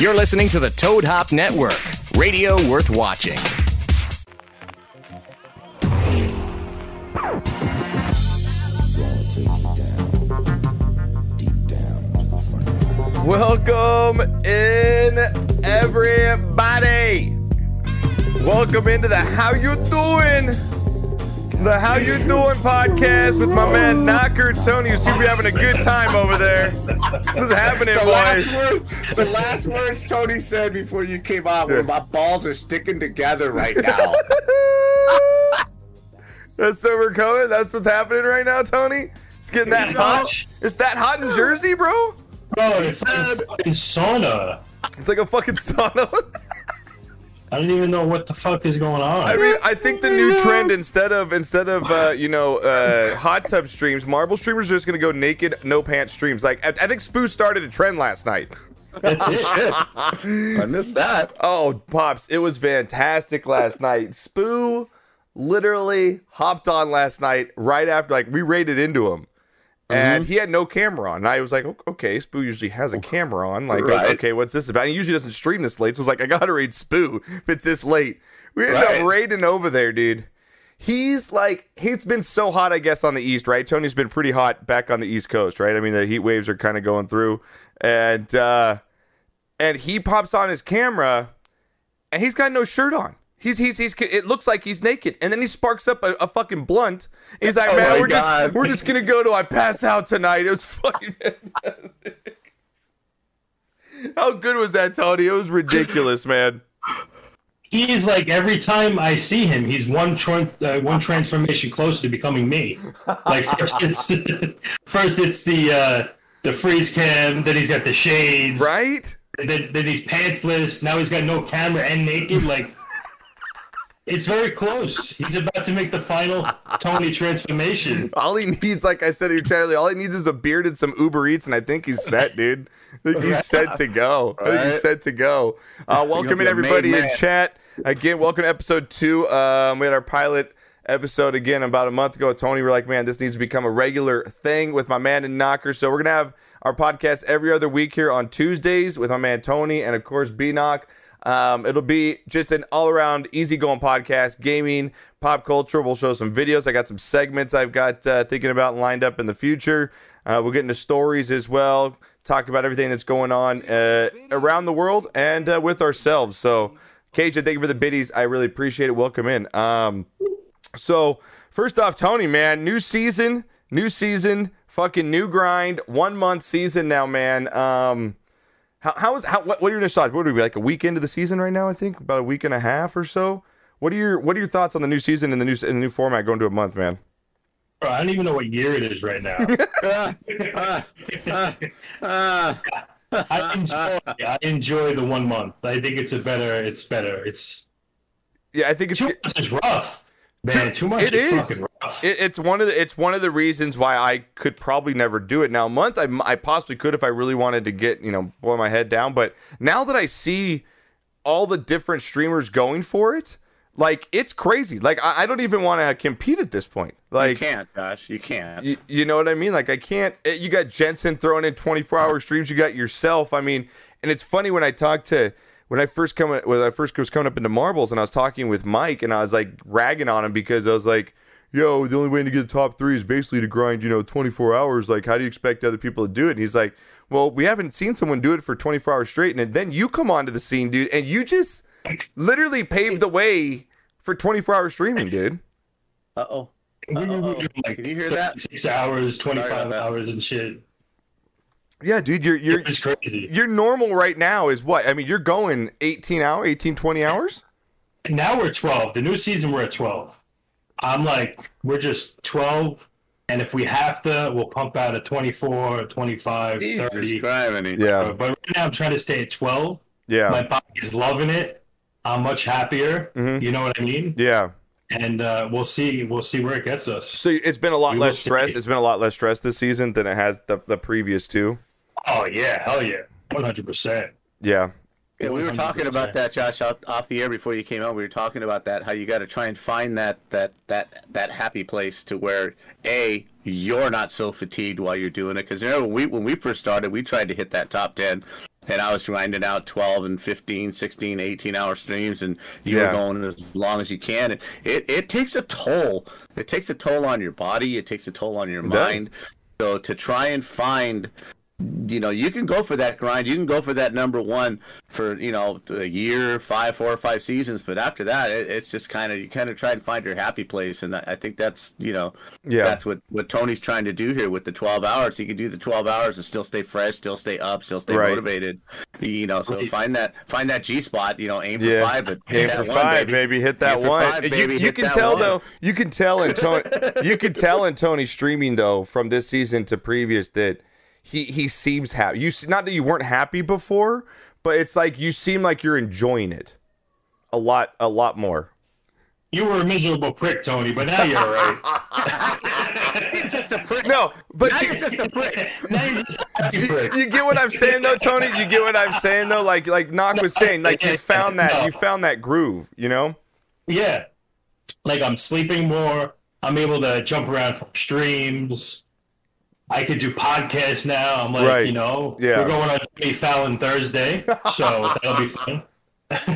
You're listening to the Toad Hop Network, radio worth watching. Welcome in, everybody. Welcome into the How You Doing, the How You Doing podcast with my man Knocker Tony. You seem to be having a good time over there. What's happening, The last, boys? word, the last words Tony said before you came out were, "My balls are sticking together right now." That's so we're coming. That's what's happening right now, Tony. It's getting that Pretty hot. It's that hot in Jersey, bro. Bro, it's like a fucking sauna. It's like a fucking sauna. I don't even know what the fuck is going on. I mean, I think the new trend instead of instead of uh, you know uh, hot tub streams, Marble streamers are just gonna go naked, no pants streams. Like I, I think Spoo started a trend last night. That's it. I missed that. Oh, pops, it was fantastic last night. Spoo literally hopped on last night right after like we raided into him. And he had no camera on. And I was like, okay, Spoo usually has a camera on. Like, Right. okay, what's this about? And he usually doesn't stream this late. So I was like, I gotta raid Spoo if it's this late. We ended Right. up raiding over there, dude. He's like, he's been so hot, I guess, on the East, right? Tony's been pretty hot back on the East Coast, right? I mean, the heat waves are kind of going through. And, uh, and he pops on his camera and he's got no shirt on. He's he's he's. It looks like he's naked, and then he sparks up a, a fucking blunt. He's like, Oh "Man, my we're just we're just gonna go to I pass out tonight." It was fucking fantastic. How good was that, Tony? It was ridiculous, man. He's like every time I see him, he's one tran uh, one transformation closer to becoming me. Like first it's first it's the uh, the freeze cam, then he's got the shades, Right? Then then he's pantsless. Now he's got no camera and naked. Like it's very close. He's about to make the final Tony transformation. All he needs, like I said in your all he needs is a beard and some Uber Eats, and I think he's set, dude. I think he's set to go. I think he's set to go. Uh, welcome in everybody in chat. Again, welcome to episode two. Um, we had our pilot episode again about a month ago. with Tony, we're like, man, this needs to become a regular thing with my man and Knocker. So we're gonna have our podcast every other week here on Tuesdays with my man Tony and of course B Knock. Um, it'll be just an all around easygoing podcast, gaming, pop culture. We'll show some videos. I got some segments I've got uh, thinking about lined up in the future. Uh, we'll get into stories as well, talk about everything that's going on uh, around the world and uh, with ourselves. So, Cajun, thank you for the biddies. I really appreciate it. Welcome in. Um, so, first off, Tony, man, new season, new season, fucking new grind, one month season now, man. Um, how, how is how what, what are your initial thoughts? What would we be like a week into the season right now? I think about a week and a half or so. What are your what are your thoughts on the new season and the new in the new format going to a month, man? Bro, I don't even know what year it is right now. I enjoy. I enjoy the one month. I think it's a better. It's better. It's Yeah, I think it's two months is rough, man. Two months It is, is. fucking rough. It, it's one of the it's one of the reasons why I could probably never do it. Now, a month I, I possibly could if I really wanted to get you know boil my head down. But now that I see all the different streamers going for it, like it's crazy. Like I, I don't even want to compete at this point. Like You Like can't, Josh. You can't. you, you know what I mean? Like I can't. eh, You got Jensen throwing in 24 hour streams. You got yourself. I mean, and it's funny when I talk to when I first come when I first was coming up into marbles, and I was talking with Mike, and I was like ragging on him because I was like, "Yo, the only way to get the top three is basically to grind, you know, 24 hours. Like, how do you expect other people to do it?" And he's like, "Well, we haven't seen someone do it for 24 hours straight, and then you come onto the scene, dude, and you just literally paved the way for 24 hour streaming, dude." Uh oh. We were like Can you hear that? Six hours, twenty-five hours, and shit. Yeah, dude, you're you're It's crazy. your normal right now is what? I mean, you're going 18 hour, 18, 20 hours? Now we're twelve. The new season, we're at twelve. I'm like, we're just twelve, and if we have to, we'll pump out a 24, 25, Jesus 30. Christ, Yeah. But right now, I'm trying to stay at twelve. Yeah. My body's loving it. I'm much happier. Mhm. You know what I mean? yeah. And uh, we'll see. We'll see where it gets us. So it's been a lot We less stress. see. It's been a lot less stress this season than it has the, the previous two. Oh yeah, hell yeah, one hundred percent. Yeah. Yeah, we were talking 100%. about that, Josh, out, off the air before you came out. We were talking about that, how you got to try and find that that that that happy place to where a you're not so fatigued while you're doing it. Because you know, when we when we first started, we tried to hit that top ten, and I was grinding out 12 and 15, 16, 18 hour streams, and you Yeah. were going as long as you can. And it it takes a toll. It takes a toll on your body. It takes a toll on your does. mind. So to try and find you know, you can go for that grind. You can go for that number one for you know a year, five, four or five seasons. But after that, it, it's just kind of you kind of try and find your happy place. And I, I think that's you know Yeah. that's what what Tony's trying to do here with the twelve hours. He can do the twelve hours and still stay fresh, still stay up, still stay Right. motivated. You know, so find that find that G spot. You know, aim for Yeah, five, but hit aim that for one, five, baby. baby. Hit that one. five, You- baby. you, Hit can tell one. though. You can tell in Tony. you can tell in Tony's streaming though from this season to previous that he he seems happy. You not that you weren't happy before, but it's like you seem like you're enjoying it a lot a lot more. You were a miserable prick, Tony, but now you're right. You're just a prick. No, but now you, you're just a prick. Now you're a you, prick. you get what I'm saying though, Tony. You get what I'm saying though. Like like Knock was saying, like you found that you found that groove. You know. Yeah. Like I'm sleeping more. I'm able to jump around from streams. I could do podcasts now. I'm like, Right. you know, Yeah. we're going on Jimmy Fallon Thursday, so that'll be fun.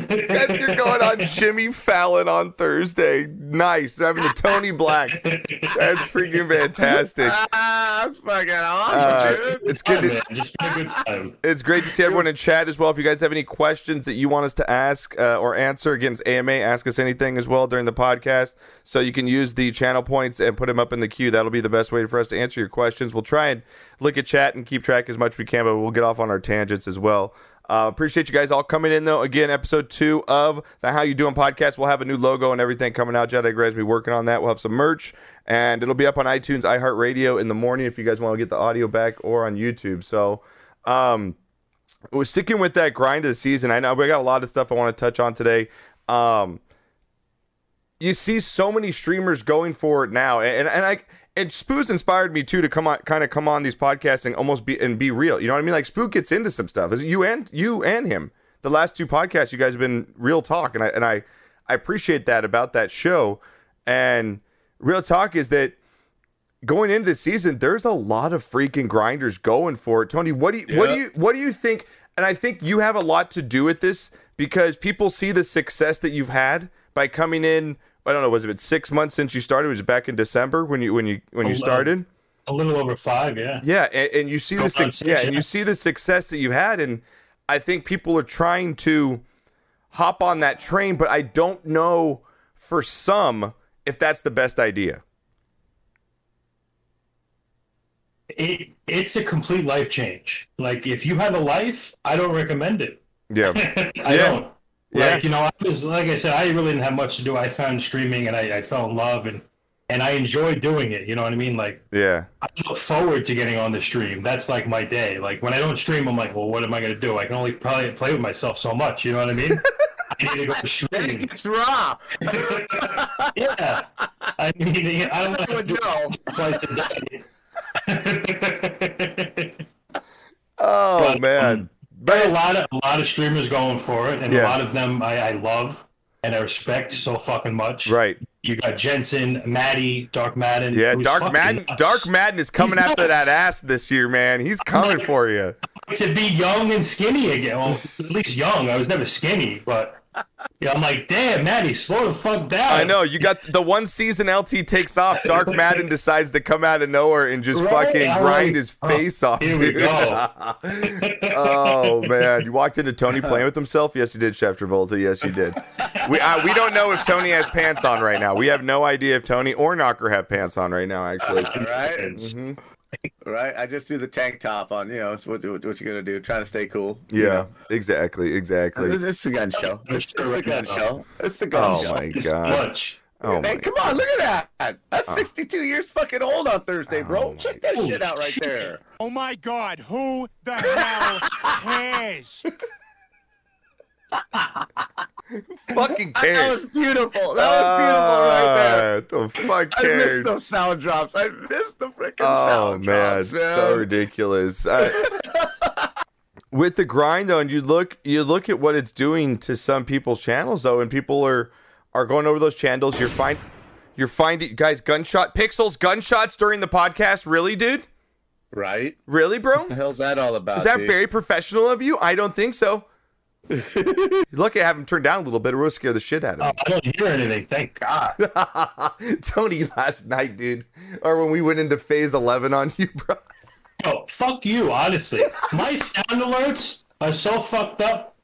You're going on Jimmy Fallon on Thursday. Nice. They're Having the Tony Blacks. That's freaking fantastic. Ah, that's fucking awesome, Uh, it's good to, just been a good time. it's great to see everyone in chat as well. If you guys have any questions that you want us to ask uh, or answer, again, it's AMA. Ask us anything as well during the podcast. So you can use the channel points and put them up in the queue. That'll be the best way for us to answer your questions. We'll try and look at chat and keep track as much as we can, but we'll get off on our tangents as well. Uh, appreciate you guys all coming in though. Again, episode two of the How You Doing podcast. We'll have a new logo and everything coming out. Jedi Greg's be working on that. We'll have some merch and it'll be up on iTunes, iHeartRadio in the morning if you guys want to get the audio back or on YouTube. So, um, we're sticking with that grind of the season. I know we got a lot of stuff I want to touch on today. Um, you see so many streamers going for it now, and and I and Spoo's inspired me too to come on, kind of come on these podcasts and almost be and be real. You know what I mean? Like Spoo gets into some stuff. You and you and him. The last two podcasts, you guys have been real talk, and I and I I appreciate that about that show. And real talk is that going into the season, there's a lot of freaking grinders going for it. Tony, what do you what do you what do you think? And I think you have a lot to do with this because people see the success that you've had by coming in. I don't know, was it six months since you started? Was it back in December when you when you when you started? A little over five, yeah. Yeah, and, and you see the Couple suc- months, yeah, and you see the success that you had, and I think people are trying to hop on that train, but I don't know for some if that's the best idea. It, it's a complete life change. Like, if you have a life, I don't recommend it. Yeah, I Yeah. don't. Yeah. Like, you know, I was like I said, I really didn't have much to do. I found streaming and I, I fell in love and and I enjoy doing it. You know what I mean? Like yeah, I look forward to getting on the stream. That's like my day. Like when I don't stream, I'm like, well, what am I gonna do? I can only probably play with myself so much. You know what I mean? I need to go to stream. It's raw. Yeah. I mean, I don't want to do know. twice a day. Oh But, man, um, There are a lot of a lot of streamers going for it, and Yeah. a lot of them I, I love and I respect so fucking much. right? You got Jensen, Maddie, Dark Madden. Yeah, Dark Madden. nuts. Dark Madden is coming He's after nuts. that ass this year, man. He's coming like- for you. To be young and skinny again. Well, at least young. I was never skinny, but yeah, I'm like, damn, Maddie, slow the fuck down. I know you got the one season LT takes off. Dark Madden decides to come out of nowhere and just Right, fucking I'm grind like, his oh, face off, here we dude. go. oh man, you walked into Tony playing with himself. Yes, you did, Chef Travolta. Yes, you did. We uh, we don't know if Tony has pants on right now. We have no idea if Tony or Knocker have pants on right now. Actually, right. Mhm. Right. I just do the tank top on. You know, what, what, what you gonna do? Trying to stay cool. you yeah, know. exactly, exactly. It's, it's the gun show. It's, it's the right gun show. It's the gun show. Oh show. my it's god. much. Oh hey, my. come on, look at that. That's uh. 62 years fucking old on Thursday, bro. Oh Check that shit out right shit. there. Oh my god, who the hell cares? Fucking cares? That was beautiful. That was beautiful right there. Uh, The fuck I missed those sound drops. I missed the freaking Oh sound man, drops, man. so ridiculous. I- with the grind though, and you look you look at what it's doing to some people's channels though, and people are are going over those channels. You're find You're finding guys gunshot pixels gunshots during the podcast. Really, dude? Right? Really, bro? The hell's that all about? Is that dude? very professional of you? I don't think so. You're lucky I have him turned down a little bit. or It will scare the shit out Oh, of I don't hear anything. Thank God. Tony last night, dude, or when we went into phase 11 on you, bro. Oh, fuck you, honestly. My sound alerts are so fucked up.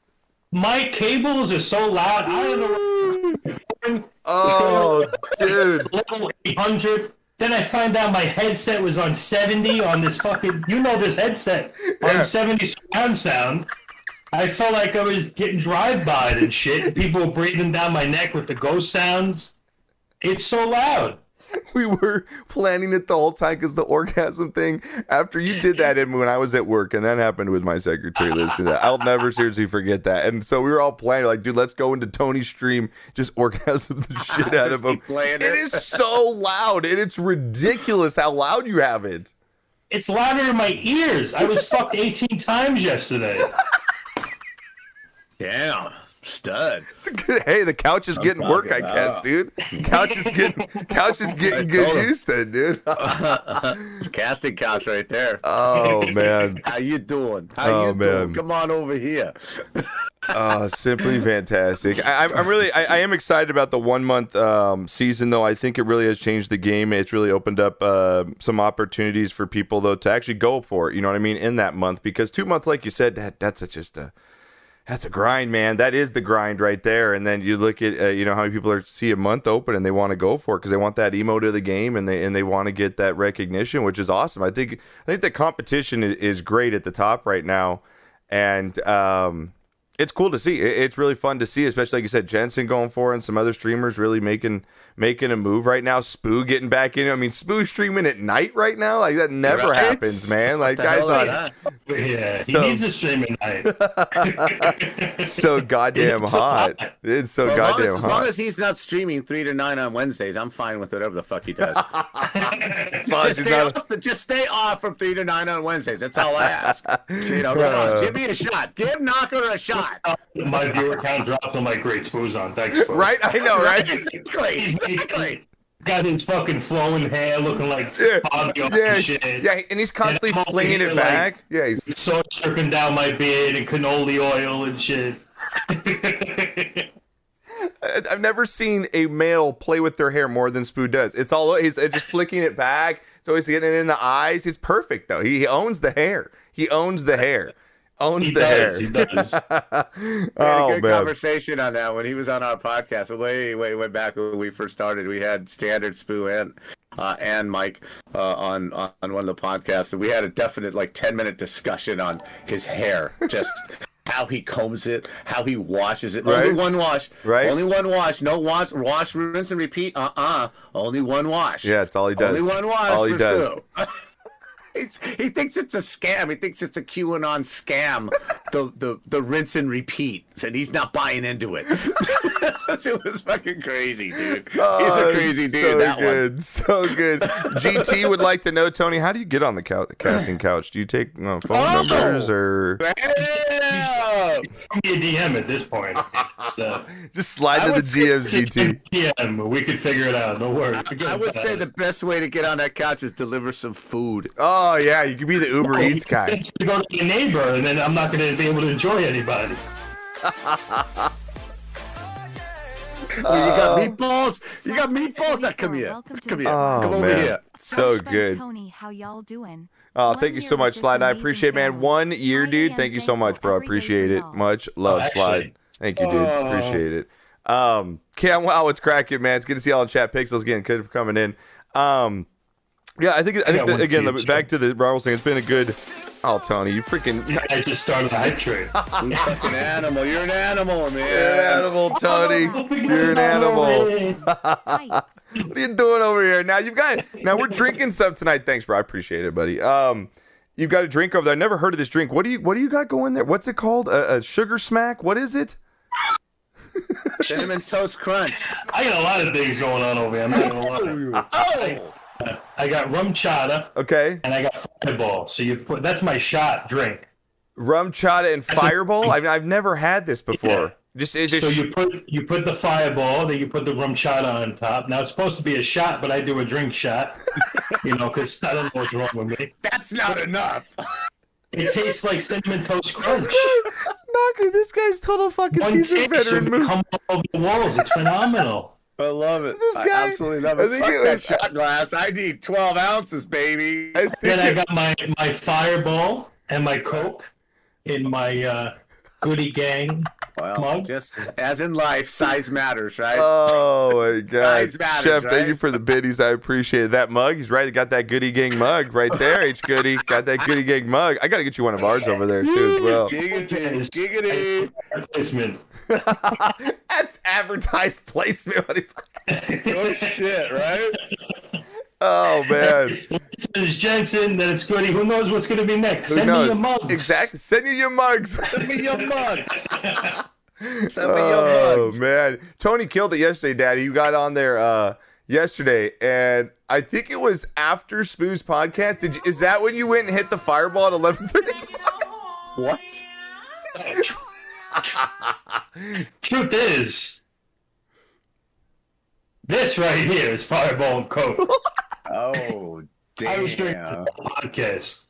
My cables are so loud. I don't know Oh, dude. level 800. Then I find out my headset was on 70 on this fucking, you know, this headset Yeah. on 70 surround sound. I felt like I was getting drive-by and shit. People were breathing down my neck with the ghost sounds. It's so loud. We were planning it the whole time because the orgasm thing. After you did that in when I was at work, and that happened with my secretary. Listen, to that. I'll never seriously forget that. And so we were all planning, like, dude, let's go into Tony's stream, just orgasm the shit out of him. It it. is so loud, and it's ridiculous how loud you have it. It's louder in my ears. I was fucked 18 times yesterday. Damn, stud. It's a good. Hey, the couch is getting work, I guess, dude. Couch is getting couch is getting good use, then, dude. Casting couch right there. oh man. How you doing? How Oh, you man. doing? Come on over here. Oh, simply fantastic. I, I'm- I'm really, I, I am excited about the one month um, season, though. I think it really has changed the game. It's really opened up uh, some opportunities for people, though, to actually go for it. You know what I mean? In that month, because two months, like you said, that, that's just a, that's a grind, man. That is the grind right there. And then you look at, uh, you know, how many people are see a month open and they want to go for it because they want that emo to the game and they and they want to get that recognition, which is awesome. I think I think the competition is, great at the top right now, and um, it's cool to see. It's really fun to see, especially like you said, Jensen going for and some other streamers really making making a move right now. Spoo getting back in. I mean, Spoo streaming at night right now, like that never Right? happens, man. Like the guys hell on is that? Yeah, he needs a stream at night. so goddamn It's hot. hot. It's so Well, as, long goddamn as, as long as he's not streaming three to nine on Wednesdays, I'm fine with whatever the fuck he does. As long as just, stay not- off, just stay off from three to nine on Wednesdays. That's all I ask. You know, Ross, give me a shot. Give Knocker a shot. My viewer count dropped. I'm like, great, Spoo's on. Thanks, Spoo. Right? I know, right? Exactly. He's Exactly. got his fucking flowing hair looking like Yeah, Fabio yeah, and shit. yeah, and he's constantly And flinging here it like- back. Yeah, he's so dripping down my beard and cannoli oil and shit. I- I've never seen a male play with their hair more than Spoo does. It's all he's it's just flicking it back. It's always getting it in the eyes. He's perfect though. He owns the hair. He owns the hair. Owns He the does. hair. He does. We had a oh good man. conversation on that when he was on our podcast. Way, way, way back when we first started, we had Standard Spoo and uh, and Mike uh, on on one of the podcasts, and we had a definite like ten minute discussion on his hair, just how he combs it, how he washes it. Right. Only one wash, Right. Only one wash. No wash, wash, rinse, and repeat. Uh, uh Only one wash. Yeah, it's all he does. Only one wash. All he for does. He thinks it's a scam. He thinks it's a QAnon scam. the the the rinse and repeat. Said he's not buying into it. it was fucking crazy, dude. He's Oh, a crazy dude. So that one. good, so good. GT would like to know, Tony, how do you get on the cou- casting couch? Do you take uh, phone Oh! numbers or Yeah! Send me a DM at this point. So, just slide I to the DM, say DMs, it's GT? DM. We could figure it out. No worries. I would say it. the best way to get on that couch is deliver some food. Oh yeah, you could be the Uber Eats guy. It's to go to your neighbor, and then I'm not going to be able to enjoy anybody. Oh, you got meatballs? You got meatballs? That come here. Come here. Oh Come over man, here. so good. Tony, how y'all doing? Oh, One thank you so much, this Slide. I appreciate, man. One year, dude. Thank you so much, bro. every day Appreciate it. Much love, actually- Slide. Thank you, dude. Oh. Appreciate it. Um, Cam, wow, it's cracking, man? It's good to see y'all in chat. Pixels again. Good for coming in. Um, yeah, I think I think that, again the, back to the Marble thing. It's been a good. Oh, Tony, you freaking. I just started a hype train. You fucking animal. You're an animal, man. You're an animal, Tony. You're an animal. What are you doing over here? Now you've got now we're drinking some tonight. Thanks, bro. I appreciate it, buddy. Um, you've got a drink over there. I never heard of this drink. What do you What do you got going there? What's it called? A, a sugar smack? What is it? Cinnamon toast crunch. I got a lot of things going on over here. I'm not gonna lie. Oh! I got RumChata Okay, and I got fireball. So you put that's my shot drink. RumChata and That's fireball. I've I've never had this before. Just, it just So you put you put the fireball, then you put the rum shot on top. Now it's supposed to be a shot, but I do a drink shot. you know, because I don't know what's wrong with me. That's not enough. It tastes like cinnamon toast crunch. Knocker, this guy's total fucking One taste veteran come over the walls. It's phenomenal. I love it. This I absolutely love I it. think Fuck it that shot glass. I need 12 ounces, baby. I think Then I got my my fireball and my coke in my uh, Goody Gang Well, mug. just as in life, size matters, right? Oh my god, Size matters, Chef! Thank you for the biddies. I appreciate it. that mug. He's right. Got that Goody Gang mug right there. H Goody got that Goody Gang mug. I got to get you one of ours over there too as well. giggity, giggity. replacement. That's advertised placement. What he- Oh shit, right? Oh man, It's Jensen, then it's Goody. Who knows what's going to be next? who Send knows? me your mugs. Exactly. Send you your mugs. Send me your mugs. Send me your Oh mugs. man, Tony killed it yesterday, Daddy. You got on there uh yesterday, and I think it was after Spoo's podcast. Did you, is that when you went and hit the fireball at eleven thirty? What? Truth is, this right here is Fireball and Coke. Oh, I was drinking damn. the podcast.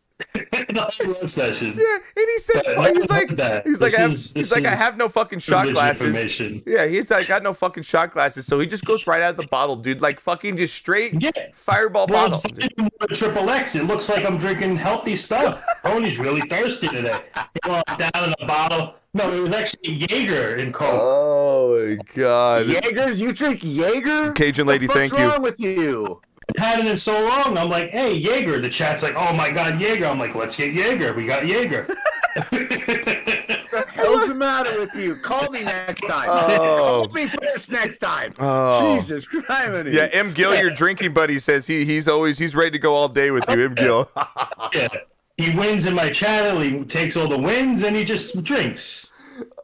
Not a one session. Yeah, and he said But he's like that. he's like This I have, he's like I have no fucking shot glasses. Yeah, he's like I got no fucking shot glasses, so he just goes right out of the bottle, dude. Like fucking just straight Yeah. fireball Well, bottle. it's fucking with triple X. It looks like I'm drinking healthy stuff. Tony's really thirsty today. He went down in a bottle. No, it was actually Jaeger in Coke. Oh my god. Jaeger? You drink Jaeger? Cajun lady, thank you. What's wrong with you? I've had it in so long. I'm like, hey, Jaeger. The chat's like, oh my god, Jaeger. I'm like, let's get Jaeger. We got Jaeger. What's the the matter with you? Call me next time. Oh. Call me for this next time. Oh. Jesus Christ. Yeah, M. Gill, your drinking buddy, says he he's always he's ready to go all day with you, M. Gill. yeah. He wins in my channel. He takes all the wins and he just drinks.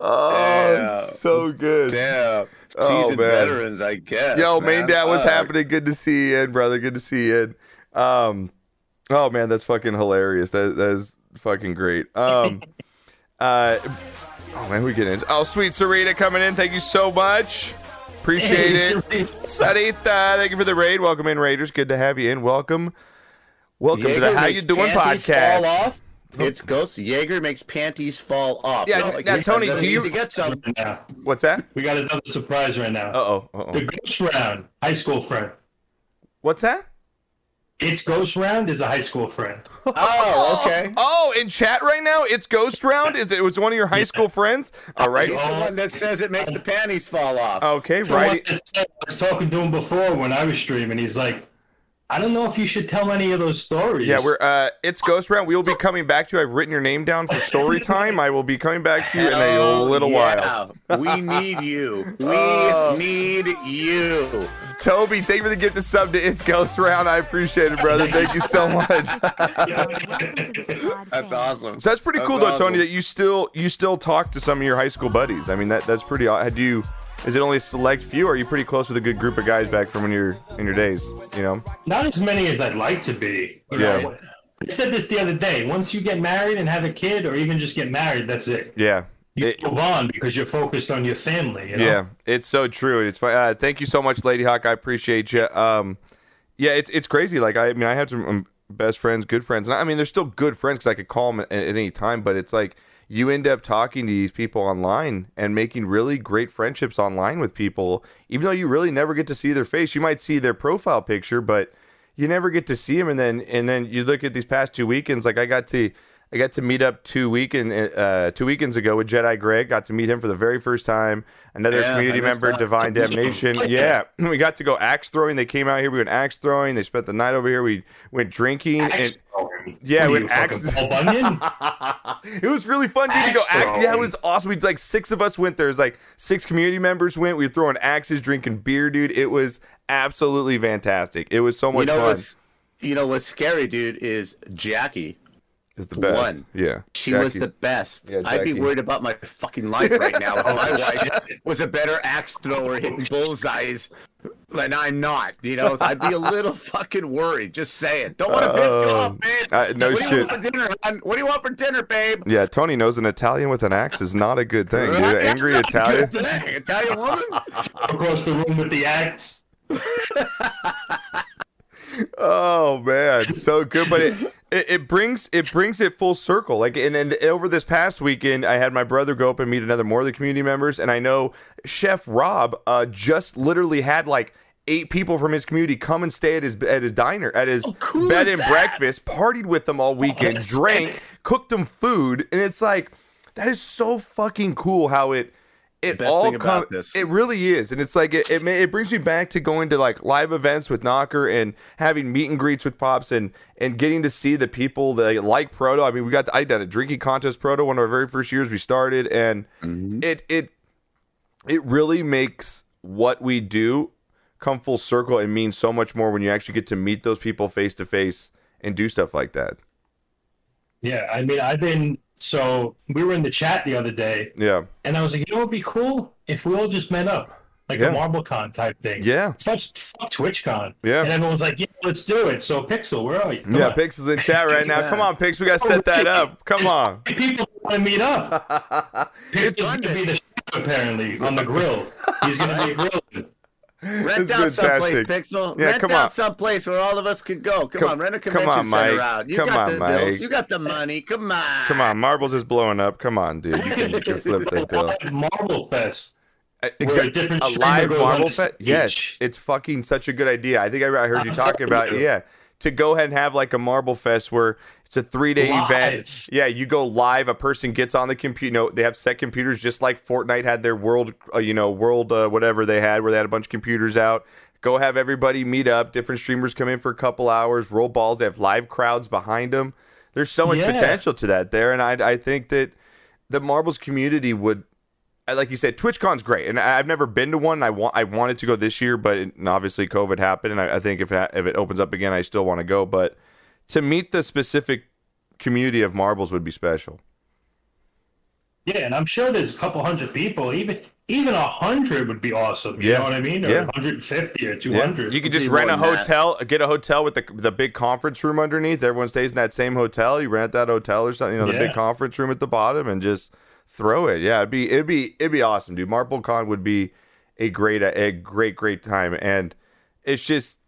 Oh, Yeah. so good. Damn. Oh, Seasoned man. veterans, I guess. Yo, man. main dad, what's Fuck. happening? Good to see you in, brother. Good to see you in. Um, oh man, that's fucking hilarious. That that is fucking great. Um, uh, oh man, we get in. Oh, sweet Sarita coming in. Thank you so much. Appreciate Hey, it. Sarita, thank you for the raid. Welcome in, Raiders. Good to have you in. Welcome. Welcome to the How You Doing podcast. Fall off. It's Ghost Jaeger makes panties fall off. Yeah, No, now, Tony, do you- need to get some? Yeah. What's that? We got another surprise right now. Uh oh. The oh. Ghost Round, high school friend. What's that? It's Ghost Round is a high school friend. Oh, okay. Oh, in chat right now, it's Ghost Round. Is it? it was one of your high school friends? All right. He's the one that says it makes the panties fall off. Okay, So right. said- I was talking to him before when I was streaming. He's like, I don't know if you should tell any of those stories. Yeah, we're uh it's Ghost Round. We will be coming back to you. I've written your name down for story time. I will be coming back to you in a Hell little while. We need you. We Oh. need you. Toby, thank you for the gift of sub to It's Ghost Round. I appreciate it, brother. Thank you so much. That's awesome. So that's pretty That's cool though. Tony, that you still you still talk to some of your high school buddies. I mean that that's pretty aw- had you is it only a select few or are you pretty close with a good group of guys back from when you're in your days, you know? Not as many as I'd like to be. Yeah. know, I said this the other day. Once you get married and have a kid, or even just get married, that's it. Yeah. You It- move on because you're focused on your family. You know? Yeah, it's so true. It's fun. Uh, thank you so much, Lady Hawk. I appreciate you. Um, yeah, it's it's crazy. Like I, I mean, I had some um, best friends, good friends, and I, I mean, they're still good friends because I could call them at, at any time. But it's like you end up talking to these people online and making really great friendships online with people, even though you really never get to see their face. You might see their profile picture, but you never get to see them. And then and then you look at these past two weekends. Like I got to. I got to meet up two weekend uh, two weekends ago with Jedi Greg. Got to meet him for the very first time. Another Yeah, community member, that. Divine Damnation. Yeah, we got to go axe throwing. They came out here. We went axe throwing. They spent the night over here. We went drinking. Axe and. Yeah, we are when you, axe- fucking Paul Bunyan? it was really fun, dude. To go Axe axe. Yeah, it was awesome. We like six of us went there. It was like six community members went. We were throwing axes, drinking beer, dude. It was absolutely fantastic. It was so much You know fun. you know what's scary, dude, is Jackie. It's the best. One. Yeah, She was the best. Yeah, I'd be worried about my fucking life right now. if my wife was a better axe thrower, hitting bullseyes and I'm not. You know, I'd be a little fucking worried. Just say it. Don't want to piss you off, man. uh, no what Do you shit. want for dinner? hon? What do you want for dinner, babe? Yeah, Tony knows an Italian with an axe is not a good thing, dude. That's Angry not a Italian. good thing. Italian woman. Across the room with the axe. Oh man, so good, but it, it it brings it brings it full circle. Like, and then over this past weekend, I had my brother go up and meet another more of the community members, and I know Chef Rob uh, just literally had like eight people from his community come and stay at his at his diner at his cool bed and that? breakfast, partied with them all weekend, that's drank, cooked them food, and it's like that is so fucking cool how it. It best all thing about come- this. It really is, and it's like it, it. ma- It brings me back to going to like live events with Knocker and having meet and greets with pops and and getting to see the people that like proto. I mean, we got I did a drinking contest proto one of our very first years we started, and mm-hmm. it it it really makes what we do come full circle and mean so much more when you actually get to meet those people face to face and do stuff like that. Yeah, I mean, I've been so we were in the chat the other day, Yeah, and I was like, you know, what'd be cool if we all just met up, like Yeah. a MarbleCon type thing. Yeah. Such fuck TwitchCon. Yeah. And everyone's like, yeah, let's do it. So Pixel, where are you? Come yeah. on. Pix is in chat right now. Come on, Pix, we got to oh, set that up. Come on. People want to meet up. Pixel's going to be the chef, apparently on the grill. He's going to be grilling. Rent It's out someplace, fantastic. Pixel. Yeah, rent come out on. someplace where all of us could go. Come, Come- on, rent a come convention on, Mike. center out. You Come got on, the Mike. bills. You got the money. Come on. Come on, Marbles is blowing up. Come on, dude. You can, you can flip that bill. Live Marble Fest. Uh, exactly. a A live goes on Marble stage. Fest. Yes, it's fucking such a good idea. I think I, I heard you I'm talking about dude. yeah to go ahead and have like a Marble Fest where it's a three day event. Yeah, you go live. A person gets on the computer. You know, they have set computers just like Fortnite had their world. Uh, you know, world uh, whatever they had where they had a bunch of computers out. Go have everybody meet up. Different streamers come in for a couple hours. Roll balls. They have live crowds behind them. There's so much Yeah. potential to that there, and I I think that the marbles community would like you said, TwitchCon's great, and I've never been to one. I want I wanted to go this year, but it, obviously COVID happened, and I, I think if it, if it opens up again, I still want to go. But to meet the specific community of marbles would be special. Yeah, and I'm sure there's a couple hundred people. Even even a hundred would be awesome. You Yeah. know what I mean? Or Yeah. 150 or Yeah, 200. you could just rent a than that. hotel, get a hotel with the the big conference room underneath. Everyone stays in that same hotel. You rent that hotel or something, you know, the big conference room at the bottom, and just throw it. Yeah, it'd be it'd be it'd be awesome, dude. MarbleCon would be a great a great great time, and it's just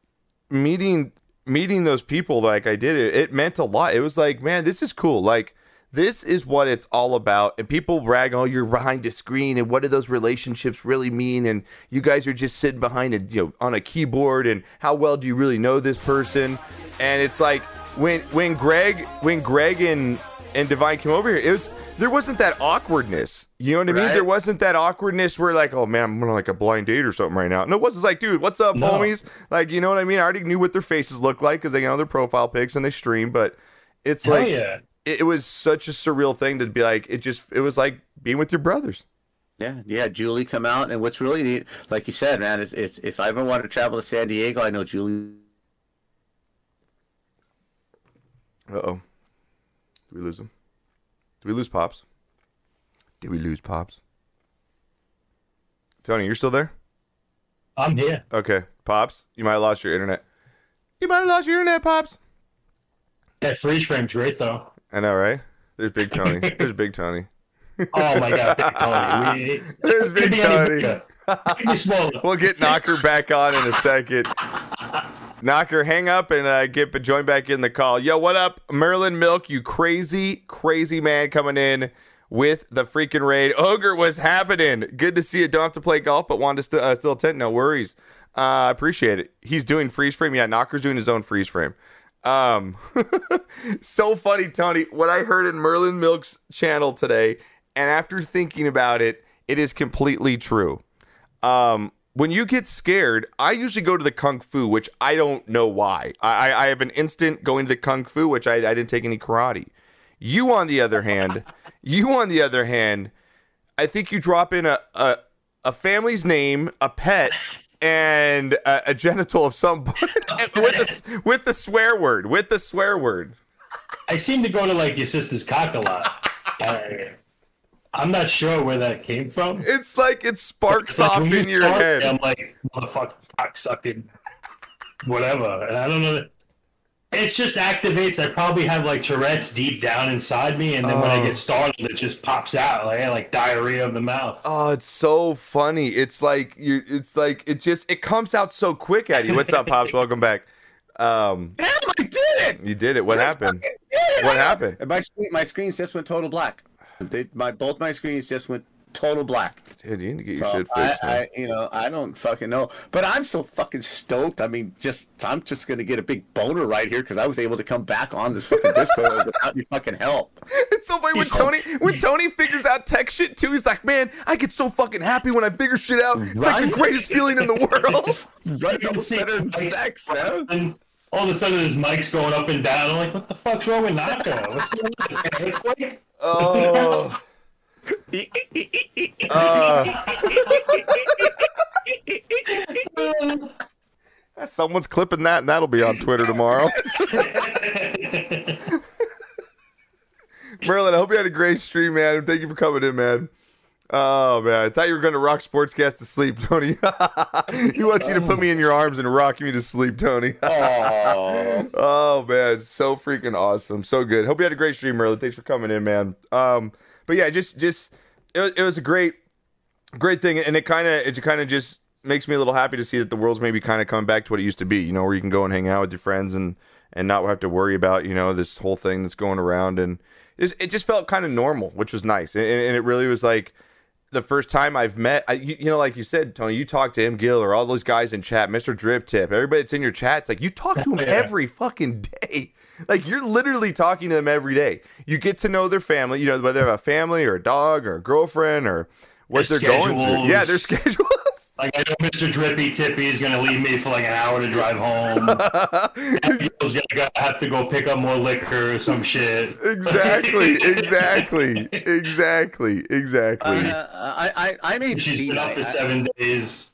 meeting meeting those people like I did. It, it meant a lot. It was like, man, this is cool. Like. This is what it's all about. And people brag, oh, you're behind a screen, and what do those relationships really mean? And you guys are just sitting behind a you know on a keyboard, and how well do you really know this person? And it's like when when Greg when Greg and and Divine came over here, it was there wasn't that awkwardness. You know what I mean? Right. There wasn't that awkwardness where like, oh man, I'm on like a blind date or something right now. No, it wasn't like, dude, what's up, No. homies? Like, you know what I mean? I already knew what their faces looked like because they know their profile pics and they stream, but it's Hell like yeah. it, it was such a surreal thing to be like it just it was like being with your brothers. Yeah, yeah. Julie come out, and what's really neat, like you said, man, is, is if I ever wanted to travel to San Diego, I know Julie. Uh oh. Did we lose him? Did we lose Pops? Did we lose Pops? Tony, you're still there? I'm here. Okay. Pops, you might have lost your internet. You might have lost your internet, Pops. That freeze frame's great though. I know, right? There's Big Tony. There's Big Tony. Oh my god, Big Tony. We, There's Big Tony. bigger. Could be smaller. We'll get Knocker back on in a second. Knocker, hang up and uh, get but join back in the call. Yo, what up, Merlin Milk? You crazy, crazy man coming in with the freaking raid. Ogre was happening. Good to see you. Don't have to play golf, but wanted to st- uh, still attend. No worries. I uh, appreciate it. He's doing freeze frame. Yeah, Knocker's doing his own freeze frame. Um, so funny, Tony. What I heard in Merlin Milk's channel today, and after thinking about it, it is completely true. Um, when you get scared, I usually go to the kung fu, which I don't know why. I, I- have an instant going to the kung fu, which I, I didn't take any karate. You, on the other hand, you, on the other hand, I think you drop in a a, a family's name, a pet, and a, a genital of some with the with the swear word, with the swear word. I seem to go to like your sister's cock a lot. I'm not sure where that came from. It's like it sparks It's like off when you in your talk, head. I'm like, motherfucking cocksucking, whatever. And I don't know. It just activates. I probably have like Tourette's deep down inside me, and then when I Oh. get started, it just pops out like like diarrhea of the mouth. Oh, it's so funny. It's like you. It's like it just it comes out so quick at you. What's up, pops? Welcome back. Um, Damn, I did it! you did it. What happened? Did it! What happened? And My screen, my screens just went total black. They, my both my screens just went total black. Dude, you need to get your So shit fixed. man. I, you know, I don't fucking know, but I'm so fucking stoked. I mean, just I'm just gonna get a big boner right here because I was able to come back on this fucking Discord without your fucking help. It's so funny when He's so- Tony when Tony figures out tech shit too. He's like, man, I get so fucking happy when I figure shit out. It's like the greatest feeling in the world. Right, You can better than sex, man. All of a sudden, his mic's going up and down. I'm like, what the fuck's wrong with Knocker? What's going on? Is earthquake? Oh, uh, someone's clipping that, and that'll be on Twitter tomorrow. Merlin, I hope you had a great stream, man. Thank you for coming in, man. Oh man, I thought you were going to rock Sportscast to sleep, Tony. he wants you to put me in your arms and rock me to sleep, Tony. Oh, Oh man, so freaking awesome, so good. Hope you had a great stream, Merlin. Thanks for coming in, man. Um, but yeah, just just it, was- it was a great, great thing, and it kind of it kind of just makes me a little happy to see that the world's maybe kind of coming back to what it used to be. You know, where you can go and hang out with your friends and and not have to worry about you know this whole thing that's going around, and it just felt kind of normal, which was nice, and, and it really was like the first time I've met, I, you, you know, like you said, Tony, you talk to him, Gil, or all those guys in chat, Mr. Drip Tip, everybody that's in your chat. It's like you talk to them Yeah. every fucking day. Like you're literally talking to them every day. You get to know their family, you know, whether they have a family or a dog or a girlfriend or what Their they're going through. schedules. Yeah, their schedules. Like, I know Mr. Drippy Tippy is going to leave me for like an hour to drive home. Gil's going to have to go pick up more liquor or some shit. exactly, exactly, exactly, exactly. Uh, I, I, I may She's be, been up for seven days.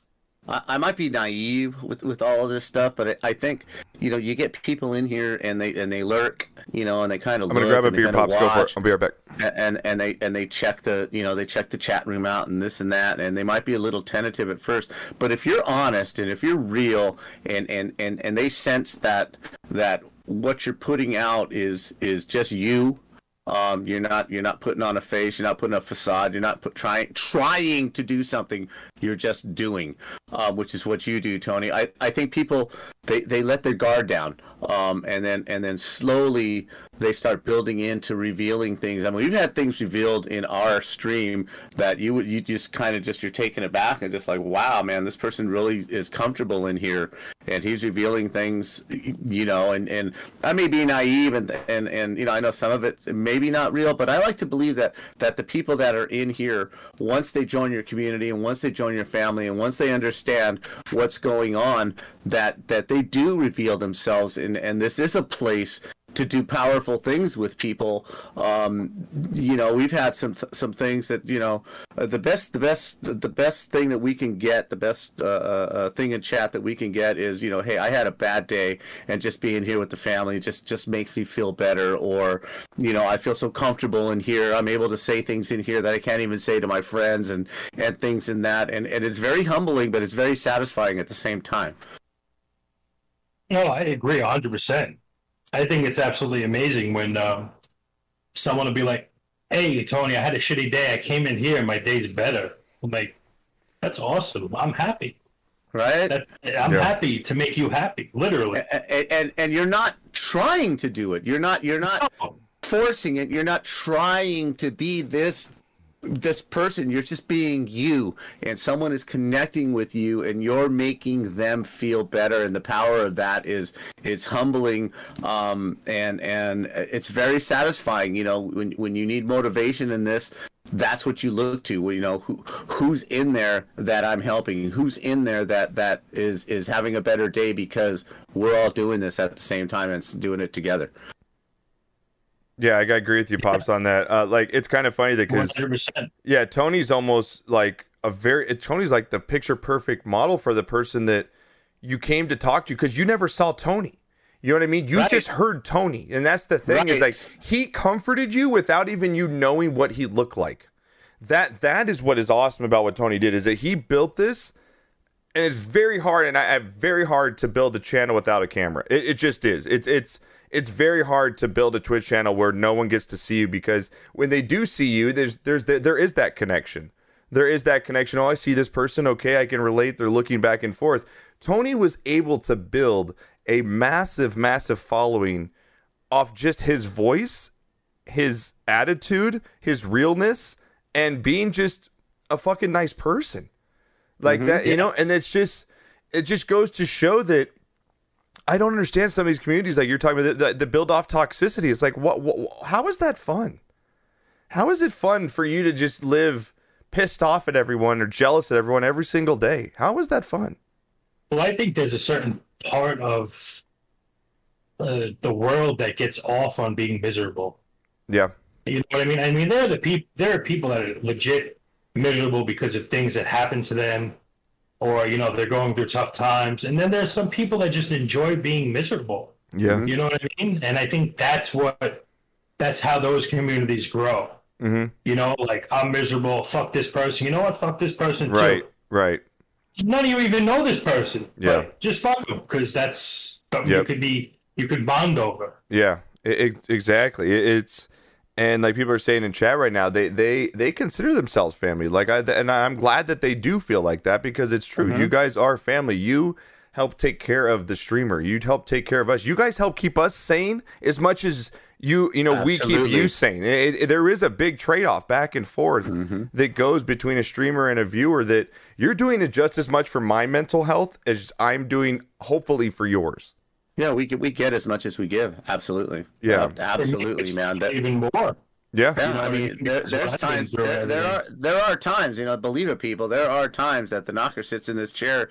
I, I might be naive with, with all of this stuff, but I, I think you know you get people in here and they and they lurk, you know, and they kind of. I'm gonna grab a beer, pops. Go for it. I'll be right back. and and they and they check the you know they check the chat room out and this and that and they might be a little tentative at first but if you're honest and if you're real and and and, and they sense that that what you're putting out is is just you um, you're not you're not putting on a face you're not putting a facade you're not put, trying trying to do something you're just doing uh, which is what you do tony. I, I think people they, they let their guard down um, and then and then slowly they start building into revealing things. I mean, we've had things revealed in our stream that you would you just kind of just you're taken aback and just like, wow, man, this person really is comfortable in here, and he's revealing things, you know. And and I may be naive, and and and you know, I know some of it maybe not real, but I like to believe that that the people that are in here, once they join your community and once they join your family and once they understand what's going on, that that they do reveal themselves, and and this is a place to do powerful things with people. Um, you know, we've had some some things that you know uh, the best the best the best thing that we can get, the best uh, uh, thing in chat that we can get is you know, hey, I had a bad day, and just being here with the family just just makes me feel better, or you know, I feel so comfortable in here. I'm able to say things in here that I can't even say to my friends, and and things in that, and and it's very humbling, but it's very satisfying at the same time. No, I agree 100%. I think it's absolutely amazing when um, someone will be like, hey, Tony, I had a shitty day. I came in here and my day's better. I'm like, that's awesome. I'm happy. Right? That, I'm Yeah. happy to make you happy, literally. and, and and you're not trying to do it. You're not you're not forcing it. You're not trying to be this this person. You're just being you, and someone is connecting with you, and you're making them feel better. And the power of that is it's humbling, um, and and it's very satisfying. You know, when when you need motivation in this. That's what you look to. You know who who's in there that I'm helping. Who's in there that that is is having a better day because we're all doing this at the same time and doing it together. Yeah, I agree with you, pops, on that. Uh, like, it's kind of funny that because Yeah, Tony's almost like a very Tony's like the picture perfect model for the person that you came to talk to because you never saw Tony. You know what I mean? You Right. just heard Tony, and that's the thing is like he comforted you without even you knowing what he looked like. that that is what is awesome about what Tony did is that he built this and it's very hard and I, I very hard to build a channel without a camera. It, it just is. It's it's it's very hard to build a Twitch channel where no one gets to see you because when they do see you, there's there's there is that connection. There is that connection. Oh, I see this person. Okay, I can relate. They're looking back and forth. Tony was able to build a massive, massive following off just his voice, his attitude, his realness, and being just a fucking nice person. Like mm-hmm. that, you know, and it's just it just goes to show that I don't understand some of these communities like you're talking about the, the, the build off toxicity. It's like what, what how is that fun? How is it fun for you to just live pissed off at everyone or jealous at everyone every single day? How is that fun? Well, I think there's a certain part of uh, the world that gets off on being miserable. Yeah. You know what I mean? I mean, there are the people. There are people that are legit miserable because of things that happen to them, or you know, they're going through tough times. And then there's some people that just enjoy being miserable. Yeah. You know what I mean? And I think that's what that's how those communities grow. hmm You know, like I'm miserable. Fuck this person. You know what? Fuck this person too. Right. Right. None of you even know this person. Yeah. Just fuck them because that's something Yep. you could be you could bond over. Yeah, it, it- exactly. It, it's and like people are saying in chat right now, they they they consider themselves family. Like I and I'm glad that they do feel like that because it's true. Mm-hmm. You guys are family. You help take care of the streamer. You help take care of us. You guys help keep us sane as much as you you know we keep you sane. It- it- there is a big trade off back and forth Mm-hmm. that goes between a streamer and a viewer. That you're doing it just as much for my mental health as I'm doing, hopefully, for yours. Yeah, we get we get as much as we give. Absolutely. Yeah. Uh, absolutely, man. That, even more. Yeah. Yeah, You know, I mean, there, there's times there, there are there are times, you know, believe it, people. There are times that the knocker sits in this chair,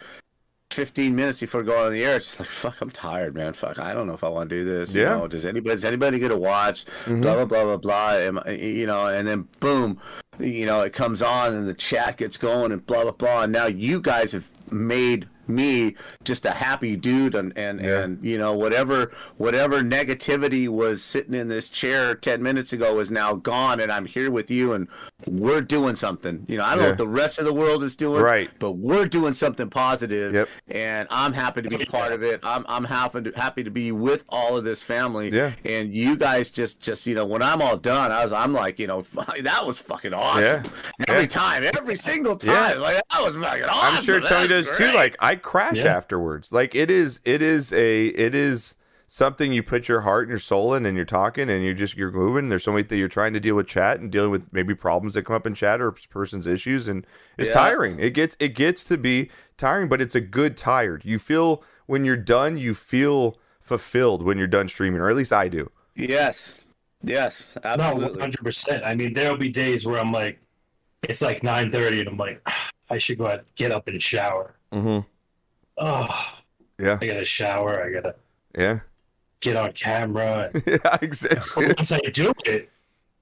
15 minutes before going on the air. It's just like, fuck, I'm tired, man. Fuck, I don't know if I want to do this. Yeah. You know, does anybody does anybody get to watch? Blah blah blah blah blah. Am you know, and then boom, you know, it comes on and the chat gets going and blah blah blah. And now you guys have made me just a happy dude and and Yeah. and you know whatever whatever negativity was sitting in this chair 10 minutes ago is now gone and i'm here with you and we're doing something you know i don't know what the rest of the world is doing Right. but we're doing something positive Yep. and i'm happy to be part of it i'm, I'm happy, to, happy to be with all of this family Yeah. and you guys just just you know when i'm all done i was i'm like you know that was fucking awesome Yeah. every Yeah. time every single time Yeah. like that was fucking awesome I'm sure Tony That's does too. Like I crash Yeah. afterwards. Like it is, it is a, it is something you put your heart and your soul in, and you're talking, and you're just you're moving. There's so many that you're trying to deal with chat and dealing with maybe problems that come up in chat or a person's issues, and it's Yeah. tiring. It gets it gets to be tiring, but it's a good tired. You feel when you're done, you feel fulfilled when you're done streaming, or at least I do. yes yes No, absolutely one hundred percent. I mean, there'll be days where I'm like, it's like nine thirty, and I'm like, I should go out, get up and shower. Mm-hmm. Oh, Yeah, I gotta shower. I gotta yeah, get on camera. yeah, exactly. Once I do it,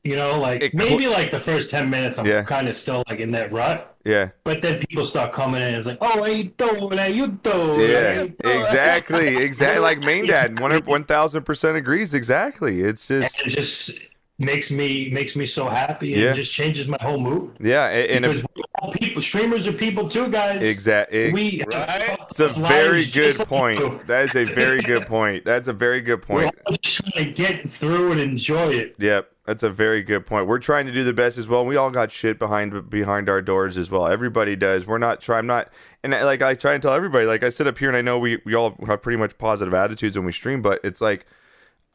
you know, like It maybe like the first ten minutes, I'm Yeah. kind of still like in that rut. Yeah, But then people start coming in and it's like, oh, how you doing? How you doing? Yeah, you doing?" exactly, exactly. Like main dad, one one thousand percent agrees. Exactly. It's just it just makes me makes me so happy and Yeah. just changes my whole mood. yeah, and because if, we're all people, streamers are people too, guys. exactly. We Right? It's a very good point. you. That is a very good point. That's a very good We're point. all just trying to get through and enjoy it. Yep, that's a very good point. We're trying to do the best as well. We all got shit behind behind our doors as well. Everybody does. We're not trying. I'm not. And I- like I try and tell everybody, like I sit up here and I know we we all have pretty much positive attitudes when we stream, but it's like,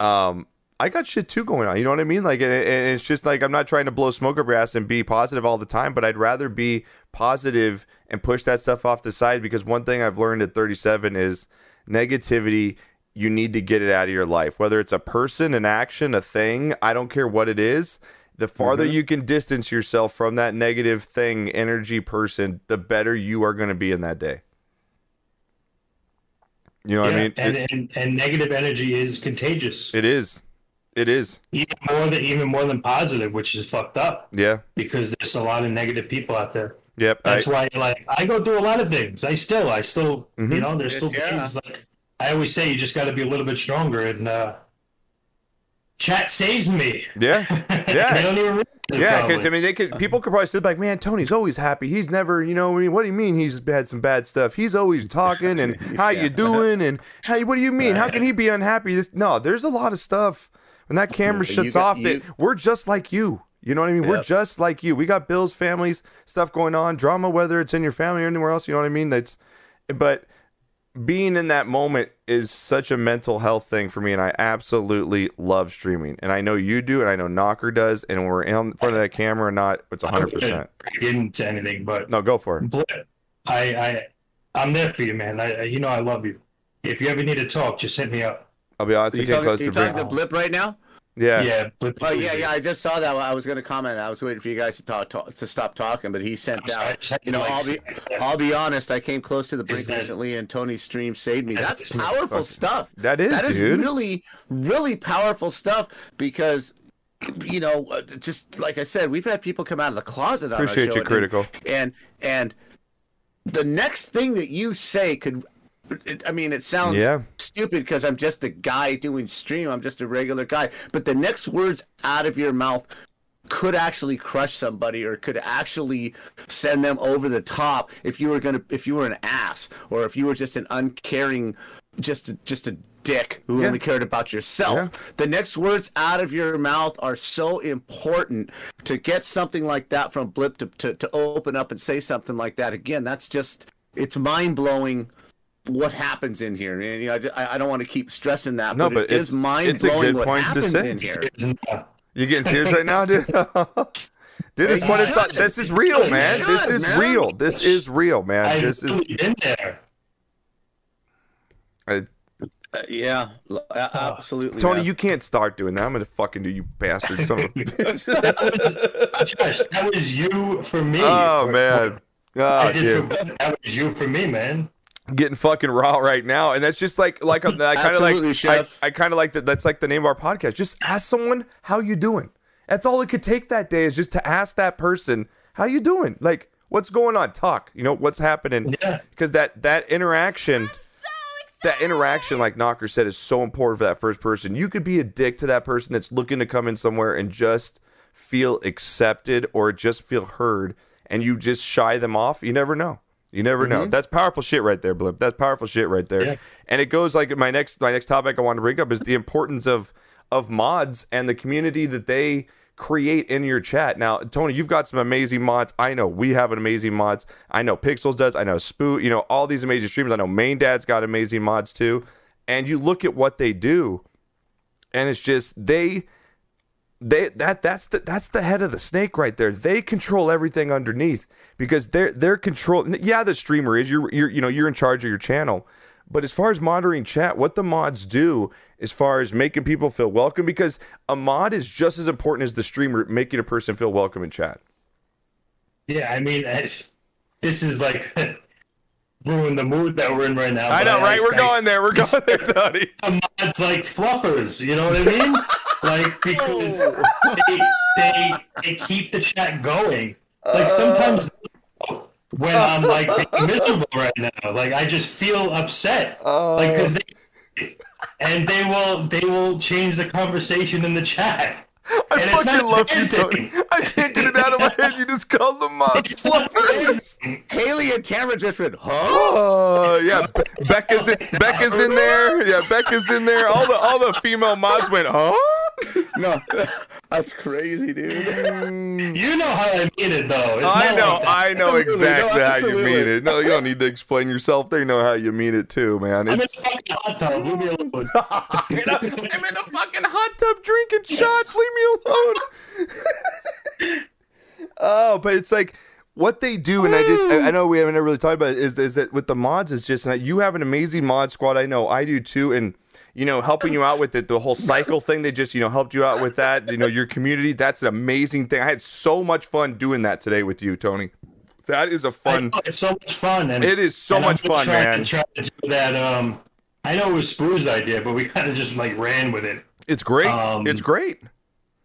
um. I got shit too going on. You know what I mean? Like, and, and it's just like I'm not trying to blow smoke up your ass and be positive all the time, but I'd rather be positive and push that stuff off the side because one thing I've learned at 37 is negativity. You need to get it out of your life, whether it's a person, an action, a thing. I don't care what it is. The farther mm-hmm. you can distance yourself from that negative thing, energy, person, the better you are going to be in that day. You know what I mean? and, and and negative energy is contagious. it is. It is. even more than even more than positive, which is fucked up Yeah. because there's a lot of negative people out there. Yep. I- That's why, like, I go through a lot of things. I still, I still, Mhm. you know, there's still Yeah. days like I always say, you just got to be a little bit stronger and uh, chat saves me. Yeah, yeah. they don't even realize it, Yeah, because I mean, they could people could probably sit back, man. Tony's always happy. He's never, you know, I mean, what do you mean he's had some bad stuff? He's always talking and how you doing and hey, what do you mean? How can he be unhappy? This no, there's a lot of stuff when that camera shuts got- off. you- that we're just like you. You know what I mean? We're just like you. We got bills, families, stuff going on, drama, whether it's in your family or anywhere else. You know what I mean? That's, but being in that moment is such a mental health thing for me, and I absolutely love streaming. And I know you do, and I know Knocker does. And when we're in front of that camera or not, it's hundred percent. gonna get into anything, but No, go for it. I, I, I'm there for you, man. I, I- you know, I love you. If you ever need to talk, just hit me up. I'll be honest. I You talking, close you to talking to Blip right now? Yeah. Yeah, Blip. Oh yeah, yeah. I just saw that. I was going to comment. I was waiting for you guys to talk, talk to stop talking, but he sent I'm sorry, out. You know, like, I'll be. I'll be honest. I came close to the brink that- recently, and Tony's stream saved me. That's That's- powerful stuff. That is, That is dude. really, really powerful stuff because, you know, uh, just like I said, we've had people come out of the closet on our Appreciate show you, and- critical. and and the next thing that you say could it, i mean it sounds Yeah. stupid because i'm just a guy doing stream i'm just a regular guy but the next words out of your mouth could actually crush somebody or could actually send them over the top if you were gonna if you were an ass or if you were just an uncaring just just a dick who Yeah. only cared about yourself Yeah. the next words out of your mouth are so important to get something like that from blip to, to, to open up and say something like that again that's just it's mind-blowing what happens in here and you know I, I don't want to keep stressing that No, but, but it is it's- it's a mind-blowing good what point to happens say. in here You getting tears right now, dude? dude, it's what it's. should. This is real, man. should, This is man. real. This is real, man. I've This is. in there. I- Uh, yeah absolutely Tony, man. you can't start doing that. I'm gonna fucking do you, bastard. Son of a bitch. That was, Josh, that was you for me. oh man. Oh, I did for, that was you for me, man. Getting fucking raw right now, and that's just like like I kind of like I, Chef. I kind of like that. That's like the name of our podcast. Just ask someone how you doing. That's all it could take that day is just to ask that person how you doing. Like what's going on. Talk. You know what's happening. Yeah. Because that that interaction. That interaction, like Knocker said, is so important for that first person. You could be a dick to that person that's looking to come in somewhere and just feel accepted or just feel heard, and you just shy them off. You never know. You never know. Mm-hmm. That's powerful shit right there, Blip. That's powerful shit right there. Yeah. And it goes like my next my next topic I want to bring up is the importance of of mods and the community that they create in your chat. Now, Tony, you've got some amazing mods. I know we have an amazing mods. I know Pixels does. I know Spoo, You know all these amazing streamers. I know Main Dad's got amazing mods too. And you look at what they do, and it's just they they that that's the that's the head of the snake right there. They control everything underneath because they're they're control. Yeah, the streamer is you're you're you know you're in charge of your channel, but as far as monitoring chat, what the mods do as far as making people feel welcome, because a mod is just as important as the streamer making a person feel welcome in chat. Yeah, I mean, I- this is like ruin the mood that we're in right now. I know, right? We're I- going there. We're going there, Tony. Mods like fluffers, you know what I mean? like because oh. they, they they keep the chat going. Like uh. sometimes when I'm like being miserable right now, like I just feel upset. Oh. Like because they and they will they will change the conversation in the chat. I And it's fucking not love you, bad Tony. I can't get it out of my head. You just called them mods fluffers. haley and tamara just went huh Oh yeah, Be- Becca's in, Becca's in there. Yeah, Becca's in there. All the all the female mods went, huh? No that's crazy dude mm. You know how I mean it though. It's I not know, like. I know Absolutely, no, exactly how you mean it. No, you don't need to explain yourself. They know how you mean it too, man. I'm in a It's, fucking hot tub. Leave me alone. I'm, in a, I'm in a fucking hot tub drinking shots. Leave me alone. oh, but it's like what they do, and I just I, I know we haven't really talked about it, is is that with the mods is just that you have an amazing mod squad. I know I do too, and you know helping you out with it, the whole cycle thing. They just you know helped you out with that. You know your community. That's an amazing thing. I had so much fun doing that today with you, Tony. That is a fun. know, it's so much fun. And It is so much fun, man. To try to do that. Um, I know it was Spoo's idea, but we kind of just like ran with it. It's great. Um, it's great.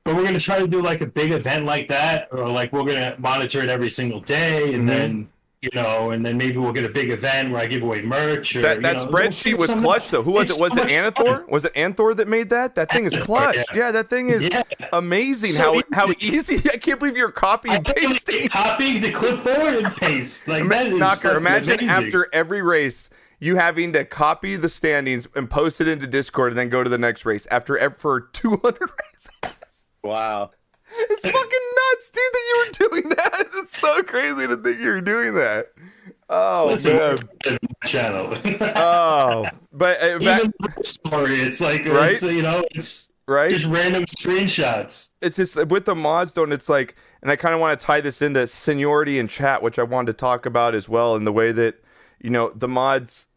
But we're gonna try to do like a big event like that, or like we're gonna monitor it every single day, and Mm-hmm. then you know, and then maybe we'll get a big event where I give away merch. Or, That you know, spreadsheet we'll was figure clutch though. Who was It's it? Was so it much Anathor? fun. Was it Anthor that made that? That thing is clutch. yeah. Yeah, that thing is Yeah. amazing. So how how easy. easy. I can't believe you're copying and pasting. copying the clipboard and paste. Like that is Knocker, imagine amazing. after every race you having to copy the standings and post it into Discord and then go to the next race after for 200 races. Wow. It's fucking nuts, dude, that you were doing that. It's so crazy to think you were doing that. Oh Listen, man. channel. Oh, but uh, back, Even story, it's like Right? it's, you know, it's right? just random screenshots. it's just with the mods though and it's like and i kind of want to tie this into seniority and chat which i wanted to talk about as well in the way that you know the mods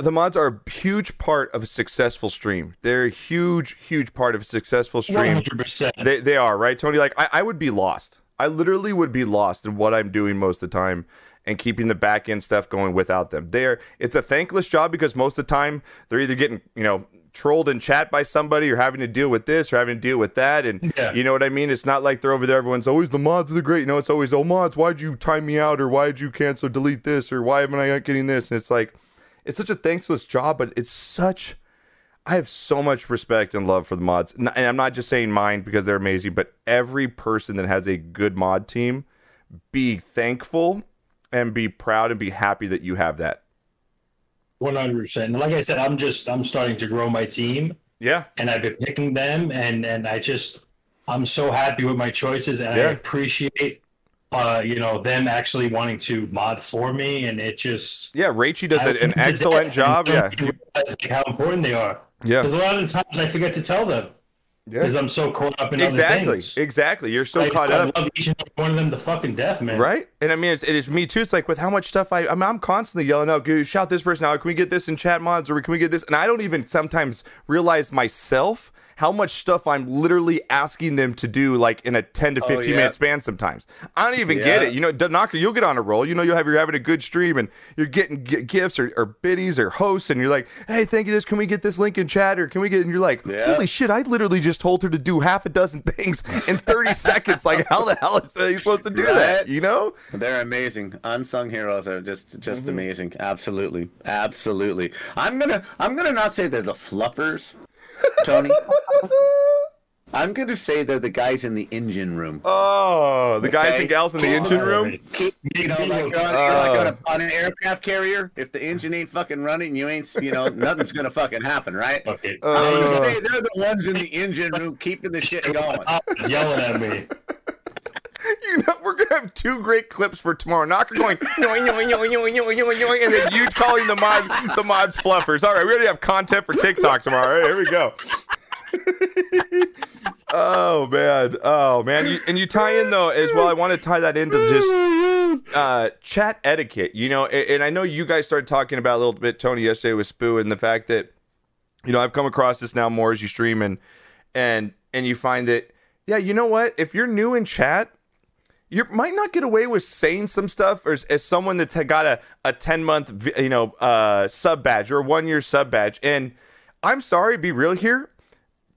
the mods are a huge part of a successful stream. They're a huge huge part of a successful stream. hundred percent. they, they are right tony? Like I, I would be lost. I literally would be lost in what i'm doing most of the time and keeping the back end stuff going without them. They're it's a thankless job because most of the time they're either getting you know trolled in chat by somebody or having to deal with this or having to deal with that. And Yeah. you know what i mean? It's not like they're over there everyone's always the mods are the great. You know it's always oh mods why'd you time me out or why'd you cancel delete this or why am i not getting this? And it's like it's such a thankless job but it's such I have so much respect and love for the mods. And I'm not just saying mine because they're amazing, but every person that has a good mod team, be thankful and be proud and be happy that you have that. One hundred percent. Like I said, I'm just I'm starting to grow my team, Yeah. and I've been picking them, and and I just I'm so happy with my choices, and Yeah. I appreciate, uh, you know, them actually wanting to mod for me, and it just Yeah. Rachy does I an love them to excellent job. Yeah. don't even realize, like, how important they are. Yeah. Because a lot of the times I forget to tell them because I'm so caught up in other Exactly. things. Exactly. You're so I, caught I up. love each and every one of them to fucking death, man. Right? And I mean, it's, it is me too. It's like with how much stuff I, I mean, I'm constantly yelling out, "Dude, shout this person out. Can we get this in chat mods or can we get this? And I don't even sometimes realize myself how much stuff I'm literally asking them to do, like in a 10 to 15 yeah. minute span sometimes. I don't even get it. You know, Knocker, you'll get on a roll. You know, you'll have, you're having a good stream and you're getting g- gifts or, or biddies or hosts and you're like, hey, thank you. This, can we get this link in chat or can we get, and you're like, Yeah. holy shit, I literally just told her to do half a dozen things in 30 seconds. Like, how the hell is they supposed to do that? You know? They're amazing. Unsung heroes are just just Mm-hmm. amazing. Absolutely. Absolutely. I'm gonna I'm gonna not say they're the fluffers, Tony. I'm gonna say they're the guys in the engine room. Oh, the guys and gals in the engine room. Keep, you know, like, you're on, you're like on, a, on an aircraft carrier. If the engine ain't fucking running, you ain't, you know, nothing's gonna fucking happen, right? Okay. Uh, I'm gonna say they're the ones in the engine room keeping the shit going. Yelling at me. You know, we're gonna have two great clips for tomorrow. Knocker going yoing, yoing, yoing, yoing, yoing, yoing, yoing, and then you calling the mods the mods fluffers. All right, we already have content for TikTok tomorrow. All right, here we go. oh man, oh man, you, and you tie in though as well. I want to tie that into just uh, chat etiquette. You know, and, and I know you guys started talking about a little bit, Tony, yesterday with Spoo, and the fact that you know I've come across this now more as you stream and and and you find that yeah, you know what? If you're new in chat, you might not get away with saying some stuff as, as someone that's got a, a 10 month you know uh, sub badge or a one year sub badge. And i'm sorry be real here.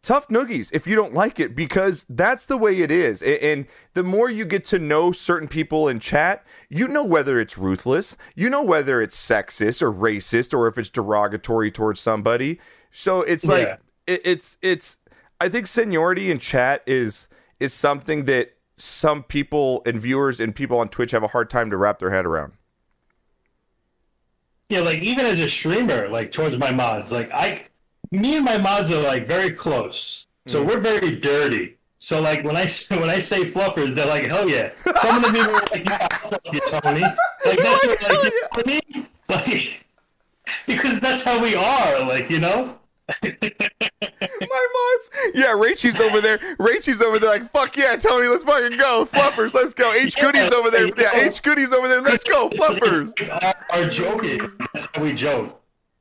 Tough noogies if you don't like it because that's the way it is. And the more you get to know certain people in chat you know whether it's ruthless you know whether it's sexist or racist or if it's derogatory towards somebody. So it's like Yeah. it, it's it's i think seniority in chat is is something that some people and viewers and people on twitch have a hard time to wrap their head around Yeah, like even as a streamer, like towards my mods, like I, me and my mods are like very close, so mm. we're very dirty. So like when I when I say fluffers, they're like, hell yeah. Some of the people are like, yeah, I'll fuck you, Tony. Like that's what, like, you know what I mean? Like because that's how we are, like you know. My mods. Yeah, Rachel's over there. Rachel's over there like, fuck yeah, Tony, let's fucking go. Fluffers, let's go. H Goodies over there. Yeah, H Goodies over there. Let's go. It's- it's- Fluffers. it's like our, our joking. That's how we joke.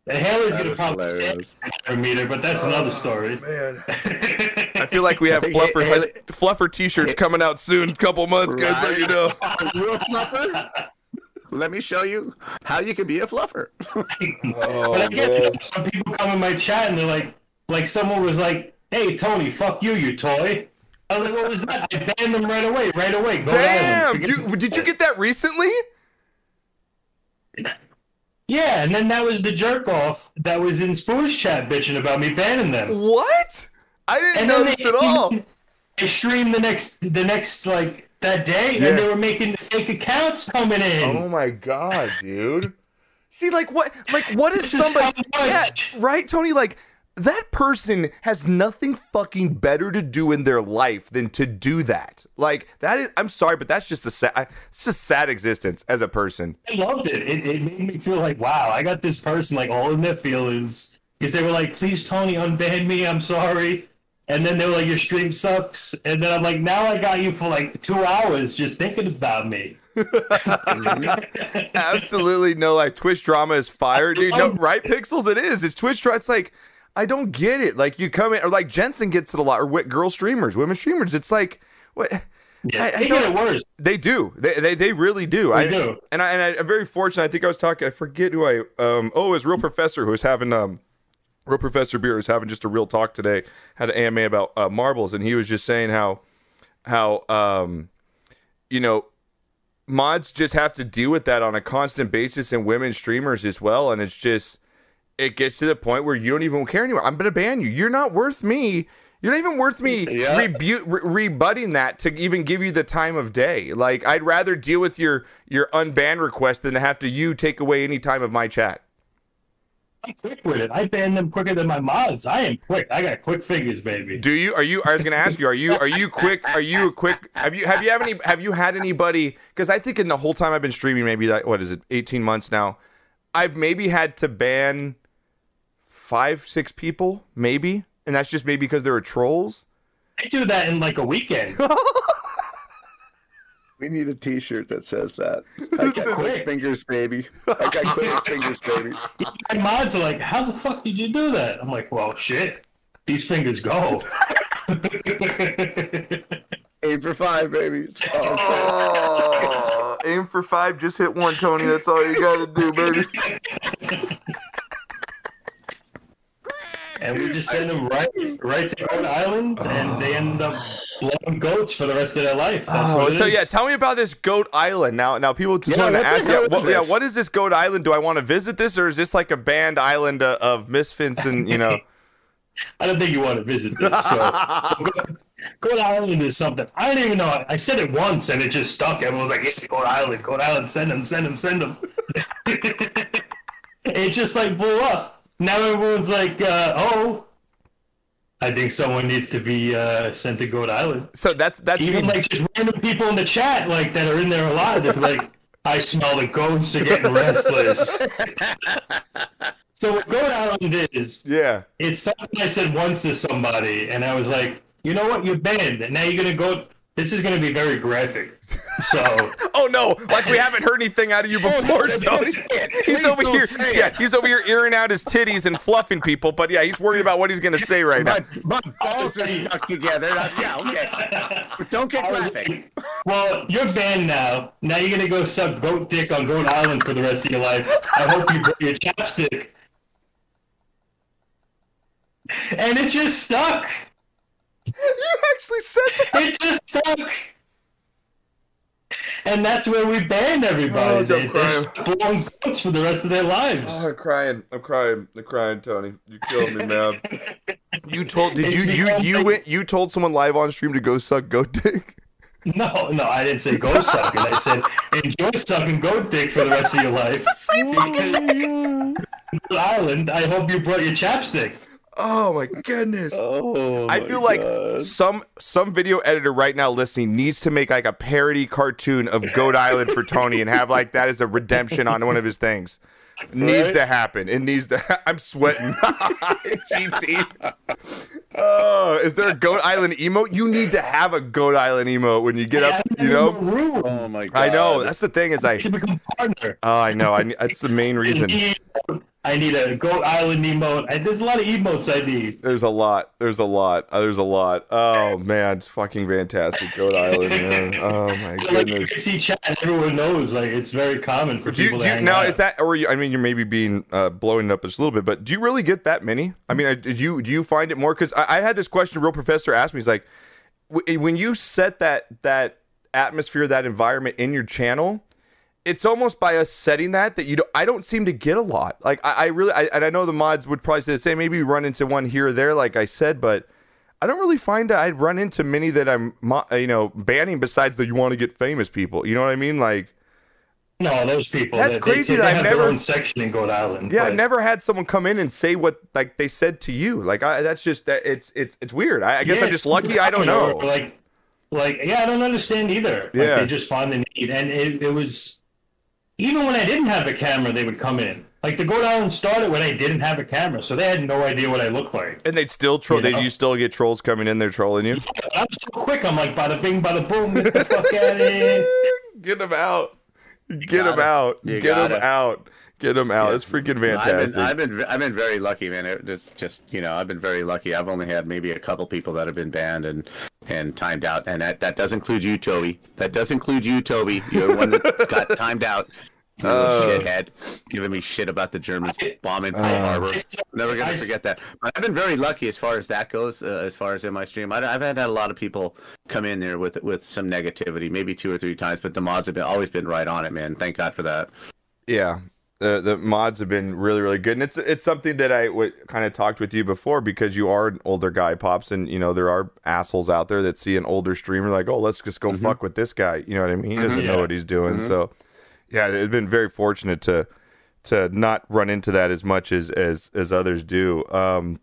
And Haley's That gonna is probably hilarious. stand for a meter, but that's oh, another story. Man. I feel like we have fluffer hey, fluffer t-shirts coming out soon, couple months, guys, let you know. Real fluffer. Let me show you how you can be a fluffer. Oh, But I get it. Some people come in my chat and they're like, like someone was like, "Hey Tony, fuck you, you toy." I was like, "What was that?" I banned them right away, right away. Go Damn, you, did you get that recently? Yeah, and then that was the jerk off that was in Spoo's chat bitching about me banning them. What? I didn't And know this they, at all. They streamed the next, the next like that day, Yeah. and they were making fake accounts coming in. Oh my god, dude. See, like what? Like what is This is somebody? it yeah, right, Tony. Like that person has nothing fucking better to do in their life than to do that. Like that is. I'm sorry, but that's just a sad. It's a sad existence as a person. I loved it. it. It made me feel like, wow, I got this person like all in their feelings because they were like, please, Tony, unban me. I'm sorry. And then they were like, your stream sucks. And then I'm like, now I got you for like two hours just thinking about me. Absolutely no. Like Twitch drama is fire, dude. No, right? Pixels, it is. It's Twitch drama. It's like. I don't get it. Like you come in, or like Jensen gets it a lot, or wi- girl streamers, women streamers. It's like, what? Yeah, I- I they get it worse. They do. They they, they really do. I do. And I and I, I'm very fortunate. I think I was talking. I forget who I. Um. Oh, it was real professor who was having um. Real Professor Beer was having just a real talk today. Had an AMA about uh, marbles, and he was just saying how, how um, you know, mods just have to deal with that on a constant basis, and women streamers as well. And it's just, it gets to the point where you don't even care anymore. I'm gonna ban you. You're not worth me. You're not even worth me Yeah. rebu- re- rebutting that to even give you the time of day. Like I'd rather deal with your your unban request than to have to you take away any time of my chat. I'm quick with it. I ban them quicker than my mods. I am quick. I got quick fingers, baby. Do you? Are you? I was going to ask you. Are you? Are you quick? Are you a quick? Have you? Have you have any? Have you had anybody? Because I think in the whole time I've been streaming, maybe like what is it, eighteen months now, I've maybe had to ban five, six people, maybe, and that's just maybe because they were trolls. I do that in like a weekend. We need a T-shirt that says that. I got quick fingers, baby. I got quick fingers, baby. My mods are like, how the fuck did you do that? I'm like, well, shit. These fingers go. aim for five, baby. That's all I'm saying. Oh, aim for five, just hit one, Tony. That's all you got to do, baby. And we just send them right right to Goat Island, and they end up blowing goats for the rest of their life. That's Oh, what it so is. yeah, tell me about this Goat Island. Now, now people just Yeah, want to ask, yeah, what, yeah, what is this Goat Island? Do I want to visit this, or is this like a banned island uh, of misfits and you know? I don't think you want to visit this. So Goat- Goat Island is something. I don't even know. I said it once, and it just stuck. Everyone was like, "Yeah, Goat Island, Goat Island, send them, send them, send them." it just like blew up. Now everyone's like, uh, "Oh." I think someone needs to be uh, sent to Goat Island. So that's that's Even the, like just random people in the chat, like that are in there a lot, they're like, "I smell the ghosts are getting restless." so what Goat Island is, yeah. it's something I said once to somebody, and I was like, "You know what? You're banned. and Now you're gonna go." This is gonna be very graphic. So Oh no! Like we haven't heard anything out of you before, don't Tony. say it. He's over here. Yeah, he's over here earing out his titties and fluffing people. But yeah, he's worried about what he's gonna say right now. My, my balls are stuck together. Uh, yeah, okay. But don't get graphic. well, you're banned now. Now you're gonna go suck goat dick on Goat Island for the rest of your life. I hope you bring your chapstick. And it just stuck. You actually said that. It just stuck. And that's where we banned everybody. Oh, they, I'm they crying. start blowing goats for the rest of their lives. Oh, I'm crying. I'm crying. I'm crying, Tony. You killed me, man. You told did It's you you you like- went you told someone live on stream to go suck goat dick? No, no, I didn't say go sucking. I said enjoy sucking goat dick for the rest of your life. Because- Island, I hope you brought your chapstick. Oh my goodness. Oh, I feel like some some video editor right now listening needs to make like a parody cartoon of Goat Island for Tony and have like that as a redemption on one of his things. Needs to happen. It needs to. I'm sweating. GT. Oh, is there a Goat Island emote? You need to have a Goat Island emote when you get up. You know. room Oh my god. I know. That's the thing. Is I. to become partner. Oh, I know. I. That's the main reason. I need a Goat Island emote. I, there's a lot of emotes I need. There's a lot. There's a lot. Uh, there's a lot. Oh man, it's fucking fantastic. Goat Island, man. Oh my Like you goodness. can see chat, everyone knows like it's very common for Do you, people do to you, now out. is that or you, I mean you're maybe being uh, blowing it up just a little bit, but do you really get that many? I mean, uh, did you do you find it more? Because I, I had this question. Real professor asked me. He's like, w- when you set that that atmosphere, that environment in your channel, it's almost by us setting that that you don't I don't seem to get a lot. Like I, I really I, and I know the mods would probably say the same. Maybe run into one here or there, like I said, but I don't really find I'd run into many that I'm you know banning besides the you want to get famous people. You know what I mean? Like No, those people. That's crazy They, that they I've have never- their own section in Goat Island. yeah, I've never had someone come in and say what like they said to you. Like I, that's just that it's it's it's weird. I, I guess Yeah, I'm just lucky. I don't know. Like, like yeah, I don't understand either. Like, Yeah. they just find the need, and it, it was even when I didn't have a camera, they would come in. Like the Goat Island started when I didn't have a camera, so they had no idea what I looked like. And they'd still troll. You know? you still get trolls coming in there trolling you. I'm so quick. I'm like, bada bing, bada boom, get the fuck out of here. Get them out. Get them out. You Get them gotta. out. Get them out. It's freaking fantastic. I've been, I've been, I've been very lucky, man. It's just, just, you know, I've been very lucky. I've only had maybe a couple people that have been banned and and timed out, and that that does include you, Toby. That does include you, Toby. You're the one that got timed out. You Oh. shithead, giving me shit about the Germans bombing Pearl Harbor. Never gonna I- forget that. But I've been very lucky as far as that goes. Uh, as far as in my stream, I, I've had, had a lot of people come in there with with some negativity, maybe two or three times. But the mods have been always been right on it, man. Thank God for that. Yeah, the the mods have been really really good, and it's it's something that I w- kind of talked with you before because you are an older guy, pops, and you know there are assholes out there that see an older streamer like, oh, let's just go mm-hmm. fuck with this guy. You know what I mean? He mm-hmm. doesn't know what he's doing. Mm-hmm. So, yeah, it's been very fortunate to to not run into that as much as as as others do. Um,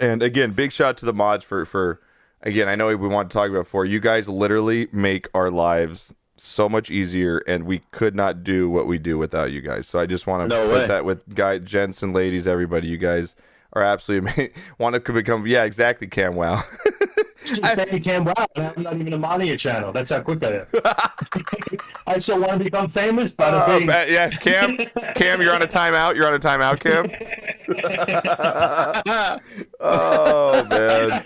and again, big shout to the mods for for again. I know we want to talk about for You guys literally make our lives so much easier, and we could not do what we do without you guys. So I just want to No put way. that with guy, gents and ladies, everybody. You guys are absolutely ama- want to become. Yeah, exactly. Cam wow. I, Cam Brown, and I'm not even a mod on your channel. That's how quick I am. I still want to become famous, bada bing. ba- yeah, Cam. Cam, you're on a timeout. You're on a timeout, Cam. oh man,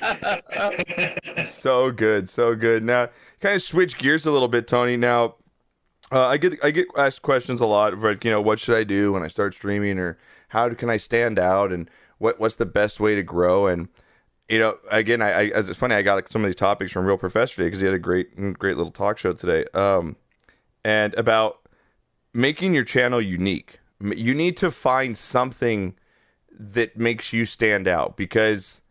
so good, so good. Now, kind of switch gears a little bit, Tony. Now, uh, I get I get asked questions a lot, like you know, what should I do when I start streaming, or how can I stand out, and what what's the best way to grow, and you know, again, I, I it's funny, I got some of these topics from Real Professor today because he had a great great little talk show today, um, and about making your channel unique. You need to find something that makes you stand out because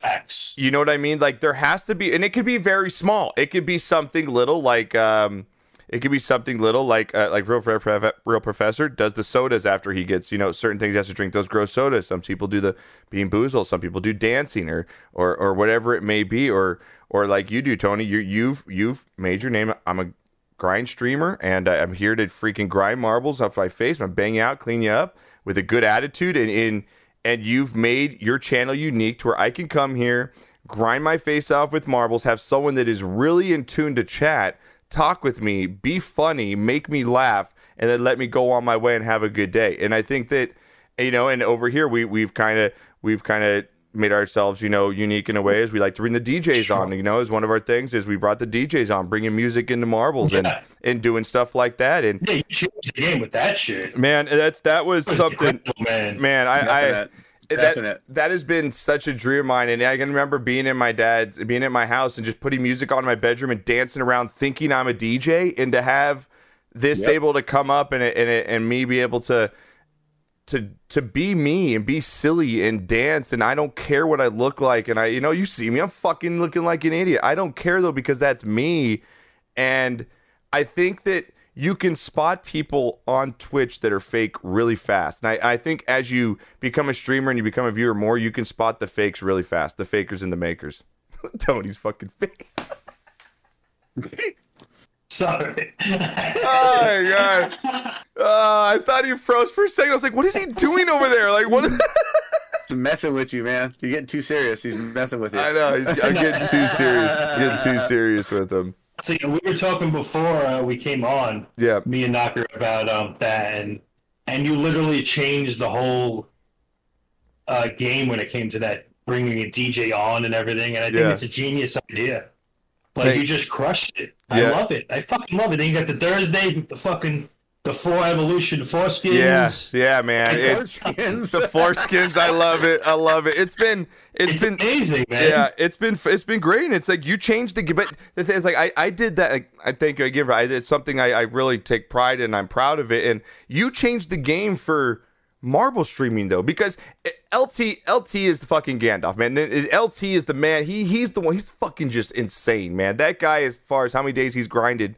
Facts. you know what I mean? Like there has to be, and it could be very small. It could be something little, like um, it could be something little, like uh, like real real professor does the sodas after he gets you know certain things. He has to drink those gross sodas. Some people do the bean boozle. Some people do dancing or or or whatever it may be. Or or like you do, Tony. You you've you've made your name. I'm a grind streamer, and I'm here to freaking grind marbles off my face. I'm gonna bang you out, clean you up with a good attitude, and in and you've made your channel unique to where I can come here, grind my face off with marbles, have someone that is really in tune to chat, talk with me, be funny, make me laugh, and then let me go on my way and have a good day. And I think that you know, and over here we we've kind of we've kind of made ourselves you know unique in a way as we like to bring the DJs on. You know, as one of our things is we brought the DJs on, bringing music into marbles and Yeah. and doing stuff like that. And Yeah, you changed the game with that shit. man, that's that was That was something. man. Man, I, I Definite. that that has been such a dream of mine, and I can remember being in my dad's, being at my house, and just putting music on in my bedroom and dancing around, thinking I'm a DJ, and to have this Yep. able to come up and and and me be able to to to be me and be silly and dance and I don't care what I look like and I you know you see me I'm fucking looking like an idiot. I don't care though because that's me and I think that you can spot people on Twitch that are fake really fast. And I, I think as you become a streamer and you become a viewer more, you can spot the fakes really fast. The fakers and the makers. Tony's fucking face. Sorry. Oh my god. Uh, I thought he froze for a second. I was like, what is he doing over there? Like what He's messing with you, man. You're getting too serious. He's messing with you. I know, he's, I'm getting too serious. Getting too serious with him. See, we were talking before uh, we came on, Yeah. me and Knocker, about um, that, and and you literally changed the whole uh, game when it came to that bringing a DJ on and everything. And I think Yeah. it's a genius idea. Like Thank- you just crushed it. I Yeah. love it. I fucking love it. Then you got the Thursdays with the fucking the four evolution foreskins. Yeah, yeah, man. It's Foreskins. the foreskins. I love it. I love it. It's been it's It's been amazing, man. Yeah, it's been it's been great. And it's like you changed the game. but the thing is like I, I did that. Like, I think again, for I did something I, I really take pride in. I'm proud of it. And you changed the game for marble streaming though because eh, LT LT is the fucking Gandalf man. Eh, LT is the man. He he's the one. He's fucking just insane, man. That guy, as far as how many days he's grinded,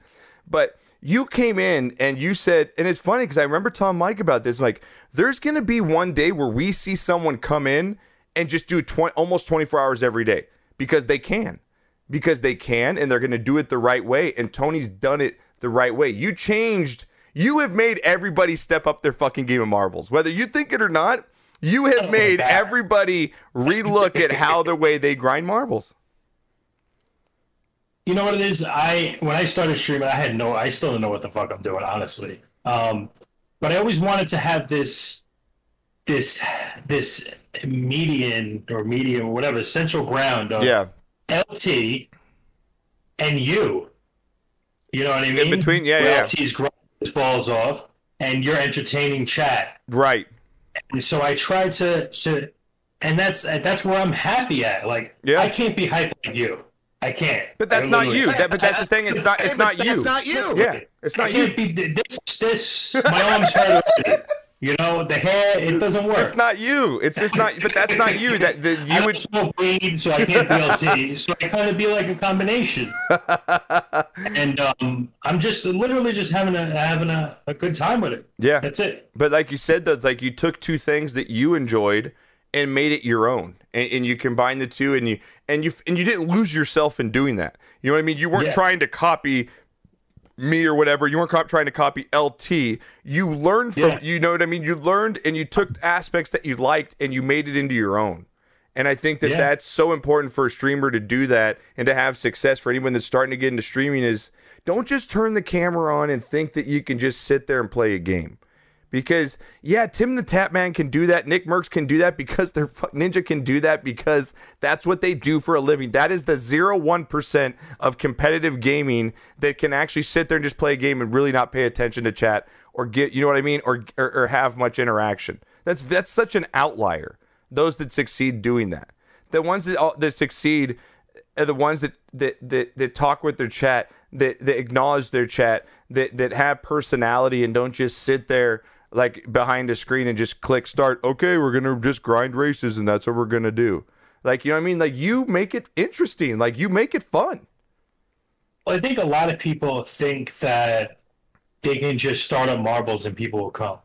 but you came in and you said, and it's funny because I remember telling Mike about this. Like, there's to be one day where we see someone come in and just do 20, almost 24 hours every day because they can, because they can, and they're to do it the right way. And Tony's done it the right way. You changed. You have made everybody step up their fucking game of marbles, whether you think it or not. You have made everybody relook at how the way they grind marbles. You know what it is? I when I started streaming, I had no, I still don't know what the fuck I'm doing, honestly. Um, but I always wanted to have this, this, this median or medium or whatever central ground of Yeah, LT and you. You know what I mean? In between- yeah, Where yeah. LT's grinding his balls off, and you're entertaining chat. right. And so I tried to to, and that's that's where I'm happy at. Like Yeah. I can't be hyped like you. I can't. But that's not you. That, but that's the thing. It's not. It's not you. It's not you. Yeah, it's not you. can't be this. This my arms hurt. You know the hair. It doesn't work. It's not you. It's just not. But that's not you. That the, I you don't would. smoke weed, so I can't be LT. so I kind of be like a combination. and um, I'm just literally just having a having a, a good time with it. Yeah. That's it. But like you said, though, it's like you took two things that you enjoyed and made it your own, and, and you combined the two, and you and you and you didn't lose yourself in doing that. You know what I mean? You weren't Yeah. trying to copy me or whatever. You weren't trying to copy LT. You learned from. Yeah. You know what I mean? You learned and you took aspects that you liked and you made it into your own. And I think that Yeah. that's so important for a streamer to do that and to have success for anyone that's starting to get into streaming is don't just turn the camera on and think that you can just sit there and play a game. Because yeah, Tim the Tatman can do that. Nickmercs can do that because their Ninja can do that because that's what they do for a living. That is the zero one percent of competitive gaming that can actually sit there and just play a game and really not pay attention to chat or get you know what I mean or or, or have much interaction. That's that's such an outlier. Those that succeed doing that, the ones that that succeed are the ones that that that, that talk with their chat, that that acknowledge their chat, that that have personality and don't just sit there like behind a screen and just click start. Okay, we're gonna just grind races and that's what we're gonna do. Like you know what I mean? Like you make it interesting. Like you make it fun. Well, I think a lot of people think that they can just start up marbles and people will come.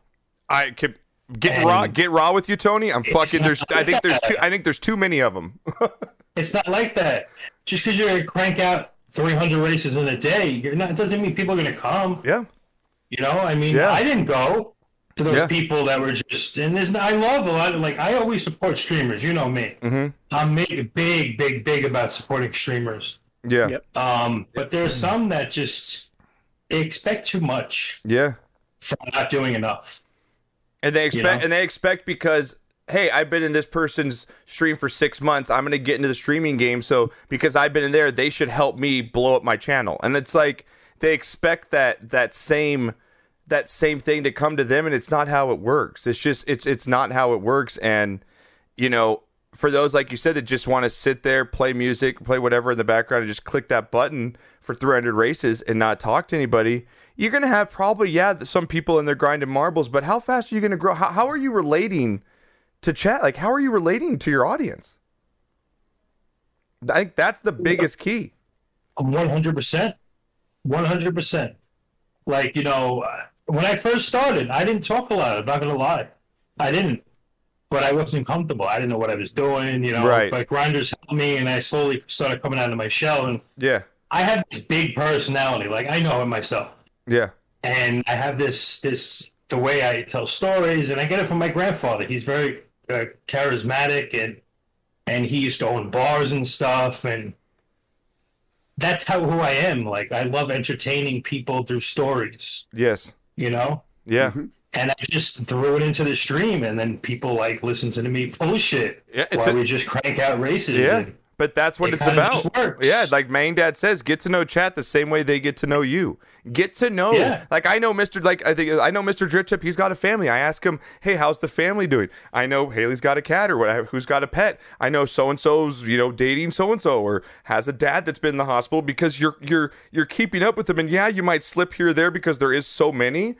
I can get And- raw. Get raw with you, Tony. I'm fucking. There's. not I think there's too. I think there's too many of them. It's not like that. Just because you're gonna crank out 300 races in a day, you're not. It doesn't mean people are gonna come. yeah. You know, I mean, Yeah. I didn't go to those Yeah. people that were just. And there's. I love a lot of like. I always support streamers. You know me. Mhm. I'm big, big, big, big about supporting streamers. Yeah. Yep. Um, but there's some that just they expect too much Yeah. from not doing enough. And they expect know? and they expect because hey, I've been in this person's stream for six months. I'm gonna get into the streaming game, so because I've been in there, they should help me blow up my channel. And it's like they expect that that same that same thing to come to them, and it's not how it works. It's just it's it's not how it works. And you know, for those like you said that just want to sit there, play music, play whatever in the background, and just click that button for 300 races and not talk to anybody, you're gonna have probably yeah some people in there grinding marbles. But how fast are you gonna grow? How, how are you relating to chat? Like how are you relating to your audience? I think that's the biggest key. One hundred percent, one hundred percent. Like you know, when I first started, I didn't talk a lot. I'm not gonna lie, I didn't. But I wasn't comfortable. I didn't know what I was doing. You know, Right. But grinders helped me, and I slowly started coming out of my shell. And Yeah, I have this big personality. Like I know it myself. yeah, and I have this this the way I tell stories, and I get it from my grandfather. He's very uh, charismatic, and and he used to own bars and stuff, and that's how who I am. Like I love entertaining people through stories, yes, you know. yeah. Mm-hmm. And I just threw it into the stream, and then people like listen to me bullshit Yeah, it's while a- we just crank out races. Yeah, and But that's what It it's about. Yeah, like main dad says, get to know chat the same way they get to know you. Get to know. Yeah. Like I know Mr. Like I think I know Mr. Drip Tip. He's got a family. I ask him, hey, how's the family doing? I know Haley's got a cat or whatever. Who's got a pet? I know so and so's you know dating so and so or has a dad that's been in the hospital because you're you're you're keeping up with them. And yeah, you might slip here or there because there is so many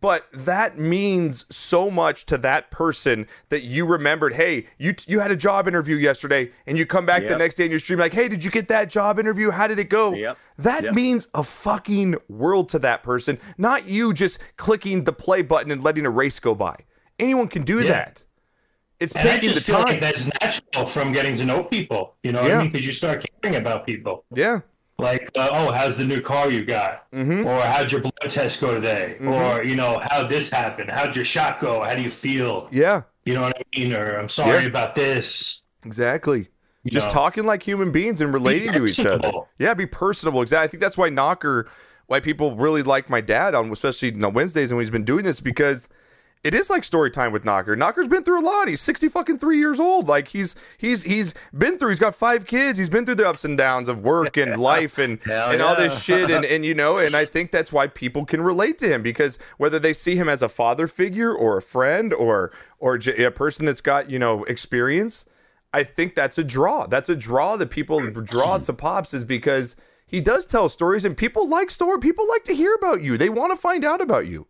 but that means so much to that person that you remembered hey you you had a job interview yesterday and you come back the next day and you're streaming like hey did you get that job interview how did it go Yep. that Yep. means a fucking world to that person not you just clicking the play button and letting a race go by anyone can do Yeah. that it's And taking the time like that's natural from getting to know people. You know what Yeah. I mean? Because you start caring about people. yeah Like, uh, oh, how's the new car you got? Mm-hmm. Or how'd your blood test go today? Or, you know, how'd this happen? How'd your shot go? How do you feel? yeah You know what I mean? Or I'm sorry Yeah. about this. Exactly. You Just know. talking like human beings and relating to each other. Yeah, be personable. Exactly. I think that's why Knocker, why people really like my dad on, especially on Wednesdays and when he's been doing this because it is like story time with Knocker. Knocker's been through a lot. He's sixty fucking three years old. Like he's he's he's been through. He's got five kids. He's been through the ups and downs of work and life and Hell and all this shit. And and you know, and I think that's why people can relate to him because whether they see him as a father figure or a friend or or a person that's got you know experience. I think that's a draw. That's a draw that people draw to Pops is because he does tell stories and people like story. People like to hear about you. They want to find out about you.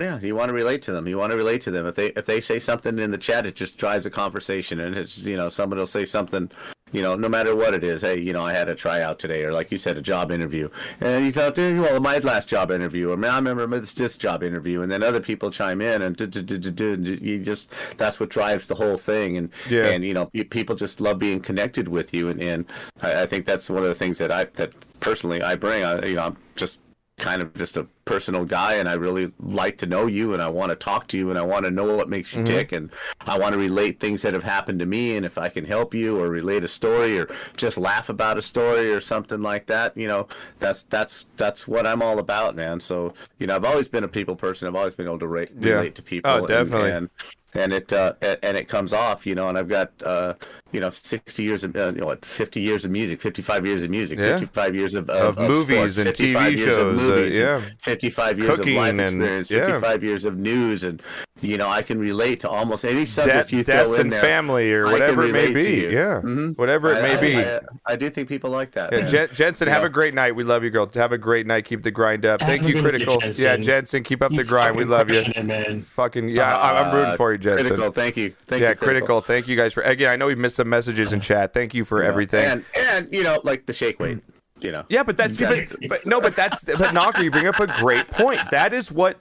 Yeah, you want to relate to them. You want to relate to them. If they if they say something in the chat, it just drives a conversation, and it's you know somebody will say something, you know, no matter what it is. Hey, you know, I had a tryout today, or like you said, a job interview, and you go, "Dude, well, my last job interview, or man, I remember this, this job interview, and then other people chime in, and du- du- du- du- du- you just that's what drives the whole thing, and Yeah. and you know, people just love being connected with you, and and I, I think that's one of the things that I that personally I bring. I, you know, I'm just kind of just a personal guy and I really like to know you and I want to talk to you and I want to know what makes you tick and I want to relate things that have happened to me and if I can help you or relate a story or just laugh about a story or something like that, you know, that's that's that's what I'm all about, man. So, you know, I've always been a people person. I've always been able to ra- Yeah. relate to people Oh, and- definitely. and, and it uh, and it comes off, you know. And I've got uh, you know sixty years of uh, you know what, fifty years of music, fifty-five years of music, Yeah. fifty-five years of, Of of, movies sports, and 55 TV years of shows, uh, movies, yeah. fifty-five years Cooking of life and- experience, yeah. fifty-five years of news, and you know I can relate to almost any De- subject you deaths throw in and there. family or I whatever it may be. you. Yeah, Mhm. whatever it I- may I- be. I, I do think people like that. Yeah, man. Jen- Jensen, have a great night. We love you, girl. Have a great night. Keep the grind up. Thank you, critical. Jensen. Yeah, Jensen, keep up You the grind. We love you. man. Fucking yeah, I, I'm rooting Uh, for you, Jensen. Critical, thank you. Thank yeah, you, critical. Thank you guys for again. I know we missed some messages in chat. Thank you for Yeah. everything. And and you know, like the shake weight, you know. Yeah, but that's but, but no, but that's but Knocker, you bring up a great point. That is what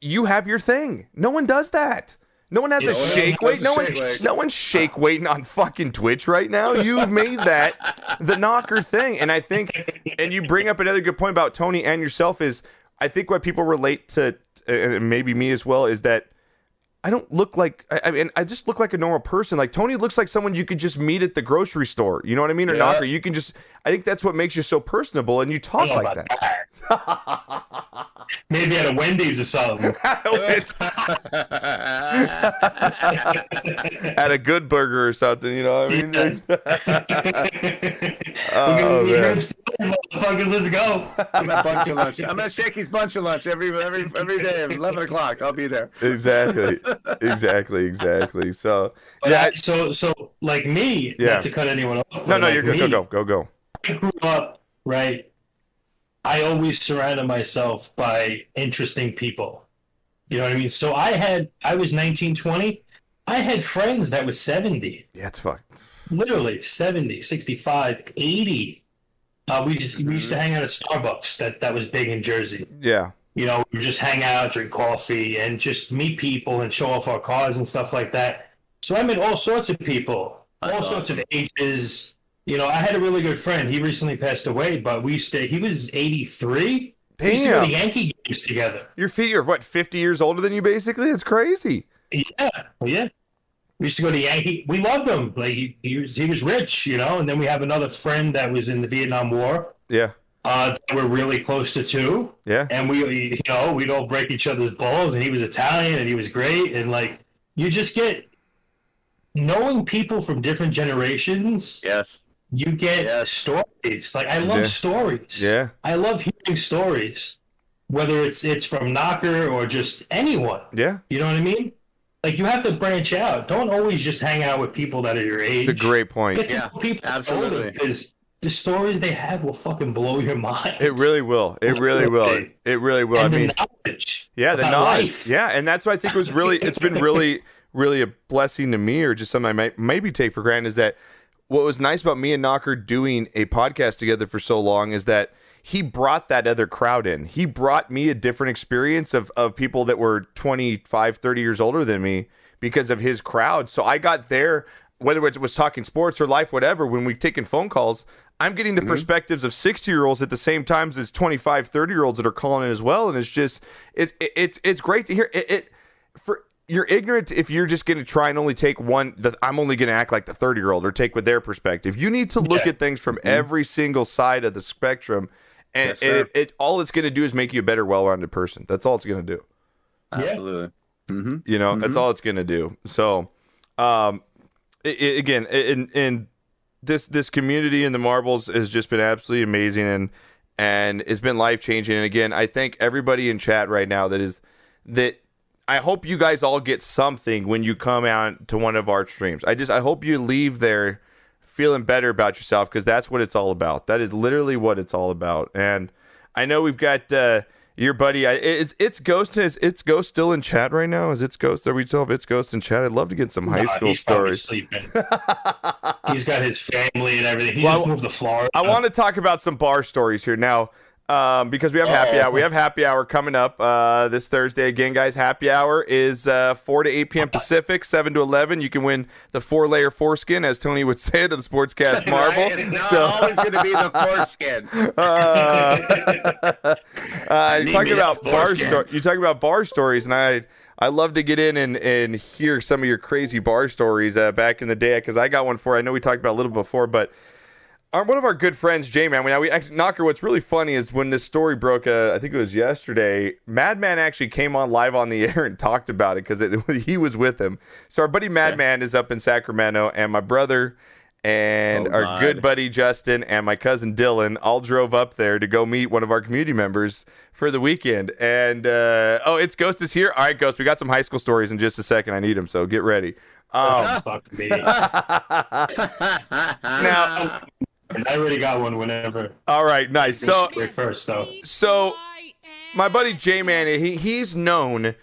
you have your thing. No one does that. No one has Yeah, a shake weight. No one, weight. no one's shake weighting on fucking Twitch right now. You've made that the knocker thing, and I think, and you bring up another good point about Tony and yourself is, I think what people relate to, uh, and maybe me as well, is that I don't look like I, I mean I just look like a normal person. Like Tony looks like someone you could just meet at the grocery store. You know what I mean? Or Yeah. knocker. You can just I think that's what makes you so personable and you talk like that. that. Maybe at a Wendy's or something. At a good burger or something, you know what I mean? Oh, We're gonna- oh, Motherfuckers, let's go. I'm at bunch of lunch. I'm at Shakey's bunch of lunch every every every day at eleven o'clock. I'll be there. exactly. Exactly, exactly. So But yeah, I, so so like me, Yeah. not to cut anyone off. no, no, like you're good. me, Go, go, go, go. I grew up right. I always surrounded myself by interesting people. You know what I mean? So I had I was 19, 20. I had friends that was 70, Yeah, it's fuck. Literally 70, 65, 80. Uh, we just we used to hang out at Starbucks. That that was big in Jersey. Yeah. You know, we just hang out, drink coffee, and just meet people and show off our cars and stuff like that. So I met all sorts of people, all That's sorts of ages. You know, I had a really good friend. He recently passed away, but we used to. He was eighty three. We used to go to Yankee games together. Your feet are what, 50 years older than you basically? It's crazy. Yeah, yeah. We used to go to Yankee. We loved him. Like he, he was, he was rich, you know. And then we have another friend that was in the Vietnam War. Yeah. Uh, that we're really close to two. Yeah. and we you know we'd all break each other's balls and he was italian and he was great and like you just get knowing people from different generations, Yes. you get Yes. stories. Like I love Yeah. stories. Yeah. I love hearing stories, whether it's it's from Knocker or just anyone. Yeah. You know what I mean? Like you have to branch out. Don't always just hang out with people that are your age. It's a great point. Get to Yeah, know people absolutely. because the stories they have will fucking blow your mind. It really will. It really will. It really will. I mean, the knowledge. yeah, the knowledge. life. Yeah, and that's what I think was really. It's been really, really a blessing to me, or just something I might maybe take for granted. Is that what was nice about me and Knocker doing a podcast together for so long is that he brought that other crowd in. He brought me a different experience of of people that were 25, 30 years older than me because of his crowd. So I got there, whether it was talking sports or life, whatever, when we taking phone calls, I'm getting the mm-hmm. perspectives of 60 year olds at the same times as 25, 30 year olds that are calling in as well. And it's just, it, it, it's, it's great to hear it, it for, you're ignorant if you're just going to try and only take one. The, I'm only going to act like the 30 year old or take with their perspective. You need to look Yeah. at things from mm-hmm. every single side of the spectrum, and Yes, sir. it, it all it's going to do is make you a better, well-rounded person. That's all it's going to do. Absolutely. Mm-hmm. You know, that's all it's going to do. So, um, i i again, in in this this community in the marbles has just been absolutely amazing and and it's been life changing. And again, I thank everybody in chat right now that is that. I hope you guys all get something when you come out to one of our streams. I just I hope you leave there feeling better about yourself because that's what it's all about. That is literally what it's all about. And I know we've got uh, your buddy. I, it's it's Ghost. Is it's Ghost still in chat right now? Is it's Ghost? Are we still have it's Ghost in chat? I'd love to get some high Nah, school he's stories. sleeping. he's got his family and everything. He Well, just moved to Florida. I want to talk about some bar stories here now. Um, because we have happy hour. We have happy hour coming up uh, this Thursday again, guys. Happy hour is uh, 4 to 8 p.m. Pacific, 7 to 11. You can win the four layer foreskin, as Tony would say, to the Sportscast Marble. It's not So, always going to be the foreskin. uh, uh, you talking about bar sto- you talking about bar stories, and I I love to get in and, and hear some of your crazy bar stories uh, back in the day because I got one for. I know we talked about a little before, but our, one of our good friends, J Man. Now we actually Knocker. What's really funny is when this story broke. Uh, I think it was yesterday. Madman actually came on live on the air and talked about it because he was with him. So our buddy Madman is up in Sacramento, and my brother and Oh, our God. good buddy Justin and my cousin Dylan all drove up there to go meet one of our community members for the weekend. And uh, oh, it's Ghost is here. All right, Ghost, we got some high school stories in just a second. I need them, so get ready. Um, Fuck me. now, I already got one whenever. all right, nice. So first though. So my buddy J Man, he he's known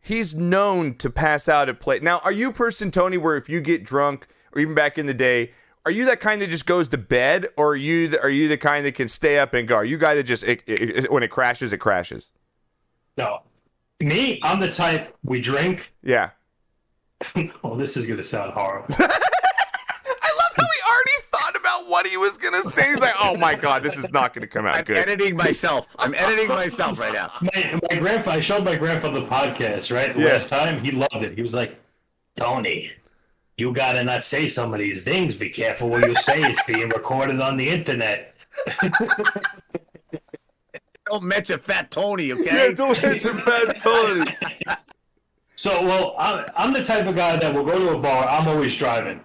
he's known to pass out at play. Now, are you a person, Tony, where if you get drunk, or even back in the day, are you that kind that just goes to bed, or are you the, are you the kind that can stay up and go? Are you guy that just it, it- when it crashes, it crashes? No. Me, I'm the type we drink. Yeah. oh, this is gonna sound horrible. I love how he already thought about what he was gonna say. He's like, "Oh my god, this is not gonna come out I'm good." editing myself. I'm editing myself right now. my, my grandfather, I showed my grandfather the podcast, right? The Yeah. last time, he loved it. He was like, Tony, you gotta not say some of these things. Be careful what you say. It's being recorded on the internet. Don't mention Fat Tony, okay? Yeah, don't mention Fat Tony. So, well, I'm, I'm the type of guy that will go to a bar. I'm always driving.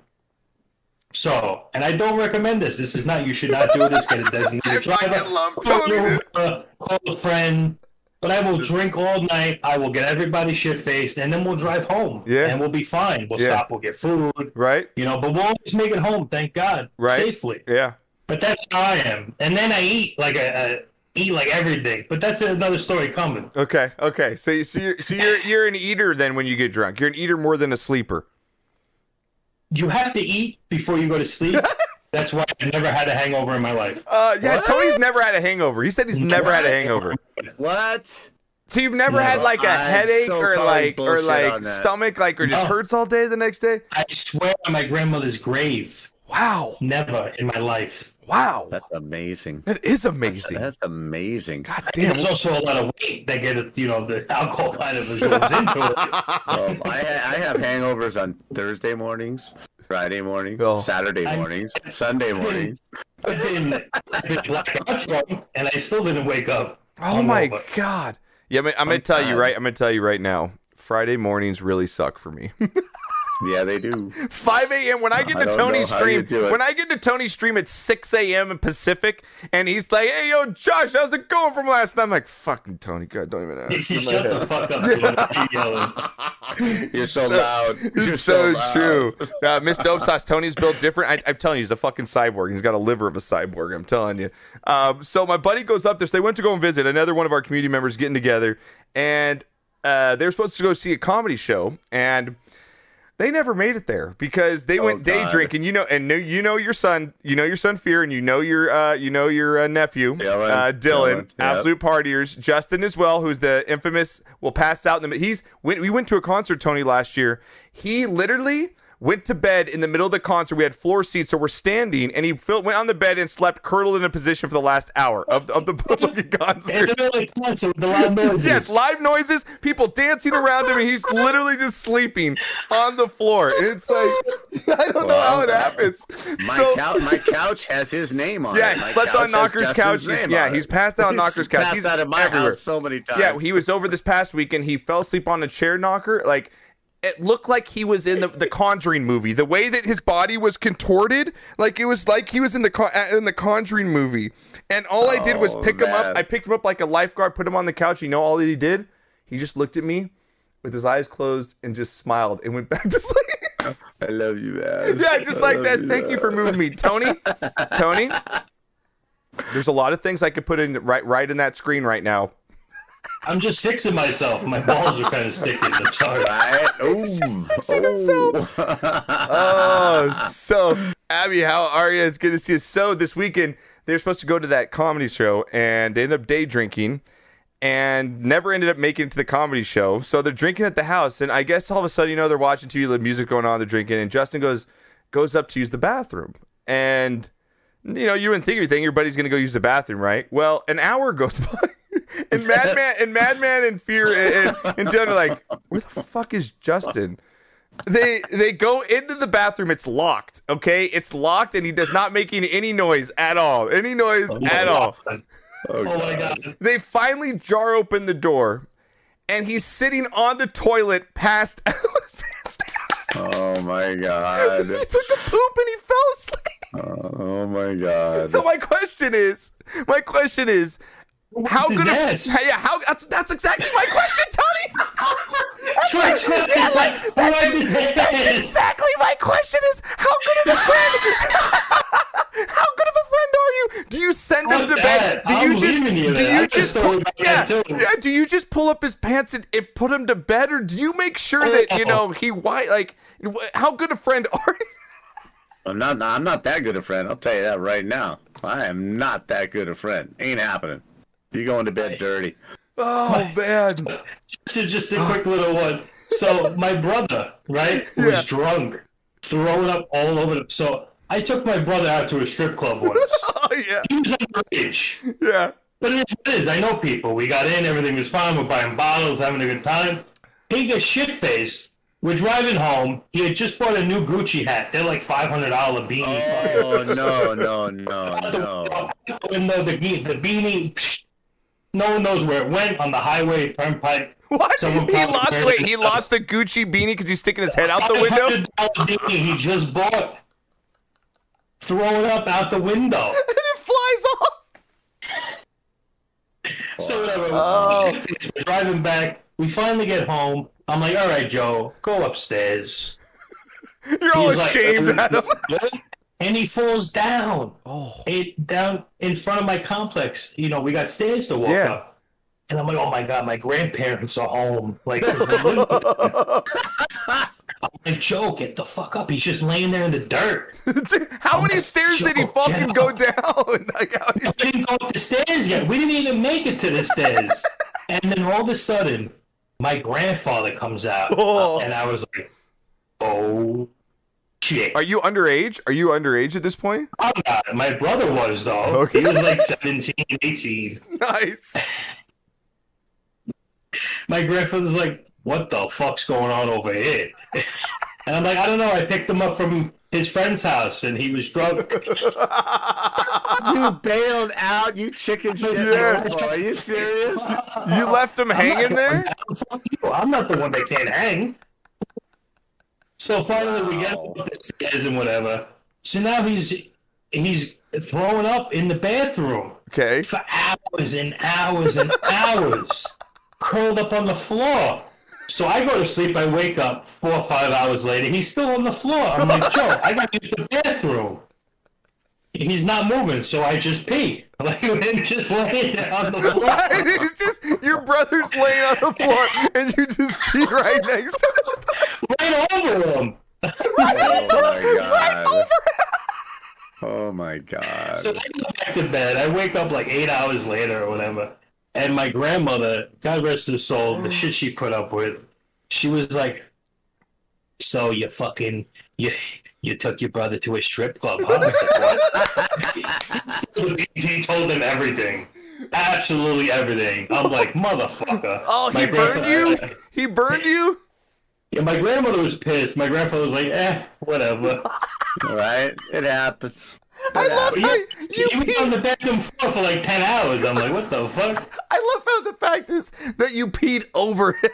So, and I don't recommend this. This is not. You should not do this. Get a designated driver. love Call dude. Call a friend. But I will drink all night. I will get everybody shit faced, and then we'll drive home. Yeah. and we'll be fine. We'll Yeah. stop. We'll get food. Right? You know, but we'll always make it home. Thank God, Right. safely. Yeah. But that's how I am. And then I eat like a, a eat like everything. But that's another story coming. Okay. Okay. So, so you're so you're you're an eater then when you get drunk. You're an eater more than a sleeper. You have to eat before you go to sleep. that's why I never had a hangover in my life. Uh, yeah. What? Tony's never had a hangover. He said he's never had a hangover. What? So you've never had like a I'm headache so or like or like on that. stomach like or just No. hurts all day the next day. I swear on my grandmother's grave. Wow. Never in my life. Wow. That's amazing. That is amazing. that's amazing. God damn. there's also a lot of weight that get you know the alcohol kind of absorbs into it. Um, I, I have hangovers on Thursday mornings, Friday mornings, Oh. Saturday I'm- mornings, Sunday mornings. I've been, I've been blackout drunk and I still didn't wake up. Oh my hungover. god. Yeah, I'm, I'm gonna tell you right. I'm gonna tell you right now. Friday mornings really suck for me. Yeah, they do. 5 a.m. When I get I to don't Tony's stream, do when I get to Tony's stream at 6 a.m. Pacific, and he's like, "Hey, yo, Josh, how's it going from last night?" I'm like, "Fucking Tony, God, don't even ask." Shut the fuck up, Tony. You're so, loud. You're It's so, loud. true. Uh, Miss Dope Sauce, Tony's built different. I, I'm telling you, he's a fucking cyborg. He's got a liver of a cyborg. I'm telling you. Um, so my buddy goes up there. So they went to go and visit another one of our community members getting together, and uh, they were supposed to go see a comedy show, and they never made it there because they went day Oh, God. drinking. You know, and you know your son, you know your son Fear, and you know your uh, you know your uh, nephew Dylan. uh, Dylan, Dylan, yep. absolute partiers. Justin as well, who's the infamous. Will pass out in the. He's we went to a concert Tony last year. He literally went to bed in the middle of the concert. We had floor seats, so we're standing, and he fil- went on the bed and slept curdled in a position for the last hour of the, of the fucking In concert. the middle of the concert with the loud noises. Yes, live noises, people dancing around him, and he's literally just sleeping on the floor. And it's like, I don't know how it happens. My, so, couch, my couch has his name on Yeah, it. Yeah, he My slept on Knocker's couch. He's- yeah, he's passed out on Knocker's couch. He's passed He's out of my everywhere. house so many times. Yeah, he was over this past weekend. He fell asleep on a chair knocker. Like it looked like he was in the, the Conjuring movie. The way that his body was contorted, like it was like he was in the uh, in the Conjuring movie. And all I did was Oh, pick him up. I picked him up like a lifeguard, put him on the couch. You know all that he did? He just looked at me with his eyes closed and just smiled and went back to sleep. I love you, man. yeah, just I like that. Thank you for moving me, Tony. Tony. There's a lot of things I could put in right right in that screen right now. I'm just fixing myself. My balls are kind of sticky. I'm sorry. Right? Ooh. fixing himself. oh, so Abby, how are you? It's good to see you. So this weekend they're supposed to go to that comedy show, and they ended up day drinking, and never ended up making it to the comedy show. So they're drinking at the house, and I guess all of a sudden, you know, they're watching TV, the music going on, they're drinking, and Justin goes goes up to use the bathroom, and you know, you wouldn't think anything. Your buddy's gonna go use the bathroom, right? Well, an hour goes by, and Madman and Madman and Fear and, and, and Dylan are like, "Where the fuck is Justin?" They they go into the bathroom. It's locked. Okay, it's locked, and he does not making any noise at all. Any noise oh at all. Oh my god. They finally jar open the door, and he's sitting on the toilet, past. his pants down. Oh my god. He took a poop and he fell asleep. Oh my god. So my question is, my question is, how good? Of, ass. yeah, how that's that's exactly my question, Tony. Twice, yeah, like, that's, What is that's exactly my question is how good of a friend how good of a friend are you do you send him to bed do you I'm just you do you I just just pull, yeah, yeah do you just pull up his pants and, and put him to bed or do you make sure that you know he why like how good a friend are you I'm not. I'm not that good a friend. I'll tell you that right now. I am not that good a friend. Ain't happening. You going to bed dirty. oh man Just, just a quick little one. So my brother, right, was Yeah. drunk, throwing up all over the. So I took my brother out to a strip club once. oh yeah he was underage, yeah but it is what it is. I know people. We got in, everything was fine. We're buying bottles, having a good time. He gets shit faced. We're driving home. He had just bought a new Gucci hat. They're like five hundred dollar beanie. Oh no no no Out the no. window, out the window, the, the beanie. psh, no one knows where it went on the highway turnpike. what Someone he lost wait it he lost the gucci beanie because he's sticking his head out the window and $500 beanie he just bought. Throw it up out the window. And it flies off So whatever. Oh. We're driving back. We finally get home. I'm like, all right, Joe, go upstairs. you're all He's like, ashamed "Uh, at him And he falls down. oh It down in front of my complex. You know, we got stairs to walk Yeah. up. And I'm like, oh my god, my grandparents are home. Like, I'm like, Joe, get the fuck up. He's just laying there in the dirt. Dude, how many like, stairs did he fucking go down? Like, how many didn't go up the stairs yet. We didn't even make it to the stairs. and then all of a sudden, my grandfather comes out, Oh. and I was like, "Oh shit!" Are you underage? Are you underage at this point? I'm not. My brother was though. Okay. He was like 17, 18. Nice. My grandfather's like, "What the fuck's going on over here?" and I'm like, "I don't know. I picked him up from his friend's house, and he was drunk." You bailed out. You chicken shit. Yeah. Are you serious? You left him hanging there? You. I'm not the one that can't hang. So finally, we get Wow. up the stairs and whatever. So now he's he's throwing up in the bathroom Okay. for hours and hours and hours, curled up on the floor. So I go to sleep. I wake up four or five hours later. He's still on the floor. I'm like, Joe, I got to use the bathroom. He's not moving, so I just pee. Like him just laying there on the floor. it's just your brother's laying on the floor and you just pee right next to him. right over him. Oh my god. Right over him. Oh my god. So I go back to bed. I wake up like eight hours later or whatever. And my grandmother, God rest her soul, the shit she put up with, she was like, So you fucking you you took your brother to a strip club, huh? I said, "What?" he told them everything. Absolutely everything. I'm like, motherfucker. Oh, he burned you? grandfather- He burned you? Yeah, my grandmother was pissed. My grandfather was like, eh, whatever. right? It happens. I love But how yeah, you he was peed. on the bathroom floor for like 10 hours. I'm like, what the fuck? I love how the fact is that you peed over him.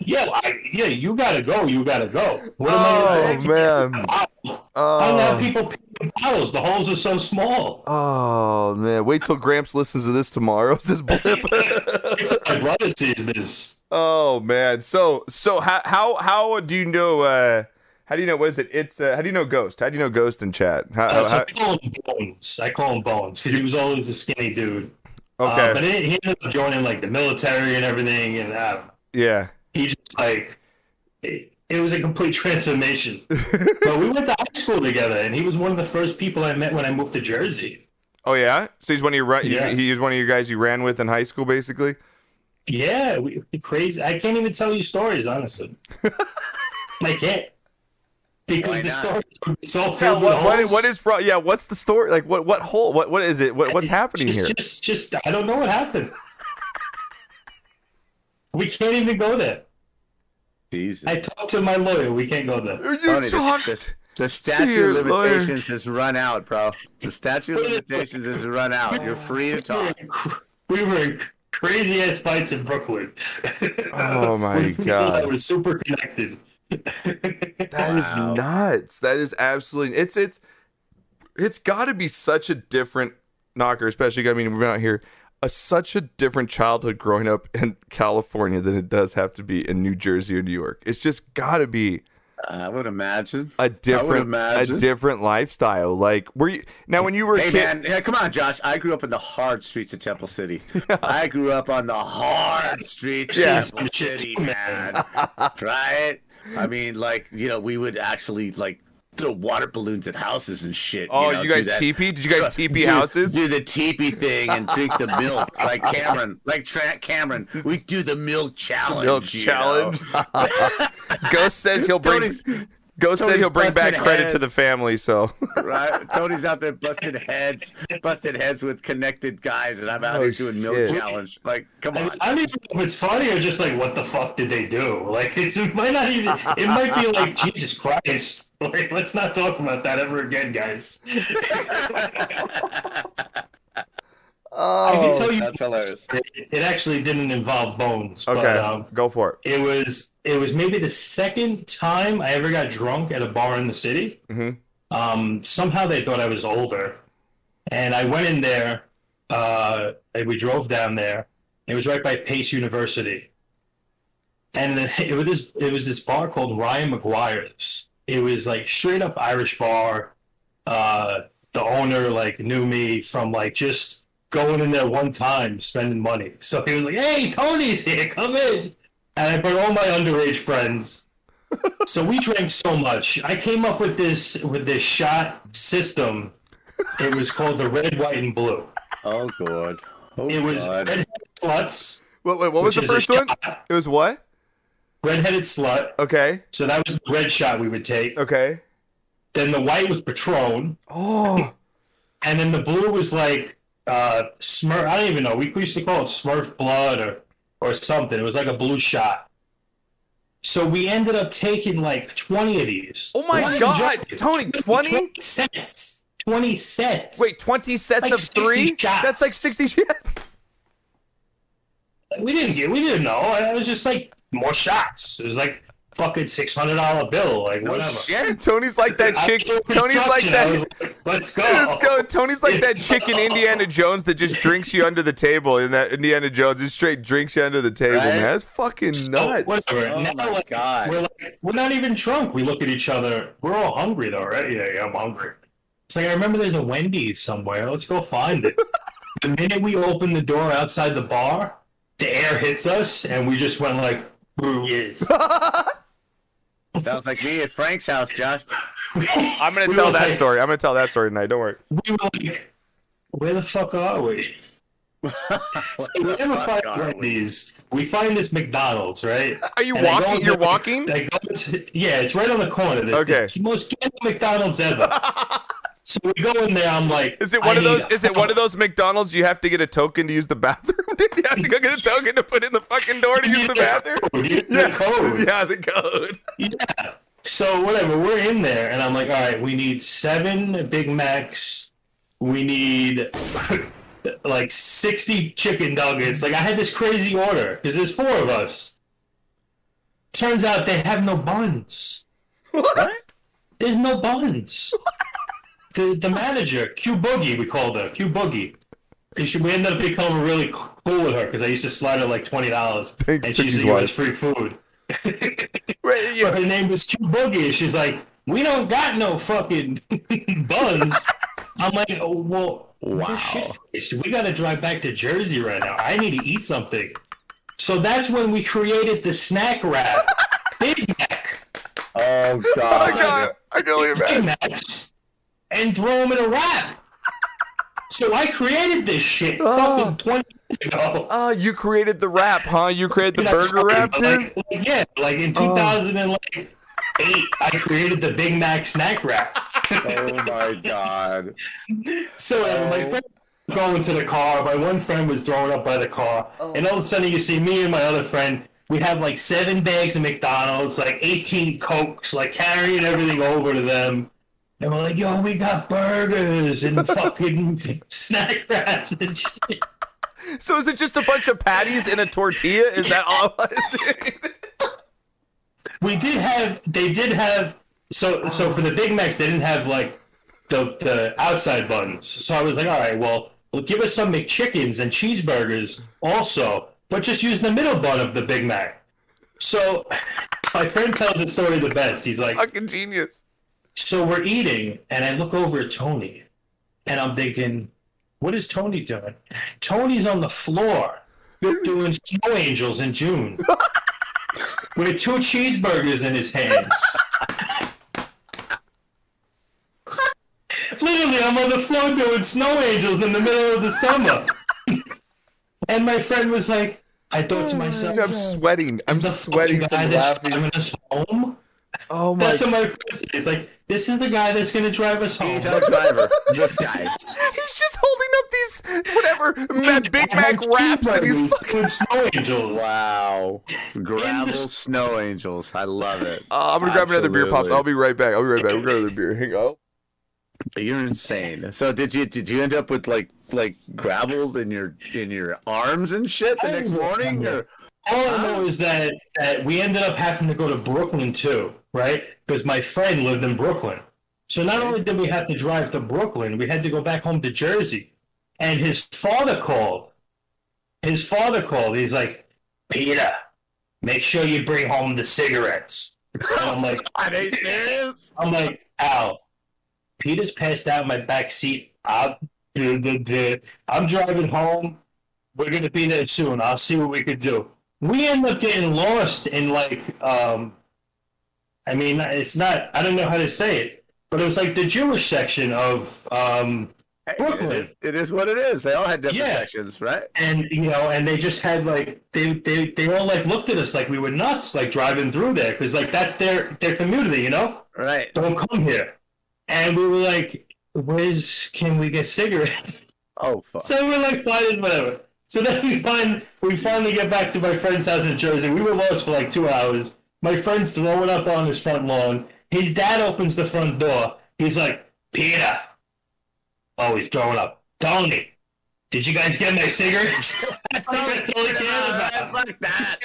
Yeah, I, yeah, you gotta go. You gotta go. What am I Oh man. I don't have Oh. people pee in bottles. The holes are so small. Oh man. Wait till Gramps listens to this tomorrow. This blip. My brother sees this. oh man. So so how how how do you know uh how do you know what is it? It's uh, how do you know Ghost? How do you know Ghost in chat? How, Uh, how- I call him Bones. I call him Bones because he was always a skinny dude. Uh, okay. but he, he ended up joining like the military and everything, and uh, yeah. He just like it, it was a complete transformation. but we went to high school together, and he was one of the first people I met when I moved to Jersey. Oh yeah. So he's one of your run- Yeah. he is one of your guys you ran with in high school basically. Yeah, we, we crazy. I can't even tell you stories, honestly. I can't because Why the not? stories are so Yeah, filled what, with what, holes. what is pro- yeah, what's the story? Like what what hole? What what is it? What what's happening just, here? Just, just, I don't know what happened. We can't even go there. Jesus. I talked to my lawyer. We can't go there. You Tony, the, talked the, the statute your of lawyer. limitations has run out, bro. The statute of limitations has run out. You're oh. free to talk. We were in crazy ass fights in Brooklyn. Oh, my With people God. that were super connected. That is Wow. nuts. That is absolutely it's it's it's got to be such a different knocker, especially I mean we've been out here a such a different childhood growing up in California than it does have to be in New Jersey or New York. It's just got to be I would imagine. a different a different lifestyle. Like were you now when you were a Hey kid? man, yeah, come on, Josh. I grew up in the hard streets of Temple City. I grew up on the hard streets Yeah. of Temple City, man. right? I mean, like you know, we would actually like throw water balloons at houses and shit. Oh, know, you guys that. teepee? Did you guys Do- teepee houses? Do the teepee thing and drink the milk, like Cameron, like Trent Cameron. We do the milk challenge. Milk challenge. Ghost says he'll bring Tony's- Ghost said he'll bring back busting credit to the family, so right? Tony's out there busted heads, busted heads with connected guys, and I'm out Oh, here doing milk shit. challenge. Like, come I, on. I don't even know if it's funny or just like, what the fuck did they do? Like, it's, it might not even, it might be like, Jesus Christ. Like, let's not talk about that ever again, guys. I can tell you, That's hilarious. it, it actually didn't involve bones. okay, But, um, go for it. it was it was maybe the second time I ever got drunk at a bar in the city. Mhm. Um, somehow they thought I was older, and I went in there. Uh, and we drove down there. It was right by Pace University, and then it was this it was this bar called Ryan Maguire's. It was like straight up Irish bar. Uh, the owner like knew me from like just going in there one time spending money. So he was like, "Hey, Tony's here, come in." And I brought all my underage friends. so we drank so much. I came up with this with this shot system. It was called the red, white, and blue. Oh, God. Oh, It was God. redheaded sluts. Wait, wait, what was the which is a first one? shot. It was what? Redheaded slut. Okay, So that was the red shot we would take. okay. Then the white was Patron, Oh, and then the blue was like uh, Smurf. I don't even know. We used to call it Smurf blood or or something. It was like a blue shot. So we ended up taking like twenty of these. oh my God. Tony, twenty? sets. Twenty sets. Wait, twenty sets Like of 60 three? shots. That's like sixty shots. we didn't get. We didn't know. It was just like more shots. It was like fucking six hundred dollar bill, like whatever. Shit, Tony's like that I chick. Tony's like that. like, Let's go. Let's go. Tony's like that chick in Indiana Jones that just drinks you under the table. In that Indiana Jones, just straight drinks you under the table, Right? man. That's fucking So, nuts. whatever. Oh now, my like, God. we're like, we're not even drunk. We look at each other. We're all hungry though, right? Yeah, yeah, I'm hungry. It's like I remember there's a Wendy's somewhere. Let's go find it. the minute we open the door outside the bar, the air hits us, and we just went like, "Ooh, yes." Sounds like me at Frank's house, Josh. I'm gonna We tell were that like- story. I'm gonna tell that story tonight. Don't worry. we were like, where the fuck are we? so we the never fuck find are we? Wendy's. We find this McDonald's, right? Are you And I go walking? into You're the- walking. I go to, yeah, it's right on the corner. This Okay. the most ghetto McDonald's ever. So we go in there. I'm like, Is it one I of those? Is it one of those McDonald's you have to get a token to use the bathroom? you have to go get a token to put in the fucking door to use the bathroom. code. You need a Yeah, code. yeah, the code. Yeah. So whatever, we're in there, and I'm like, all right, we need seven Big Macs. We need like sixty chicken nuggets. Like I had this crazy order because there's four of us. Turns out they have no buns. What? There's no buns. The the manager, Q Boogie, we called her Q Boogie. 'Cause she- We ended up becoming really cool with her because I used to slide her like twenty dollars, and she used to give us free food. Wait, you- But her name was Q Boogie, and she's like, "We don't got no fucking buns." I'm like, oh, "Well, Wow. wow. shit face. We got to drive back to Jersey right now. I need to eat something." So that's when we created the snack wrap, Big Mac, Oh I oh, God. I can only Big imagine. Macs, and throw them in a wrap. So I created this shit Oh. fucking 20 years ago. Oh, you created the wrap, huh? You created the Not burger twenty, wrap, but dude. Like, like, yeah, like in Oh. 2008, I created the Big Mac snack wrap. Oh my God. So uh, my Oh. friend was going to the car. My one friend was thrown up by the car, and all of a sudden you see me and my other friend. We have like seven bags of McDonald's, like 18 Cokes, like carrying everything over to them. And we're like, yo, we got burgers and fucking snack wraps and shit. So is it just a bunch of patties in a tortilla? Is that all? We did have, they did have, so so for the Big Macs, they didn't have like the the outside buns. So I was like, all right, well, well, give us some McChickens and cheeseburgers also, but just use the middle bun of the Big Mac. So my friend tells the story the best. He's like, Fucking genius. So we're eating, and I look over at Tony, and I'm thinking, what is Tony doing? Tony's on the floor doing snow angels in June with two cheeseburgers in his hands. Literally, I'm on the floor doing snow angels in the middle of the summer. and my friend was like, I thought to myself, I'm sweating. I'm sweating from laughing. driving us home. Oh my! That's what my friend said. He's like, this is the guy that's gonna drive us home. He's our driver. This guy. He's just holding up these whatever Ma- Big I Mac wraps, and he's cheeseburgers fucking. snow angels. Wow. Gravel s- snow angels. I love it. Uh, I'm gonna grab another beer, pops. I'll be right back. I'll be right back. We'll grab another beer. Hang on. You're insane. So did you did you end up with like like gravel in your in your arms and shit the I next morning? Or All I know is that, that we ended up having to go to Brooklyn too, right? Because my friend lived in Brooklyn. So not only did we have to drive to Brooklyn, we had to go back home to Jersey. And his father called. His father called. He's like, Peter, make sure you bring home the cigarettes. And I'm like, are they serious? I'm like, Al, Peter's passed out in my back seat. I'm, I'm driving home. We're gonna be there soon. I'll see what we could do. We end up getting lost in like, um, I mean, it's not. I don't know how to say it, but it was like the Jewish section of, um, Brooklyn. It is, it is what it is. They all had different Yeah. sections, right? and you know, and they just had like they they they all like looked at us like we were nuts, like driving through there because like that's their their community, you know. Right. don't come here. And we were like, where's, can we get cigarettes? Oh fuck. So we're like, fine, it's whatever. So then we find, we finally get back to my friend's house in Jersey. We were lost for like two hours. My friend's throwing up on his front lawn. His dad opens the front door. He's like, Peter. Oh, he's throwing up. Tony. Did you guys get my cigarettes? That's all about. Fuck that.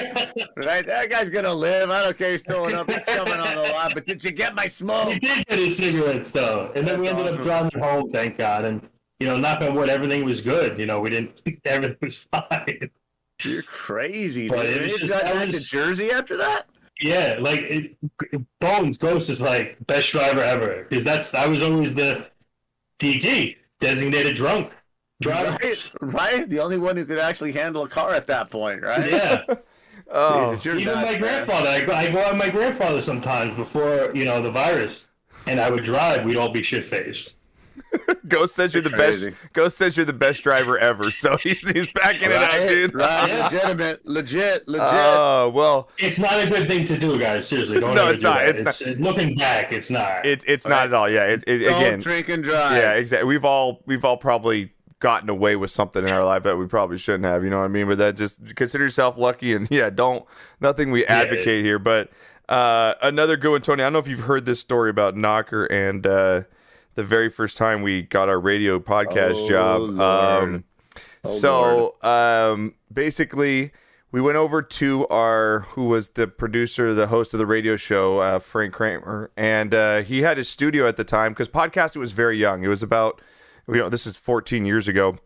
right, that guy's gonna live. I don't care. He's throwing up. He's coming on the line. But did you get my smoke? He did get his cigarettes though, and then we That's ended up driving home. Thank God, and you know, knock on wood, everything was good. You know, we didn't. Everything was fine. You're crazy. But dude. it was You just- got that back was- to Jersey after that. Yeah, like it, Bones Ghost is like best driver ever because that's I was always the DG designated drunk driver. Right, right. The only one who could actually handle a car at that point, right? Yeah, Oh, Jesus, you're even nuts, my man. grandfather. I go, I go out my grandfather sometimes before you know the virus, and I would drive. We'd all be shit faced. Ghost says you're the Crazy. best. Ghost says you're the best driver ever. So he's he's backing it Right, up, dude. right, legitimate, legit, legit. Oh well, It's not a good thing to do, guys. Seriously, don't No, ever it's do not. that. It's It's, looking back, it's not. it's it's not Right. at all. Yeah, it, it, Don't again. drink and drive. Yeah, exactly. We've all we've all probably gotten away with something in our life that we probably shouldn't have. You know what I mean? But that just consider yourself lucky, and yeah, don't nothing we advocate here. But uh, another good one, Tony. I don't know if you've heard this story about Knocker and uh, the very first time we got our radio podcast Oh, job. Um, Oh, so um, basically, we went over to our who was the producer, the host of the radio show, uh, Frank Kramer, and uh, he had his studio at the time because podcasting was very young. It was about you know this is 14 years ago,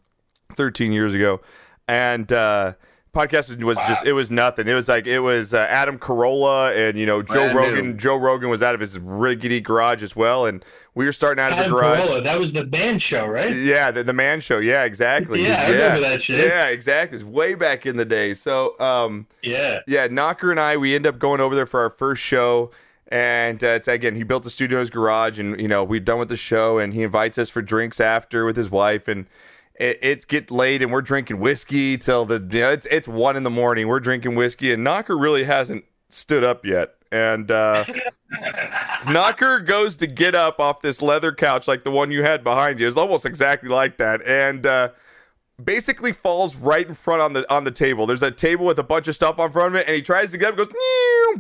13 years ago, and uh, podcasting was just it was nothing. It was like it was uh, Adam Carolla and you know Joe Brand Rogan. new. Joe Rogan was out of his rickety garage as well, and we were starting out of the garage. Carolla, that was the man show, right? Yeah, the, the man show. Yeah, exactly. Yeah, I remember that shit. Yeah, exactly. It's way back in the day. So, um, Yeah. yeah, Knocker and I, we end up going over there for our first show. And uh, it's again, he built the studio in his garage, and you know we're done with the show, and he invites us for drinks after with his wife, and it, it's get late, and we're drinking whiskey till the you know it's it's one in the morning. We're drinking whiskey, and Knocker really hasn't stood up yet, and uh, Knocker goes to get up off this leather couch like the one you had behind you. It's almost exactly like that, and uh, basically falls right in front on the on the table. There's a table with a bunch of stuff on front of it, and he tries to get up, goes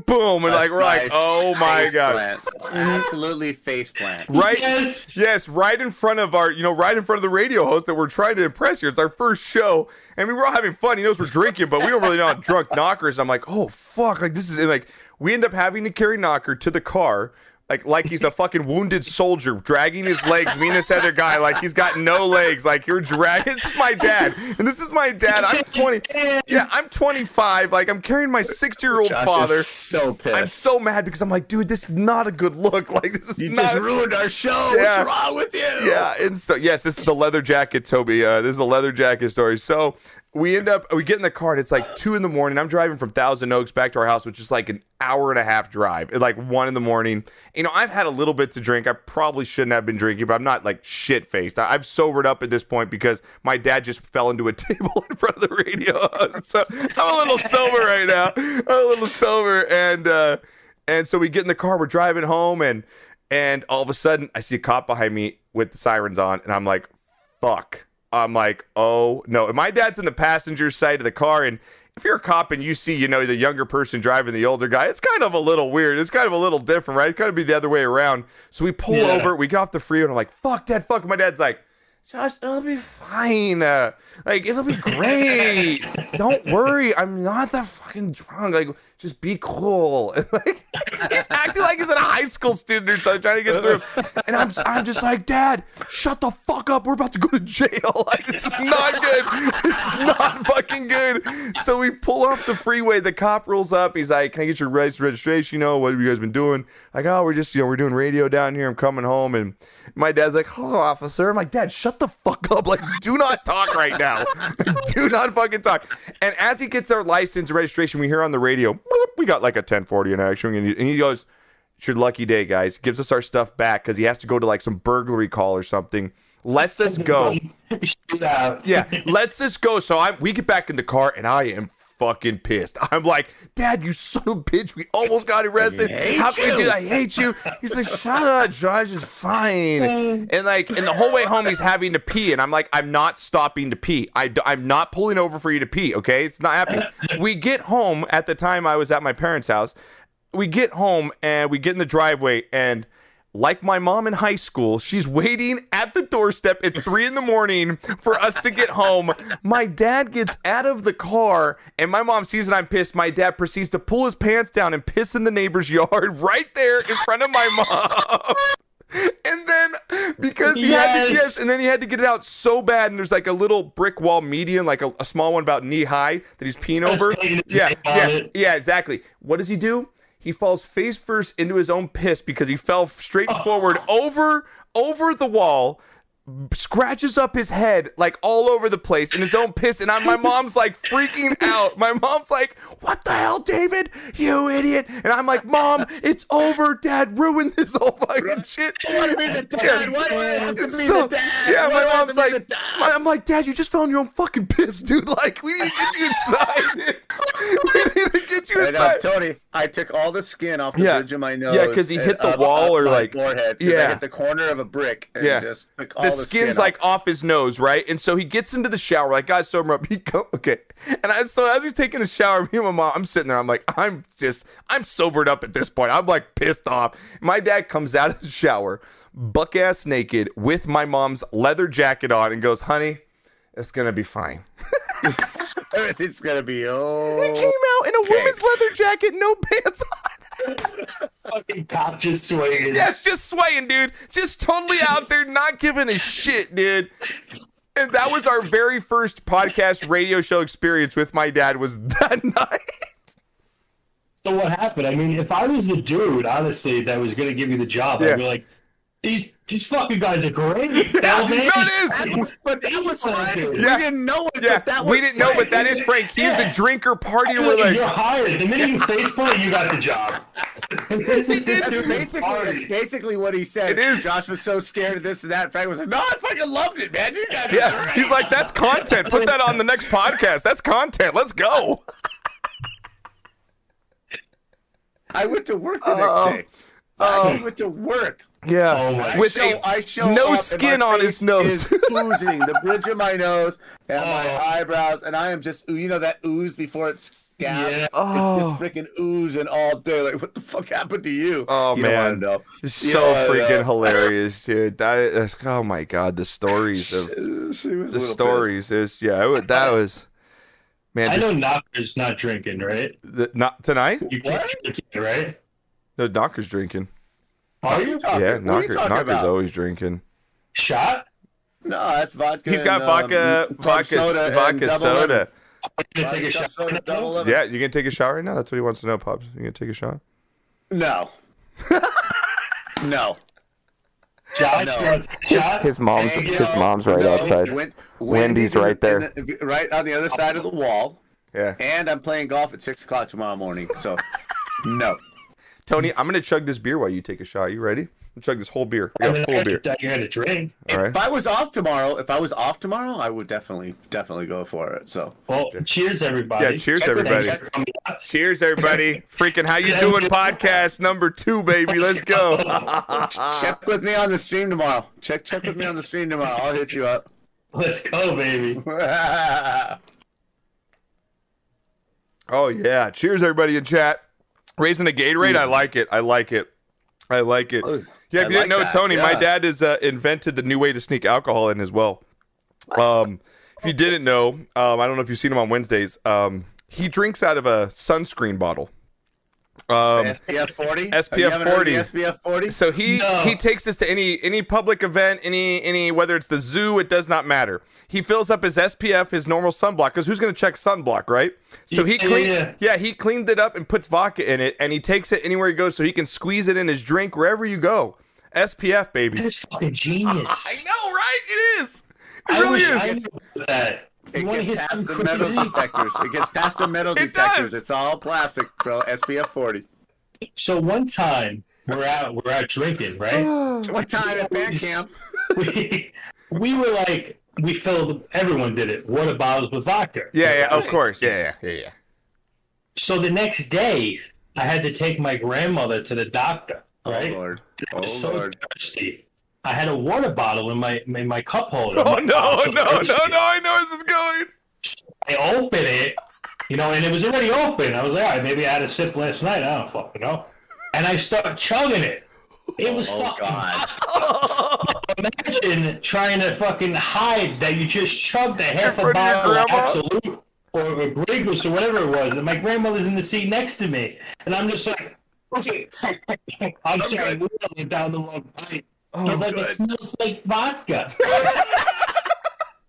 boom, and like we're like, Nice. oh my Face god, plant. Absolutely face plant. right? Yes. Yes, right in front of our, you know, right in front of the radio host that we're trying to impress here. It's our first show. and we were all having fun. He knows we're drinking, but we don't really know how drunk Knocker is. I'm like, oh fuck, like this is and, like we end up having to carry Knocker to the car. Like, like he's a fucking wounded soldier, dragging his legs. Me and this other guy, like he's got no legs. Like you're dragging. This is my dad, and this is my dad. I'm 20. Yeah, I'm 25. Like I'm carrying my 60 year old Josh father. is so pissed. I'm so mad because I'm like, dude, this is not a good look. Like this is you not. just ruined our show. Yeah. What's wrong with you? Yeah, and so yes, this is the leather jacket, Toby. Uh, this is the leather jacket story. So we end up we get in the car and it's like two in the morning. I'm driving from Thousand Oaks back to our house, which is like an hour and a half drive. At like one in the morning. You know, I've had a little bit to drink. I probably shouldn't have been drinking, but I'm not like shit faced. I've sobered up at this point because my dad just fell into a table in front of the radio. so I'm a little sober right now. I'm a little sober, and uh, and so we get in the car. We're driving home, and and all of a sudden I see a cop behind me with the sirens on, and I'm like, fuck. I'm like, oh no. And my dad's in the passenger side of the car, and if you're a cop and you see, you know, the younger person driving the older guy, it's kind of a little weird. It's kind of a little different, right? It kind of be the other way around. So we pull Yeah. over, we get off the freeway, and I'm like, fuck, dad, fuck. My dad's like, Josh, it'll be fine. Uh, like, it'll be great. Don't worry. I'm not that fucking drunk. Like, just be cool. And, like, he's acting like he's a high school student or something, trying to get through. And I'm, I'm just like, Dad, shut the fuck up. We're about to go to jail. Like, this is not good. This is not fucking good. So we pull off the freeway. The cop rolls up. He's like, Can I get your registration? You know, what have you guys been doing? Like, oh, we're just, you know, we're doing radio down here. I'm coming home. And my dad's like, Hello, officer. I'm like, Dad, shut the fuck up. Like, do not talk right now. do not fucking talk. And as he gets our license and registration, we hear on the radio, we got like a 1040 in action. And he- goes, It's your lucky day, guys. He Gives us our stuff back because he has to go to like some burglary call or something. Lets us go. Yeah, lets us go. So I we get back in the car and I am fucking pissed. I'm like, Dad, you son of a bitch, we almost got arrested. How can we you." do that? I hate you. He's like, shut up, Josh is fine. And like, and the whole way home, he's having to pee, and I'm like, I'm not stopping to pee. I, I, am not pulling over for you to pee. Okay, it's not happening. we get home at the time I was at my parents' house. We get home and we get in the driveway and like my mom in high school, she's waiting at the doorstep at three in the morning for us to get home. My dad gets out of the car, and my mom sees that I'm pissed. My dad proceeds to pull his pants down and piss in the neighbor's yard right there in front of my mom. And then because he had to Yes. yes, and then he had to get it out so bad, and there's like a little brick wall median, like a, a small one about knee high that he's peeing over. Yeah, yeah, yeah, exactly. What does he do? He falls face first into his own piss because he fell straight forward over over the wall, scratches up his head like all over the place in his own piss, and I, my mom's like freaking out. My mom's like, "What the hell, David? You idiot!" And I'm like, "Mom, it's over. Dad ruined this whole fucking shit." What do you mean the dad? Why do I have to It's be so- the dad? Yeah, Why my do mom's like, my- I'm like, Dad, you just fell in your own fucking piss, dude. Like, we need to get you inside. we need to get you And, uh, inside. Tony, I took all the skin off the Yeah. bridge of my nose. Yeah, because he hit the up- wall up or, like- forehead. Yeah. Hit the corner of a brick. And Yeah. just the the, skin's skin like off his nose, right? And so he gets into the shower, like, guys, sober up. He go, okay. And I, so as he's taking a shower, me and my mom, I'm sitting there. I'm like, I'm just, I'm sobered up at this point. I'm like pissed off. My dad comes out of the shower, buck ass naked, with my mom's leather jacket on, and goes, honey, it's gonna be fine. Everything's gonna be He oh. came out in a woman's leather jacket, no pants on. Fucking cop just swaying. Yes, just swaying, dude. Just totally out there, not giving a shit, dude. And that was our very first podcast radio show experience with my dad. Was that night? So what happened? I mean, if I was the dude, honestly, that was going to give me the job, Yeah. I'd be like, these these fucking guys are great. Man. it is. But that was Frank. Yeah. We didn't know it. Yeah, that we didn't know, but that Frank. is Frank. He was a drinker. You're, We're like, you're hired. The minute you face plant, you got the job. this is this That's dude basically, basically what he said. It is. Josh was so scared of this and that. Frank was like, "No, I fucking loved it, man. You guys yeah. great." He's like, that's content. Put that on the next podcast. That's content. Let's go. I went to work the next day. I um, went to work. Yeah, Oh my with show, a show no skin on his nose. oozing the bridge of my nose and my Oh. eyebrows, and I am just you know that ooze before it's. Yeah. It's Oh. just freaking oozing all day. Like, what the fuck happened to you? Oh, you man. It's so don't freaking hilarious, dude. That is, oh my god, the stories of She was a the stories is yeah. It, that was man. I know Just, Knocker's not drinking, right? the, not tonight. You can't drink right? No, Knocker's drinking. Are you? talking- yeah, what are you Knocker, talking Knocker's about? always drinking. Shot? No, that's vodka. He's got and, vodka, um, vodka, soda vodka double soda. lemon. Vodka take a shot. soda, double. Yeah, you gonna take a shower right now? That's what he wants to know, pops. You gonna take a shot? No. no. Shot? No. You wanna take a shot? His mom's Hey, his yo, mom's right no, outside. Wen- Wendy's in right the- there. the- right on the other side of the wall. Yeah. And I'm playing golf at six o'clock tomorrow morning. So, no. Tony, I'm gonna chug this beer while you take a shot. You ready? I'm gonna chug this whole beer. I We mean, got I full beer. gotta, I gotta drink. All right. If I was off tomorrow, if I was off tomorrow, I would definitely, definitely go for it. So, Well, cheers, everybody. Yeah, cheers, Check everybody. them, check- Coming up. Cheers, everybody. Freaking how you doing? Podcast number two, baby. Let's go. check with me on the stream tomorrow. Check, check with me on the stream tomorrow. I'll hit you up. Let's go, baby. Oh yeah. Cheers, everybody in chat. Raising a Gatorade. I like it. I like it. I like it. Oh, Yeah, if I you didn't know, that, Tony, my dad has uh, invented the new way to sneak alcohol in as well. Um, if you didn't know, um, I don't know if you've seen him on Wednesdays. Um, he drinks out of a sunscreen bottle. Um, SPF 40? SPF 40. SPF 40? so he No. he takes this to any any public event, any any whether it's the zoo, it does not matter. He fills up his SPF, his normal sunblock, because who's going to check sunblock, right? So he Yeah, yeah, cleaned, yeah. yeah, he cleaned it up and puts vodka in it, and he takes it anywhere he goes, so he can squeeze it in his drink wherever you go. SPF, baby. That's fucking genius. I know, right? It is. It I really wish is. I knew that. It You want to hear gets past some the metal detectors. It gets past the metal It detectors. does. It's all plastic, bro. SPF 40. So one time we're out, we're out drinking, right? What time at band camp? we, we were like, we filled. Everyone did it. Water bottles with vodka. Yeah, yeah, of course. Yeah, yeah, yeah, yeah. So the next day, I had to take my grandmother to the doctor. Oh, right? Oh, Lord. Oh, so Lord. thirsty. I had a water bottle in my in my cup holder. Oh I'm no, no, no, no! I know where this is going. I open it, you know, and it was already open. I was like, all right, maybe I had a sip last night. I don't fucking know. And I start chugging it. It was Oh fucking. God! Imagine trying to fucking hide that you just chugged a half a front of your bottle of grandma? Absolut or a Grey or whatever it was, and my grandmother's in the seat next to me, and I'm just like, okay, I'm sorry, wheeling down the long pipe. Oh, I'm like, it smells like vodka.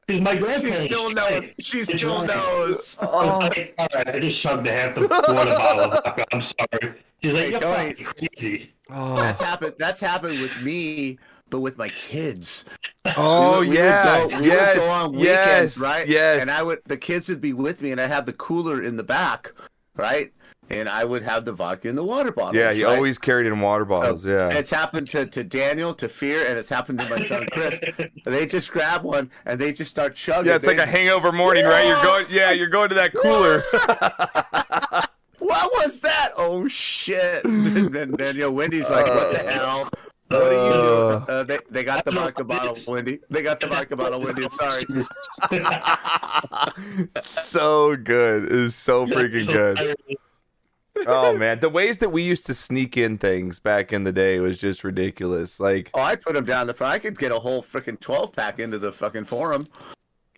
Because my She still knows. She still right. knows. I was like, all right, I just chugged a half the water bottle of vodka. I'm sorry. She's like, Hey, you're Tony. fucking crazy. Oh. That's happened. That's happened with me, but with my kids. Oh We would- we would yeah, go- we would yes, go on weekends, yes, right? yes. And I would, the kids would be with me, and I'd have the cooler in the back, right? And I would have the vodka in the water bottles. yeah, he right? always carried in water bottles. So, yeah. It's happened to, to Daniel, to Fear, and it's happened to my son Chris. they just grab one and they just start chugging. Yeah, it's like They- a hangover morning, right? You're going, yeah, you're going to that cooler. What was that? Oh shit! and then Daniel Wendy's like, "What the hell? What are you doing?" Uh, they they got the vodka bottle, Wendy. They got the vodka bottle, Wendy. Sorry. so good. It is so freaking good. Oh man, the ways that we used to sneak in things back in the day was just ridiculous. Like Oh, I put them down the front. I could get a whole freaking twelve pack into the fucking forum.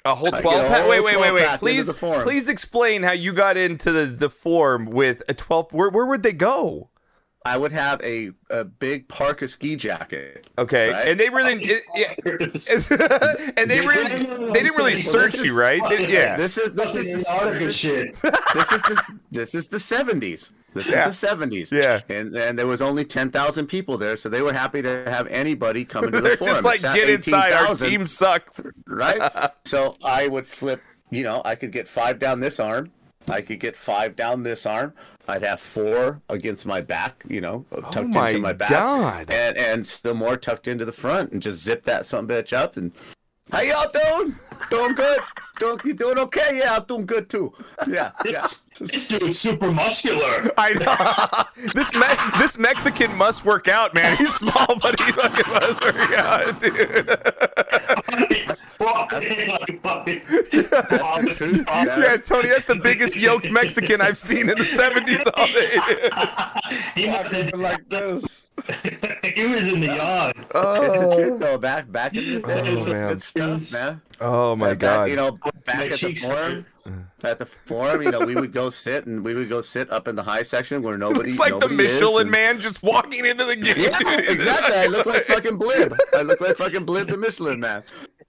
a whole twelve pack. Wait, wait, wait, wait. Please, please explain how you got into the the form with a twelve. Where where would they go? I would have a, a big parka ski jacket. Okay, Right. and they really, oh, it, yeah, and they really, they didn't really search you, right? They- yeah, This is this is the, this, shit. this is the, this is the seventies. This Yeah. is the seventies. Yeah. And and there was only ten thousand people there, so they were happy to have anybody come into the they're forum. just like, It's at get inside. Our team sucks. right? so I would slip, you know, I could get five down this arm. I could get five down this arm. I'd have four against my back, you know, uh, oh tucked Oh my into my back. God. And and still more tucked into the front and just zip that some bitch up and how y'all doing? Doing good? Doing you doing okay? Yeah, I'm doing good too. Yeah. Yeah. This, this dude's super muscular. I know this Me- this Mexican must work out, man. He's small, but he fucking must work out, dude. The truth, man. Yeah, Tony, that's the biggest yoked Mexican I've seen in the '70s all day. he must have been like this. he was in the yard. It's the Oh, truth though. Back back in the day, Oh, it's man. good stuff, man. oh my Back- God! You know, My back at the cheeks forum, Uh. at the forum, you know, we would go sit and we would go sit up in the high section where nobody. it's like the nobody is, Michelin and- man just walking into the game. Yeah, dude. exactly. I look like fucking Blip. I look like fucking Blip the Michelin man.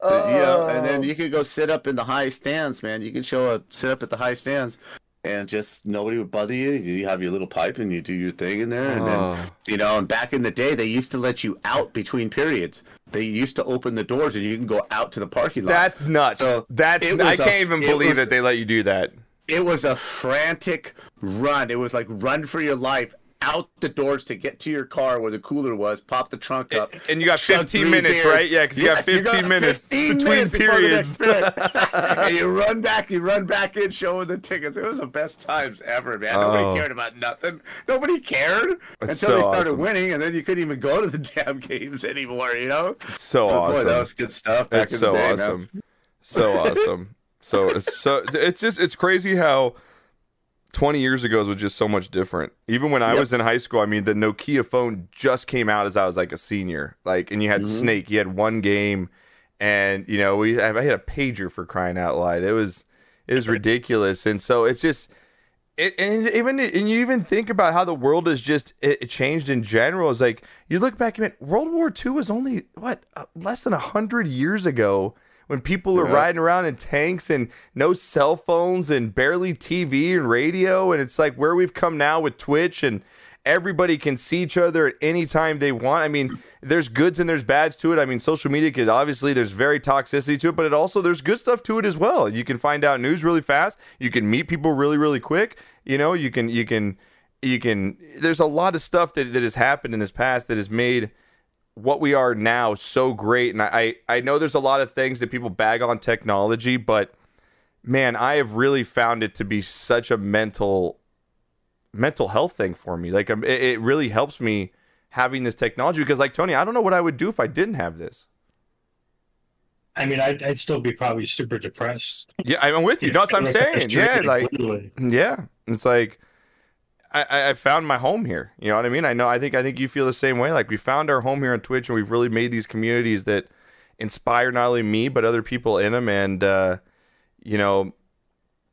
you know, and Oh. then you could go sit up in the high stands, man. You could show up, sit up at the high stands, and just nobody would bother you. You have your little pipe and you do your thing in there, and Oh. then you know. And back in the day, they used to let you out between periods. They used to open the doors and you can go out to the parking lot. That's nuts. So, That's it I was a- can't even believe was- that they let you do that. it was a frantic run. It was like run for your life out the doors to get to your car where the cooler was, pop the trunk up. And you got 15 minutes, beers. right? Yeah, 'cause you got 15 minutes 15 between minutes before the next periods. and you run back, you run back in showing the tickets. It was the best times ever, man. Oh. Nobody cared about nothing. Nobody cared That's until they started awesome. winning, and then you couldn't even go to the damn games anymore, you know? So But awesome. boy, that was good stuff back it's in so the day, awesome. man. So awesome. So it's so it's just it's crazy how 20 years ago was just so much different. Even when I Yep. was in high school, I mean the Nokia phone just came out as I was like a senior. Like and you had Mhm. Snake, you had one game and you know, we I had a pager for crying out loud. It was it was ridiculous. And so it's just it, and even and you even think about how the world has just it, changed in general. It's like you look back, man. World War II was only what uh, less than a hundred years ago when people are Yeah. riding around in tanks and no cell phones and barely TV and radio. And it's like where we've come now with Twitch and everybody can see each other at any time they want. I mean, there's goods and there's bads to it. I mean, social media could obviously there's very toxicity to it, but it also there's good stuff to it as well. You can find out news really fast. You can meet people really, really quick. You know, you can you can you can there's a lot of stuff that, that has happened in this past that has made what we are now so great. And I, I know there's a lot of things that people bag on technology, but man, I have really found it to be such a mental mental health thing for me. Like um, it, it really helps me having this technology because like Tony, I don't know what I would do if I didn't have this. I mean, I'd, I'd still be probably super depressed. Yeah, I'm with you. That's what I'm saying. Yeah, like yeah. It's like I, I found my home here. You know what I mean? I know. I think. I think you feel the same way. Like we found our home here on Twitch, and we've really made these communities that inspire not only me but other people in them. And uh, you know,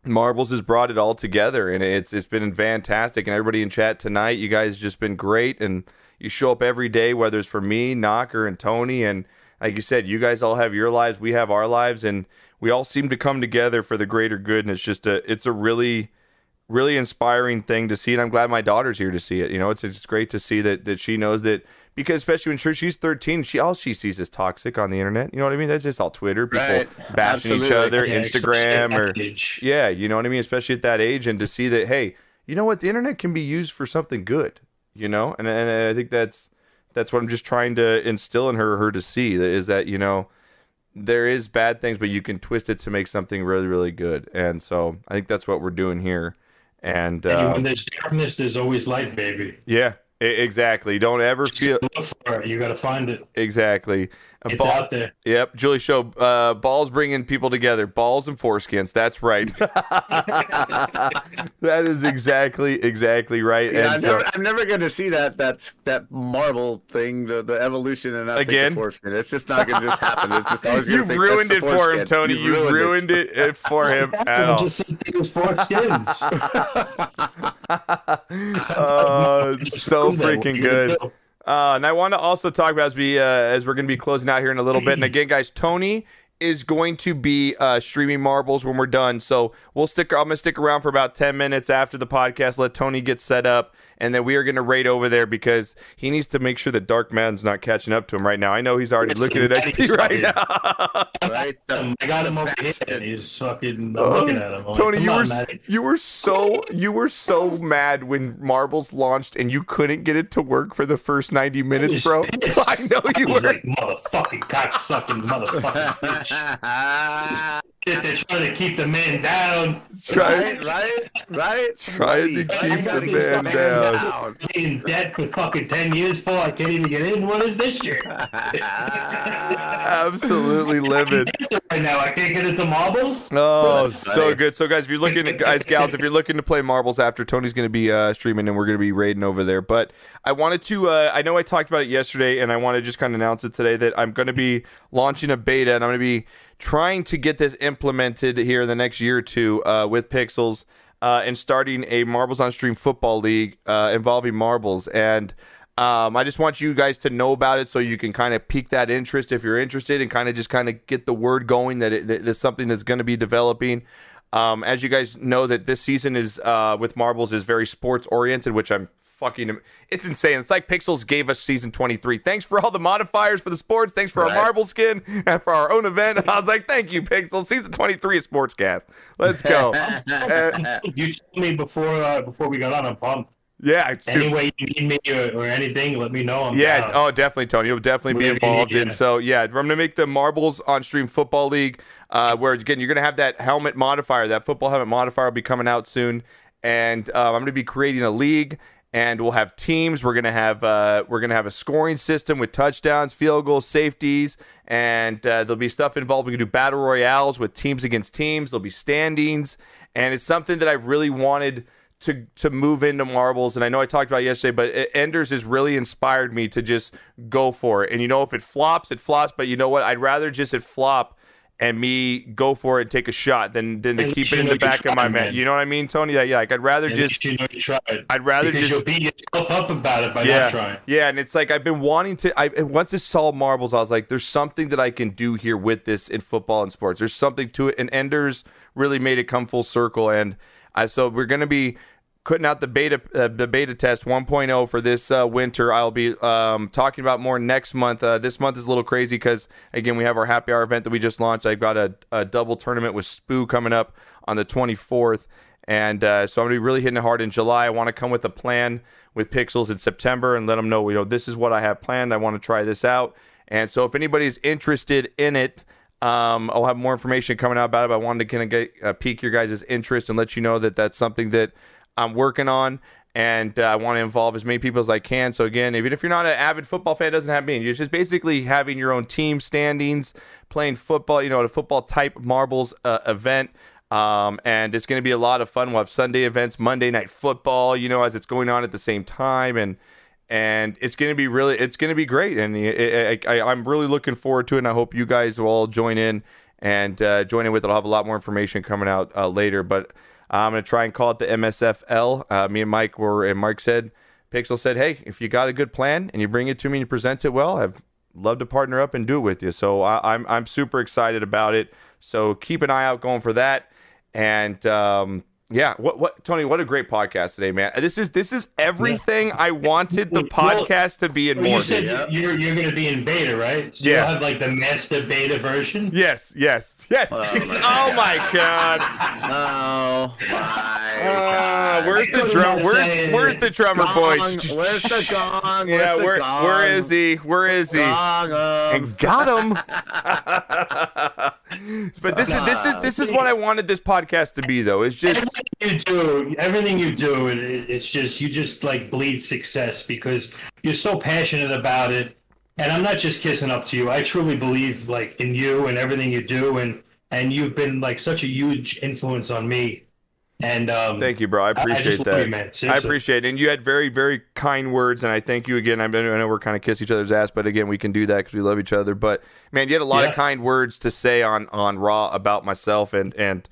Marbles has brought it all together, and it's it's been fantastic. And everybody in chat tonight, you guys just been great, and you show up every day, whether it's for me, Knocker, and Tony, and like you said, you guys all have your lives, we have our lives, and we all seem to come together for the greater good. And it's just a it's a really really inspiring thing to see, and I'm glad my daughter's here to see it. You know, it's it's great to see that that she knows that because especially when she's 13, she all she sees is toxic on the internet. You know what I mean? That's just all Twitter, people Right. bashing each other, Yeah, Instagram, or yeah, you know what I mean? Especially at that age, and to see that, hey, you know what? The internet can be used for something good, you know? And, and I think that's that's what I'm just trying to instill in her, her to see is that, you know, there is bad things, but you can twist it to make something really, really good. And so I think that's what we're doing here. And, And uh, when there's darkness, there's always light, baby. yeah, exactly. Don't ever feel Look for it. You got to find it. exactly. A It's ball- out there. Yep, Julie Show. Uh, balls bringing people together. Balls and foreskins. That's right. that is exactly exactly right. Yeah, and I'm, so, never, I'm never going to see that that that marble thing, the, the evolution, and not Again? think the foreskin. It's just not going to just happen. It's just always gonna you've think ruined it for him. Tony. You've You've ruined it, it for him at I all. just see it was four skins. Oh, so freaking good. Uh, and I want to also talk about as we uh, as we're going to be closing out here in a little bit. And again, guys, Tony is going to be uh, streaming marbles when we're done. So we'll stick. I'm gonna stick around for about ten minutes after the podcast. Let Tony get set up, and that we are going to raid over there because he needs to make sure that Dark Madden's not catching up to him right now. I know he's already Yes, looking at XP right now. right? Um, I got him over here, and he's fucking. I'm looking at him. I'm Tony, "Come you on, were Matty." you were so you were so mad when Marbles launched and you couldn't get it to work for the first ninety minutes, was bro. pissed. I know you I were. like, motherfucking cocksucking motherfucking bitch. Shit, They're trying to keep the man down. Trying, right, right, right. Trying to keep the keep man down. In debt for fucking ten years for I can't even get in. What is this year? Absolutely livid. right now, I can't get into marbles. Oh, That's so funny. good. So, guys, if you're looking, guys, gals, if you're looking to play marbles after, Tony's going to be uh, streaming and we're going to be raiding over there. But I wanted to, uh, I know I talked about it yesterday and I want to just kind of announce it today that I'm going to be launching a beta and I'm going to be trying to get this implemented here in the next year or two uh, with Pixels uh, and starting a Marbles on Stream football league uh, involving marbles. And um, I just want you guys to know about it so you can kind of pique that interest if you're interested and kind of just kind of get the word going that, it, that there's something that's going to be developing. Um, as you guys know, that this season is uh, with marbles is very sports oriented, which I'm fucking. It's insane. It's like Pixels gave us season 23. Thanks for all the modifiers for the sports. Thanks for our marble skin and for our own event. I was like, thank you, Pixels. Season 23 is Sportscast. Let's go. Uh, You told me before uh, before we got on. I'm pumped. yeah, super- Any way you need me or, or anything, let me know. I'm Yeah, down. oh, definitely, Tony. You'll definitely be Whatever you involved need, in. yeah. So, yeah, I'm going to make the Marbles on Stream Football League, uh, where again you're going to have that helmet modifier. That football helmet modifier will be coming out soon, and um, I'm going to be creating a league. And we'll have teams. We're gonna have uh, we're gonna have a scoring system with touchdowns, field goals, safeties, and uh, there'll be stuff involved. We can do battle royales with teams against teams. There'll be standings, and it's something that I've really wanted to to move into marbles and I know I talked about yesterday but Enders has really inspired me to just go for it and you know if it flops it flops but you know what I'd rather just it flop and me go for it and take a shot than than to keep it in the back of my man you know what I mean Tony yeah, yeah like I'd rather At just you know you tried. I'd rather because just you'll beat yourself up about it by yeah, not trying. Yeah, and it's like I've been wanting to. I once I saw marbles, I was like, "There's something that I can do here with this in football and sports. There's something to it." And Enders really made it come full circle, and I so we're gonna be putting out the beta uh, the beta test 1.0 for this uh, winter. I'll be um, talking about more next month. Uh, this month is a little crazy because again we have our happy hour event that we just launched. I've got a, a double tournament with Spoo coming up on the 24th. And uh, so I'm gonna be really hitting it hard in July. I want to come with a plan with Pixels in September and let them know, you know, this is what I have planned. I want to try this out. And so if anybody's interested in it, um, I'll have more information coming out about it. But I wanted to kind of get uh, pique your guys' interest and let you know that that's something that I'm working on. And uh, I want to involve as many people as I can. So again, even if you're not an avid football fan, it doesn't have be. You're just basically having your own team standings, playing football. You know, a football type marbles uh, event. Um, and it's going to be a lot of fun. We'll have Sunday events, Monday night football, you know, as it's going on at the same time, and and it's going to be really, it's going to be great. And it, I, I, I'm really looking forward to it. And I hope you guys will all join in and uh, join in with it. I'll have a lot more information coming out uh, later, but I'm going to try and call it the MSFL. Uh, me and Mike were, and Mike said, Pixel said, hey, if you got a good plan and you bring it to me and you present it well, I've love to partner up and do it with you. So I, I'm I'm super excited about it. So keep an eye out going for that. And um, yeah, what what Tony, what a great podcast today, man. This is this is everything I wanted the Well, podcast to be in Well, more. you said dude. you're you're going to be in beta, right? So Yeah. You'll have like the master beta version. Yes, yes, yes. Oh, Oh, my my god. Oh my Uh, where's the drum? Where's where's the drummer boy? Where's the gong? Yeah, Where's the where gong? where is he? Where is he? Gong 'em. and got him. but this is this is this is what I wanted this podcast to be, though. It's just Everything you do, everything you do, it- it's just you just like bleed success because you're so passionate about it. And I'm not just kissing up to you. I truly believe like in you and everything you do, and and you've been like such a huge influence on me. And um, thank you, bro. I I appreciate love that. you. I appreciate it. And you had very, very kind words, and I thank you again. I know I know we're kind of kiss each other's ass, but again, we can do that because we love each other. But man, you had a lot of kind words to say on on Raw about myself, and and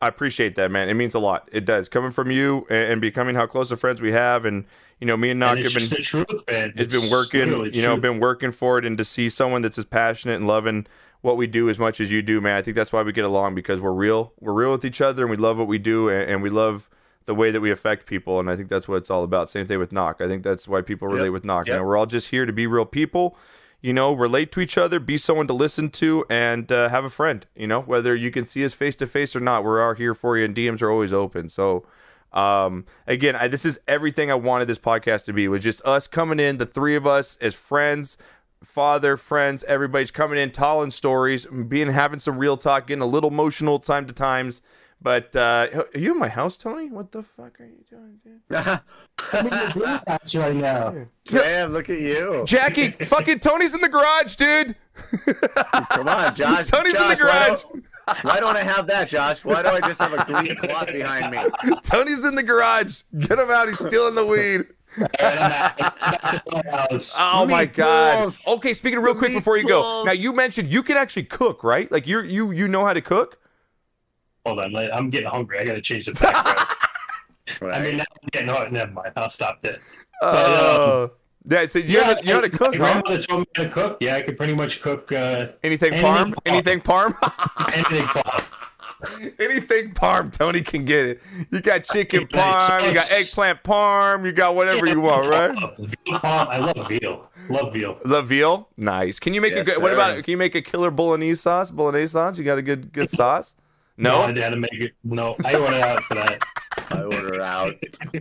I appreciate that, man. It means a lot. It does coming from you and, and becoming how close of friends we have, and you know, me and Knock have been the truth, man. it's been working you know truth. been working for it and to see someone that's as passionate and loving what we do as much as you do man. I think that's why we get along because we're real we're real with each other and we love what we do and, and we love the way that we affect people and i think that's what it's all about. Same thing with knock. I think that's why people relate with knock. You Yep. know we're all just here to be real people you know relate to each other be someone to listen to and uh, have a friend you know whether you can see us face to face or not we're all here for you and dms are always open. So um, again, I, this is everything I wanted this podcast to be. Was just us coming in, the three of us as friends, father, friends, everybody's coming in, telling stories, being having some real talk, getting a little emotional time to times. But uh, are you in my house, Tony? What the fuck are you doing, dude? I'm in your green house right now. Damn, look at you. Jackie, fucking Tony's in the garage, dude. Come on, Josh. Tony's in the Josh, why garage. don't- Why don't I have that, Josh? Why do I just have a green cloth behind me? Tony's in the garage. Get him out. He's stealing the weed. Oh my god. Meatballs. Okay, speaking of real quick before you go. Now you mentioned you can actually cook, right? Like you you you know how to cook? Hold on, I'm getting hungry. I got to change the background. Right. I mean, now I'm getting hungry. Never mind. I'll stop that. Uh, yeah, so you, know, how you know how to my cook, man? grandmother told me how to cook. Yeah, I could pretty much cook uh, Anything Anything parm? parm. Anything parm? anything. Bob. Anything parm, Tony can get it. You got chicken Hey, parm, you got eggplant parm, you got whatever you want, right? Parm. I love veal. Love veal. The veal, nice. Can you make a Yes, good? What about? Can you make a killer bolognese sauce? Bolognese sauce? You got a good good sauce? No, No. I had to make it. No, I order out for that. I order out.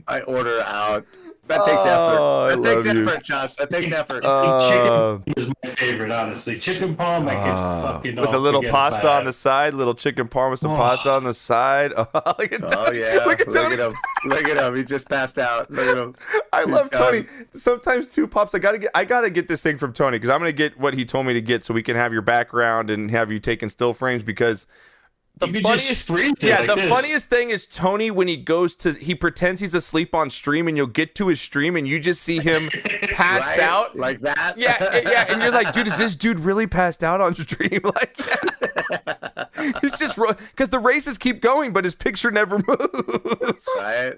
I order out. That takes Oh, effort. That takes you. effort, Josh. That takes effort. Uh, chicken is my favorite, honestly. Chicken parm, I can uh, fucking with a little pasta on the side, little chicken parm with some Oh. pasta on the side. Oh, look at oh Tony. yeah. Look at Tony. him. Look at him. He just passed out. Look at him. I He's love done. Tony. Sometimes two pops. I gotta get. I gotta get this thing from Tony because I'm gonna get what he told me to get so we can have your background and have you taking still frames because the You funniest. just freeze it yeah, like the this. funniest thing is Tony when he goes to he pretends he's asleep on stream and you'll get to his stream and you just see him passed Right? out. like that. yeah, yeah, yeah, and you're like, dude, is this dude really passed out on stream? Like, he's just because the races keep going, but his picture never moves. right.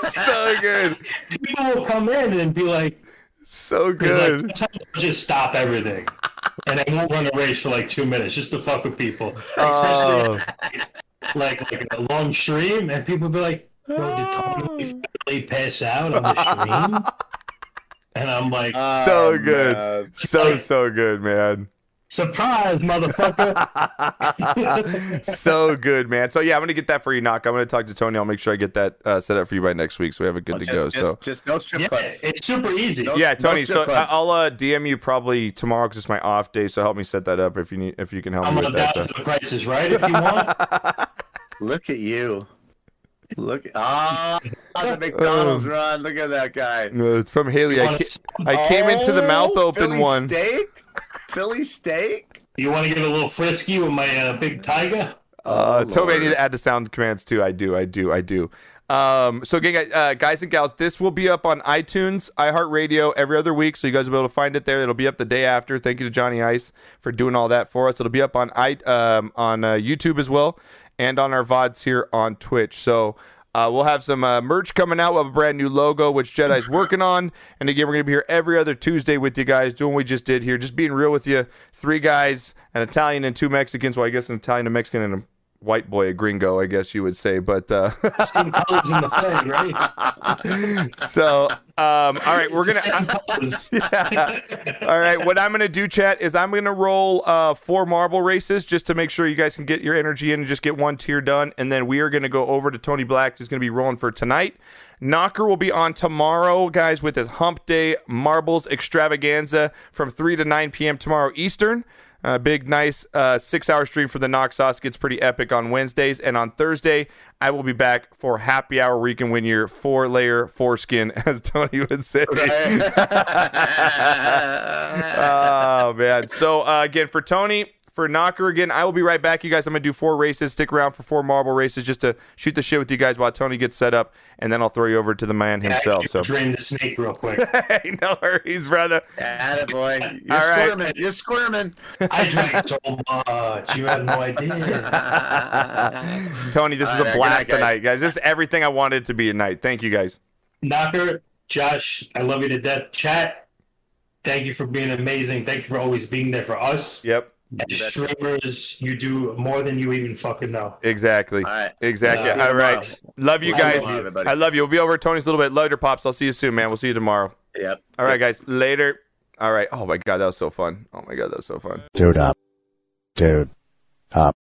so good, People will come in and be like, so good. sometimes I'll just stop everything. And I won't run a race for like two minutes just to fuck with people. Oh. Especially like, like a long stream, and people be like, Bro, did Tony oh. really pass out on the stream? And I'm like, So Oh, good. So so good, man. Surprise, motherfucker. so good, man. So yeah, I'm gonna get that for you, knock. I'm gonna talk to Tony. I'll make sure I get that uh, set up for you by next week, so we have it good to just, go. Just, so just no strip yeah, clubs. it's super easy. No- yeah, Tony. strip So I- clubs. I'll uh, DM you probably tomorrow because it's my off day. So help me set that up if you need if you can help me. I'm gonna with that. to the prices right if you want. Look at you. Look at ah the McDonald's Um, run. Look at that guy. It's from Haley. I, ca- s- I came into the mouth Oh, open Philly one. Steak. Philly steak. You want to get a little frisky with my uh, big tiger? Uh, Oh, Toby, I need to add the sound commands too. I do, I do, I do. Um, so again, guys- uh, guys and gals, this will be up on iTunes, iHeartRadio every other week, so you guys will be able to find it there. It'll be up the day after. Thank you to Johnny Ice for doing all that for us. It'll be up on i um, on uh, YouTube as well, and on our vods here on Twitch. So. Uh, we'll have some uh, merch coming out. We'll have a brand new logo, which Jedi's working on. And again, we're going to be here every other Tuesday with you guys, doing what we just did here, just being real with you. Three guys, an Italian and two Mexicans. Well, I guess an Italian, a Mexican, and a white boy, a gringo, I guess you would say. But uh, Same colors in the flag, right? so, um, all right, we're gonna. colors. All right, what I'm gonna do, chat, is I'm gonna roll uh, four marble races just to make sure you guys can get your energy in and just get one tier done, and then we are gonna go over to Tony Black, who's gonna be rolling for tonight. Knocker will be on tomorrow, guys, with his Hump Day Marbles Extravaganza from 3 to 9 p.m. tomorrow Eastern. A big, nice uh, six hour stream for the Knox Sauce gets pretty epic on Wednesdays. And on Thursday, I will be back for happy hour where you can win your four layer foreskin, as Tony would say. oh, man. So, uh, again, for Tony, for Knocker, again, I will be right back, you guys. I'm going to do four races. Stick around for four marble races just to shoot the shit with you guys while Tony gets set up. And then I'll throw you over to the man himself. So, Drain the snake real quick. hey, no worries, brother. Attaboy. You're All right. squirming. You're squirming. I drank so much. You have no idea. Tony, this All was right, a blast night, guys. tonight, guys. This is everything I wanted to be tonight. Thank you, guys. Knocker, Josh, I love you to death. Chat, thank you for being amazing. Thank you for always being there for us. Yep, As streamers, you do more than you even fucking know. exactly. All right. Exactly. Yeah. All right. Love you I guys. love you. I love you. We'll be over at Tony's a little bit later, Pops. I'll see you soon, man. We'll see you tomorrow. Yep. All right, guys. Later. All right. Oh, my God. That was so fun. Oh, my God. That was so fun. Dude up. Dude up.